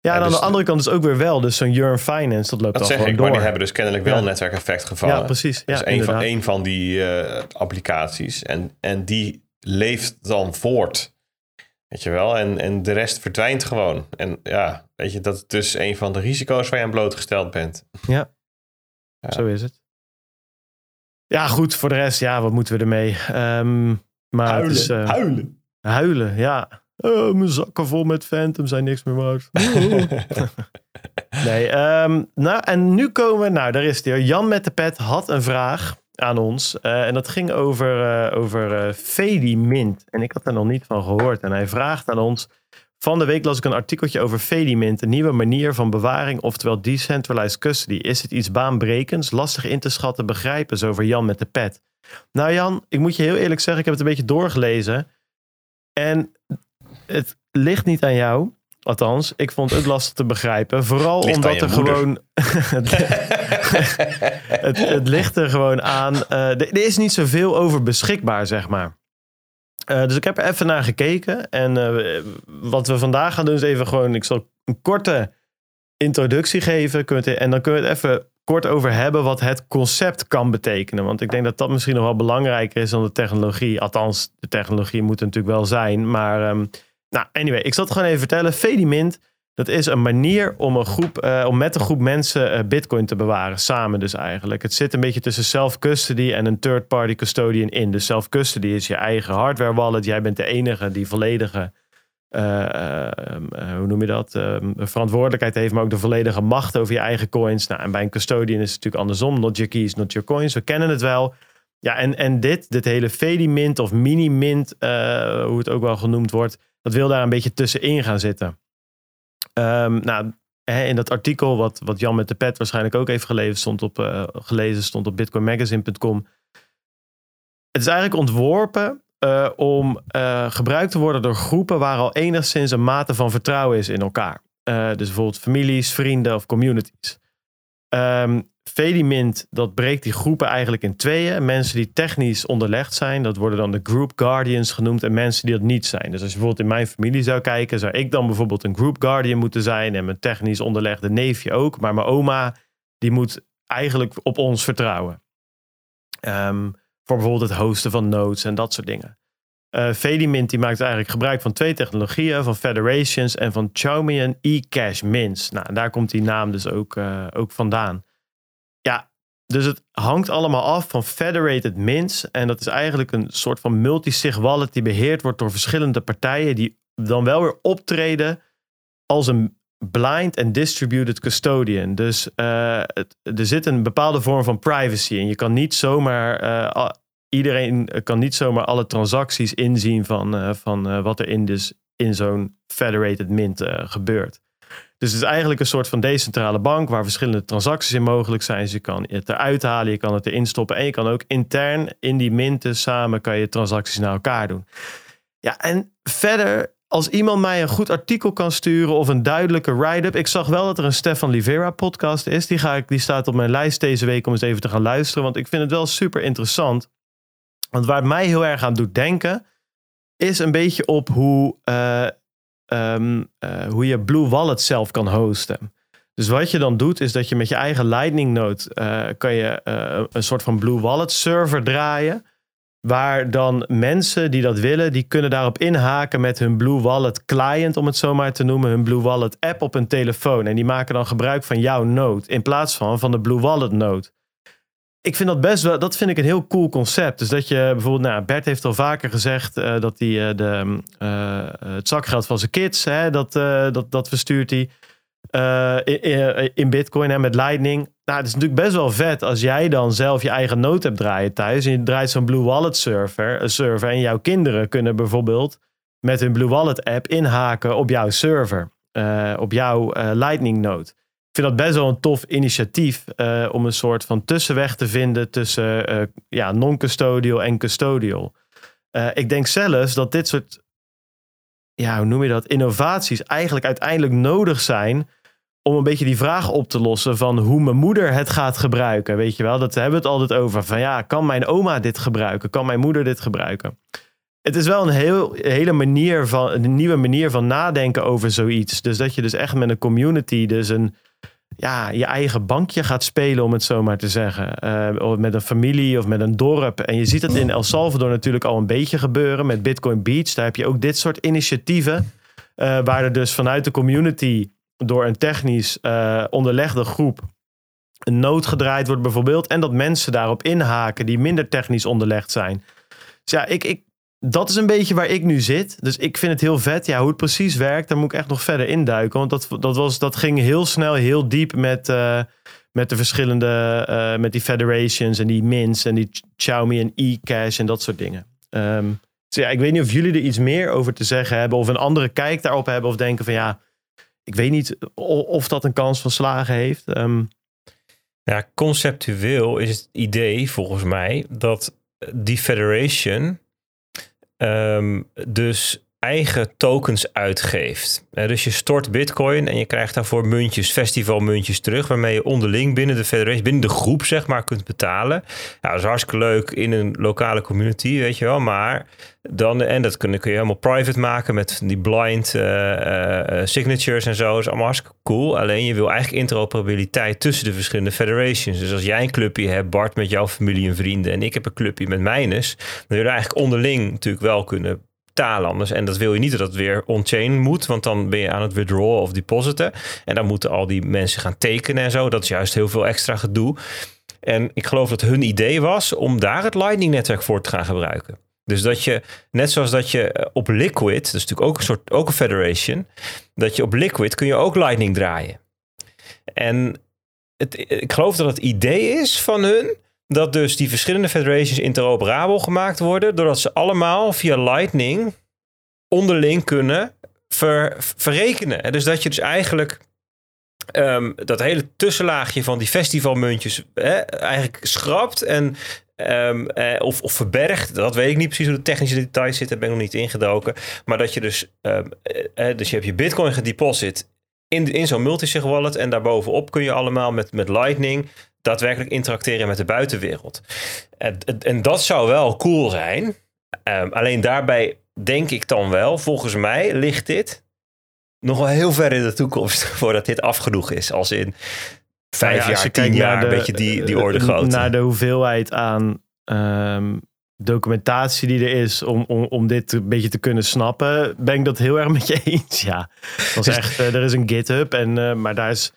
Ja, en aan dus de andere kant is ook weer wel. Dus zo'n Yearn Finance, dat loopt Dat al zeg ik, door. maar die hebben dus kennelijk wel Ja. een netwerkeffect gevallen. ja, precies. Ja, dat is een van, een van die eh, applicaties. En, en die leeft dan voort. Weet je wel? En, en de rest verdwijnt gewoon. En ja, weet je, dat is dus een van de risico's waar je aan blootgesteld bent. Ja. Zo is het. Ja, goed. Voor de rest, ja, wat moeten we ermee? Ehm, maar is, eh, huilen. huilen, ja. Oh, mijn zakken vol met Phantom zijn niks meer waard. nee, ehm, nou, en nu komen we, nou, daar is hij. Jan met de pet had een vraag aan ons. eh, en dat ging over, eh over eh Fedi Mint. En ik had er nog niet van gehoord. En hij vraagt aan ons. Van de week las ik een artikeltje over Fedimint, een nieuwe manier van bewaring, oftewel decentralized custody. Is het iets baanbrekends, lastig in te schatten, begrijpen, zo over Jan met de pet? Nou Jan, ik moet je heel eerlijk zeggen, ik heb het een beetje doorgelezen. En het ligt niet aan jou, althans. Ik vond het lastig te begrijpen. Vooral omdat er moeder. gewoon... het, het ligt er gewoon aan. er, er is niet zoveel over beschikbaar, zeg maar. Eh, dus ik heb er even naar gekeken. En eh, wat we vandaag gaan doen is even gewoon... Ik zal een korte introductie geven. En dan kunnen we het even kort over hebben wat het concept kan betekenen. Want ik denk dat dat misschien nog wel belangrijker is dan de technologie. Althans, de technologie moet er natuurlijk wel zijn. Maar ehm, nou, anyway, ik zal het gewoon even vertellen. Fedimint, dat is een manier om, een groep, eh, om met een groep mensen eh, bitcoin te bewaren. Samen dus eigenlijk. Het zit een beetje tussen self-custody en een third-party custodian in. Dus self-custody is je eigen hardware wallet. Jij bent de enige die volledige... eh, eh, eh, hoe noem je dat? Ehm, verantwoordelijkheid heeft, maar ook de volledige macht over je eigen coins. Nou, en bij een custodian is het natuurlijk andersom. Not your keys, not your coins. We kennen het wel. Ja, en, en dit, dit hele Fedi-mint of mini-mint, hoe het ook wel genoemd wordt, dat wil daar een beetje tussenin gaan zitten. Ehm, nou, in dat artikel, wat, wat Jan met de pet waarschijnlijk ook heeft gelezen, stond op, eh, gelezen, stond op bitcoinmagazine.com. Het is eigenlijk ontworpen eh, om eh, gebruikt te worden door groepen waar al enigszins een mate van vertrouwen is in elkaar. Dus bijvoorbeeld families, vrienden of communities. Ehm Fedimint, dat breekt die groepen eigenlijk in tweeën. Mensen die technisch onderlegd zijn, dat worden dan de group guardians genoemd. En mensen die dat niet zijn. Dus als je bijvoorbeeld in mijn familie zou kijken, zou ik dan bijvoorbeeld een group guardian moeten zijn. En mijn technisch onderlegde neefje ook. Maar mijn oma, die moet eigenlijk op ons vertrouwen. Ehm, voor bijvoorbeeld het hosten van nodes en dat soort dingen. Fedimint die maakt eigenlijk gebruik van twee technologieën, van Federations en van Chaumian e-cash mints. Nou, daar komt die naam dus ook, eh, ook vandaan. Ja, dus het hangt allemaal af van federated mints. En dat is eigenlijk een soort van multi-sig wallet die beheerd wordt door verschillende partijen die dan wel weer optreden als een blind and distributed custodian. Dus eh, er zit een bepaalde vorm van privacy en je kan niet zomaar eh, iedereen kan niet zomaar alle transacties inzien van, eh, van wat er in, dus in zo'n federated mint gebeurt. Dus het is eigenlijk een soort van decentrale bank waar verschillende transacties in mogelijk zijn. Dus je kan het eruit halen, je kan het erin stoppen en je kan ook intern in die minten samen kan je transacties naar elkaar doen. Ja, en verder, als iemand mij een goed artikel kan sturen of een duidelijke write-up. Ik zag wel dat er een Stefan Livera podcast is. Die, ga ik, die staat op mijn lijst deze week om eens even te gaan luisteren. Want ik vind het wel super interessant. Want waar het mij heel erg aan doet denken, is een beetje op hoe, eh, ehm, eh, hoe je Blue Wallet zelf kan hosten. Dus wat je dan doet, is dat je met je eigen Lightning Node eh, kan je eh, een soort van Blue Wallet server draaien. Waar dan mensen die dat willen, die kunnen daarop inhaken met hun Blue Wallet client, om het zo maar te noemen, hun Blue Wallet app op hun telefoon. En die maken dan gebruik van jouw node in plaats van van de Blue Wallet node. Ik vind dat best wel, dat vind ik een heel cool concept. Dus dat je bijvoorbeeld, nou, Bert heeft al vaker gezegd eh, dat hij eh, de, eh, het zakgeld van zijn kids, hè, dat, dat, dat verstuurt hij in, in- in Bitcoin en met Lightning. Nou, het is natuurlijk best wel vet als jij dan zelf je eigen node hebt draaien thuis. En je draait zo'n Blue Wallet server, server. En jouw kinderen kunnen bijvoorbeeld met hun Blue Wallet app inhaken op jouw server. op jouw Lightning node. Vind dat best wel een tof initiatief eh, om een soort van tussenweg te vinden tussen eh, ja, non-custodial en custodial. Eh, ik denk zelfs dat dit soort, ja, hoe noem je dat, innovaties eigenlijk uiteindelijk nodig zijn om een beetje die vraag op te lossen van hoe mijn moeder het gaat gebruiken. Weet je wel, dat hebben we het altijd over. Van ja, kan mijn oma dit gebruiken? Kan mijn moeder dit gebruiken? het is wel een heel, hele manier van, een nieuwe manier van nadenken over zoiets. Dus dat je dus echt met een community, dus een, ja, je eigen bankje gaat spelen, om het zo maar te zeggen. Of met een familie of met een dorp. En je ziet het in El Salvador natuurlijk al een beetje gebeuren met Bitcoin Beach. Daar heb je ook dit soort initiatieven. eh, waar er dus vanuit de community door een technisch eh, onderlegde groep een nood gedraaid wordt bijvoorbeeld. En dat mensen daarop inhaken die minder technisch onderlegd zijn. Dus ja, ik, ik, dat is een beetje waar ik nu zit. Dus ik vind het heel vet. Ja, hoe het precies werkt, daar moet ik echt nog verder induiken. Want dat, dat, was, dat ging heel snel, heel diep met, eh, met de verschillende, eh, met die federations en die mints en die Xiaomi en e-cash en dat soort dingen. Ehm, dus ja, ik weet niet of jullie er iets meer over te zeggen hebben of een andere kijk daarop hebben of denken van ja, ik weet niet of dat een kans van slagen heeft. Ehm, Ja, conceptueel is het idee volgens mij dat die federation ehm, dus eigen tokens uitgeeft. Eh, dus je stort bitcoin en je krijgt daarvoor muntjes, festivalmuntjes terug, waarmee je onderling binnen de federation, binnen de groep zeg maar, kunt betalen. Ja, dat is hartstikke leuk in een lokale community, weet je wel, maar dan, en dat kun, kun je helemaal private maken met die blind eh, eh, signatures en zo. Is allemaal hartstikke cool. Alleen je wil eigenlijk interoperabiliteit tussen de verschillende federations. Dus als jij een clubje hebt, Bart met jouw familie en vrienden, en ik heb een clubje met mijnes, dan wil je eigenlijk onderling natuurlijk wel kunnen anders. En dat wil je niet dat het weer on-chain moet, want dan ben je aan het withdrawen of depositen. En dan moeten al die mensen gaan tekenen en zo. Dat is juist heel veel extra gedoe. En ik geloof dat hun idee was om daar het Lightning-netwerk voor te gaan gebruiken. Dus dat je, net zoals dat je eh, op Liquid, dat is natuurlijk ook een soort, ook een federation, dat je op Liquid kun je ook Lightning draaien. En het, ik geloof dat het idee is van hun dat dus die verschillende federations interoperabel gemaakt worden, doordat ze allemaal via Lightning onderling kunnen ver, verrekenen. En Dus dat je dus eigenlijk ehm, dat hele tussenlaagje van die festivalmuntjes eigenlijk schrapt en ehm, eh, of, of verbergt. Dat weet ik niet precies hoe de technische details zitten, ben ik nog niet ingedoken. Maar dat je dus, eh, dus je hebt je bitcoin gedeposit in, in zo'n multisig wallet en daarbovenop kun je allemaal met, met Lightning daadwerkelijk interacteren met de buitenwereld. En, en- dat zou wel cool zijn. Ehm, alleen daarbij denk ik dan wel, volgens mij ligt dit nog wel heel ver in de toekomst voordat dit afgenoeg is. Als in vijf Nou ja, jaar, tien jaar, een beetje die, die orde eh, grootte. Naar de hoeveelheid aan ehm, documentatie die er is om, om, om dit een beetje te kunnen snappen, ben ik dat heel erg met je eens. Ja, dat is echt, eh, er is een GitHub, en, eh, maar daar is.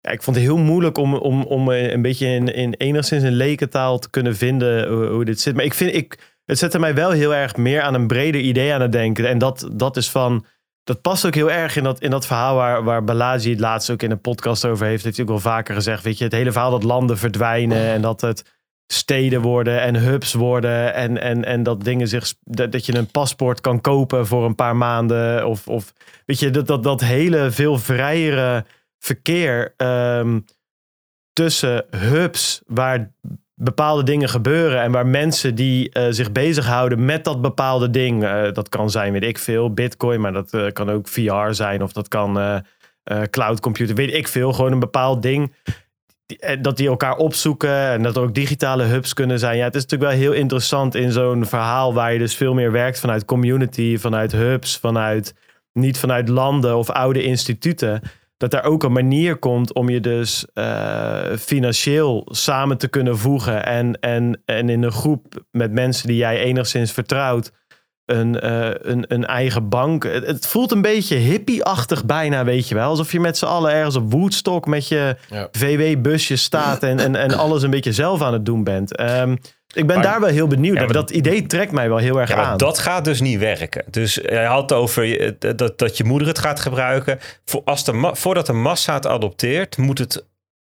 Ja, ik vond het heel moeilijk om, om, om eh, een beetje in, in enigszins een lekentaal te kunnen vinden hoe, hoe dit zit. Maar ik vind, ik, het zette mij wel heel erg meer aan een breder idee aan het denken. En dat, dat is van, dat past ook heel erg in dat, in dat verhaal waar, waar Balaji het laatst ook in een podcast over heeft. Heeft hij ook wel vaker gezegd. Weet je, het hele verhaal dat landen verdwijnen en dat het steden worden en hubs worden. En, en, en dat dingen zich. Dat, dat je een paspoort kan kopen voor een paar maanden. Of, of weet je, dat, dat, dat hele veel vrijere verkeer ehm, tussen hubs waar bepaalde dingen gebeuren en waar mensen die eh, zich bezighouden met dat bepaalde ding, eh, dat kan zijn, weet ik veel, bitcoin, maar dat eh, kan ook VR zijn of dat kan cloud computer, weet ik veel, gewoon een bepaald ding. Dat die elkaar opzoeken en dat er ook digitale hubs kunnen zijn. Ja, het is natuurlijk wel heel interessant in zo'n verhaal waar je dus veel meer werkt vanuit community, vanuit hubs, vanuit niet vanuit landen of oude instituten dat daar ook een manier komt om je dus eh, financieel samen te kunnen voegen. En, en, en in een groep met mensen die jij enigszins vertrouwt, een, eh, een, een eigen bank. Het, het voelt een beetje hippie-achtig bijna, weet je wel. Alsof je met z'n allen ergens op Woodstock met je Ja. VW-busje staat en, en, en alles een beetje zelf aan het doen bent. Ehm, ik ben Maar- daar wel heel benieuwd. Ja, naar. maar- dat idee trekt mij wel heel erg Ja, maar aan. dat gaat dus niet werken. Dus hij had het over je- dat, dat je moeder het gaat gebruiken. Voor als de voordat de massa het adopteert, moet het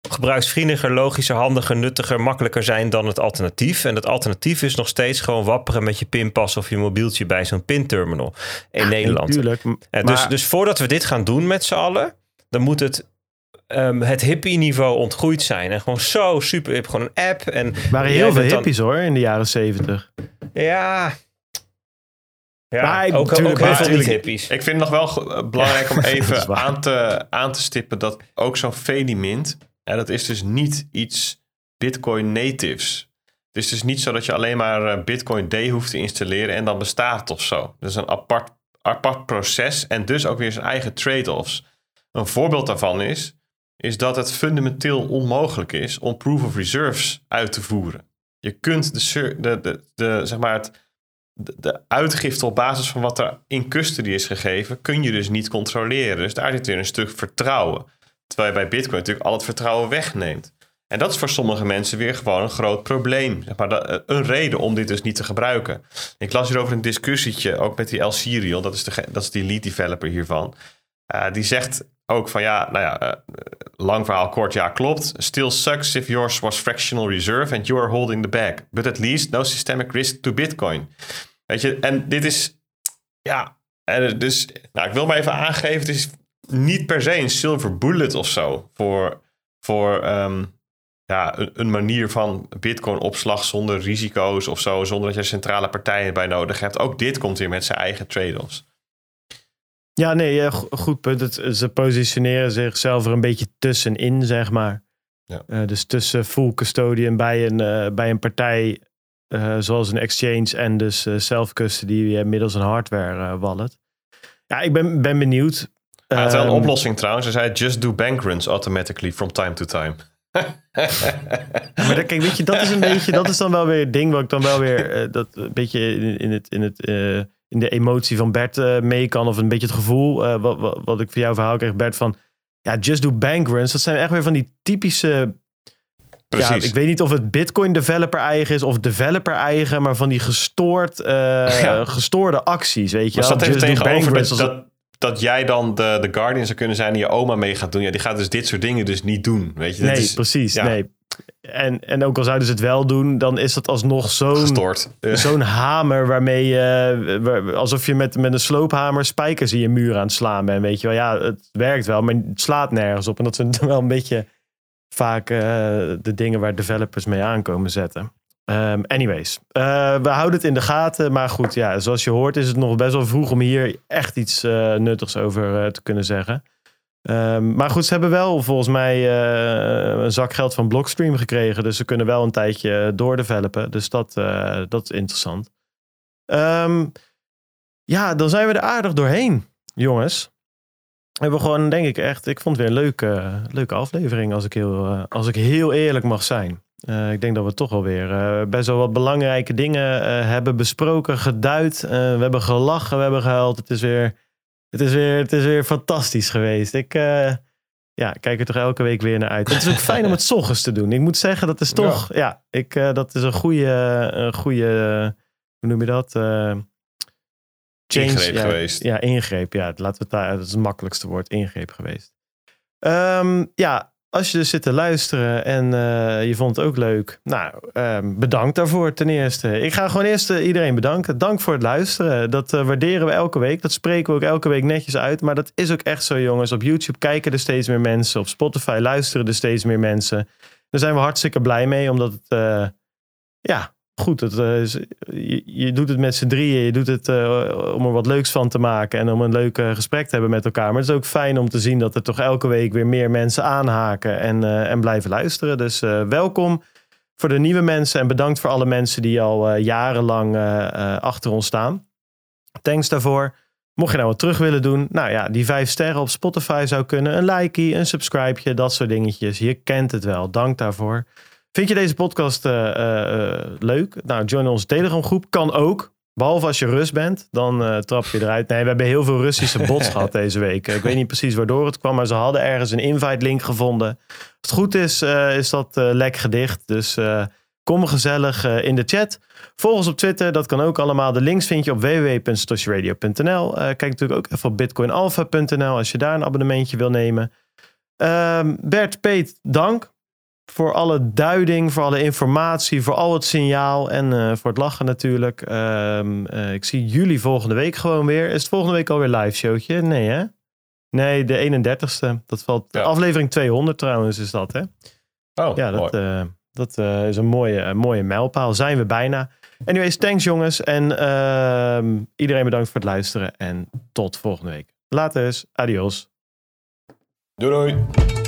gebruiksvriendelijker, logischer, handiger, nuttiger, makkelijker zijn dan het alternatief. En dat alternatief is nog steeds gewoon wapperen met je pinpas of je mobieltje bij zo'n pinterminal in Nederland. Natuurlijk. Ja, dus, dus voordat we dit gaan doen met z'n allen, dan moet het ehm, het hippie-niveau ontgroeid zijn. En gewoon zo super. Je hebt gewoon een app. En Er waren heel veel dan- hippies hoor, in de jaren zeventig. Ja. Ja, Maar ook, ook tuurlijk, heel maar veel tuurlijk- niet-hippies. Ik vind het nog wel eh, belangrijk om even aan te, aan te stippen dat ook zo'n Fedimint, ja, dat is dus niet iets Bitcoin natives. Het is dus niet zo dat je alleen maar eh, Bitcoin D hoeft te installeren en dan bestaat het of zo. Dat is een apart, apart proces en dus ook weer zijn eigen trade-offs. Een voorbeeld daarvan is, is dat het fundamenteel onmogelijk is om proof of reserves uit te voeren. Je kunt de, de, de, zeg maar het, de, de uitgifte op basis van wat er in custody is gegeven, kun je dus niet controleren. Dus daar zit weer een stuk vertrouwen. Terwijl je bij Bitcoin natuurlijk al het vertrouwen wegneemt. En dat is voor sommige mensen weer gewoon een groot probleem. Zeg maar, dat- een reden om dit dus niet te gebruiken. Ik las hierover een discussietje, ook met die El dat is de, dat is die lead developer hiervan. Uh, die zegt ook van ja, nou ja, uh, lang verhaal kort, ja klopt. Still sucks if yours was fractional reserve and you are holding the bag. But at least no systemic risk to Bitcoin. Weet je, en dit is, ja, en dus, nou ik wil maar even aangeven, het is niet per se een silver bullet of zo voor, voor um, ja, een, een, manier van Bitcoin-opslag zonder risico's of zo, zonder dat je centrale partijen bij nodig hebt. Ook dit komt weer met zijn eigen trade-offs. Ja, nee, goed punt. Het, ze positioneren zichzelf er een beetje tussenin, zeg maar. Ja. Uh, dus tussen full custodian bij een, uh, bij een partij uh, zoals een exchange en dus self-custody middels een hardware wallet. Ja, ik ben, ben benieuwd. Hij had wel een oplossing trouwens. Hij zei, just do bankruns automatically from time to time. maar dat, kijk, weet je, dat is een beetje, dat is dan wel weer het ding wat ik dan wel weer, uh, dat een beetje in, in het, in het, uh, in de emotie van Bert uh, mee kan, of een beetje het gevoel, wat, wat, wat ik voor jouw verhaal kreeg, Bert, van, ja, just do bankruns. Dat zijn echt weer van die typische, Precies. ja, ik weet niet of het Bitcoin developer eigen is of developer eigen, maar van die gestoord, ja. gestoorde acties, weet je maar wel. Staat even Just do tegenover dat, dat, jij dan de, de Guardian zou kunnen zijn die je oma mee gaat doen. Ja, die gaat dus dit soort dingen dus niet doen. Weet je, dat Nee, is precies. ja. Nee. En, en ook al zouden ze het wel doen, dan is dat alsnog zo'n gestoord. Eh, zo'n hamer waarmee je, waar- alsof je met, met een sloophamer spijkers in je muur aan het slaan bent. Weet je wel, ja, het werkt wel, maar het slaat nergens op. En dat zijn wel een beetje vaak eh, de dingen waar developers mee aankomen zetten. Ehm, anyways, eh, we houden het in de gaten. Maar goed, ja, zoals je hoort is het nog best wel vroeg om hier echt iets eh, nuttigs over eh, te kunnen zeggen. Ehm, maar goed, ze hebben wel volgens mij een zak geld van Blockstream gekregen. Dus ze kunnen wel een tijdje doordevelopen. Dus dat, dat is interessant. Ehm, ja, dan zijn we er aardig doorheen, jongens. We hebben gewoon, denk ik, echt... Ik vond het weer een leuke, leuke aflevering, als ik heel, als ik heel eerlijk mag zijn. Eh, ik denk dat we toch alweer uh, best wel wat belangrijke dingen uh, hebben besproken, geduid. We hebben gelachen, we hebben gehuild. Het is weer, het is weer, het is weer fantastisch geweest. Ik eh, ja, kijk er toch elke week weer naar uit. Het is ook fijn om het ochtends te doen. Ik moet zeggen, dat is toch, ja, ik, eh, dat is een goede, een goede, hoe noem je dat? Eh, Ingreep ja, geweest. Ja, ingreep. Ja, laten we het daar, dat is het makkelijkste woord, ingreep geweest. Ehm, ja, als je dus zit te luisteren en uh, je vond het ook leuk, nou, uh, bedankt daarvoor ten eerste. Ik ga gewoon eerst uh, iedereen bedanken. Dank voor het luisteren. Dat uh, waarderen we elke week. Dat spreken we ook elke week netjes uit. Maar dat is ook echt zo, jongens. Op YouTube kijken er steeds meer mensen. Op Spotify luisteren er steeds meer mensen. Daar zijn we hartstikke blij mee, omdat het, ja, goed, het, is, je, je, doet het met z'n drieën. Je doet het uh, om er wat leuks van te maken en om een leuk gesprek te hebben met elkaar. Maar het is ook fijn om te zien dat er toch elke week weer meer mensen aanhaken en, uh, en blijven luisteren. Dus welkom voor de nieuwe mensen en bedankt voor alle mensen die al jarenlang achter ons staan. Thanks daarvoor. Mocht je nou wat terug willen doen, nou ja, die vijf sterren op Spotify zou kunnen. Een likeie, een subscribeje, dat soort dingetjes. Je kent het wel. Dank daarvoor. Vind je deze podcast uh, uh, leuk? Nou, join onze Telegram groep. Kan ook. Behalve als je Rus bent, dan uh, trap je eruit. Nee, we hebben heel veel Russische bots gehad deze week. Ik weet niet precies waardoor het kwam, maar ze hadden ergens een invite link gevonden. Als het goed is, is dat lek gedicht. Dus kom gezellig in de chat. Volg ons op Twitter, dat kan ook allemaal. De links vind je op www.satoshiradio.nl. kijk natuurlijk ook even op bitcoinalpha.nl als je daar een abonnementje wil nemen. Ehm, Bert, Peet, dank voor alle duiding, voor alle informatie, voor al het signaal en uh, voor het lachen natuurlijk. Um, uh, ik zie jullie volgende week gewoon weer. Is het volgende week alweer live showtje? Nee hè? Nee, de 31ste. Dat valt. Ja. Aflevering 200 trouwens is dat hè? Oh, ja, dat, uh, dat is een mooie, mooie mijlpaal. Zijn we bijna. Anyways, thanks jongens. En ehm, iedereen bedankt voor het luisteren. En tot volgende week. Later. Adios. Doei doei.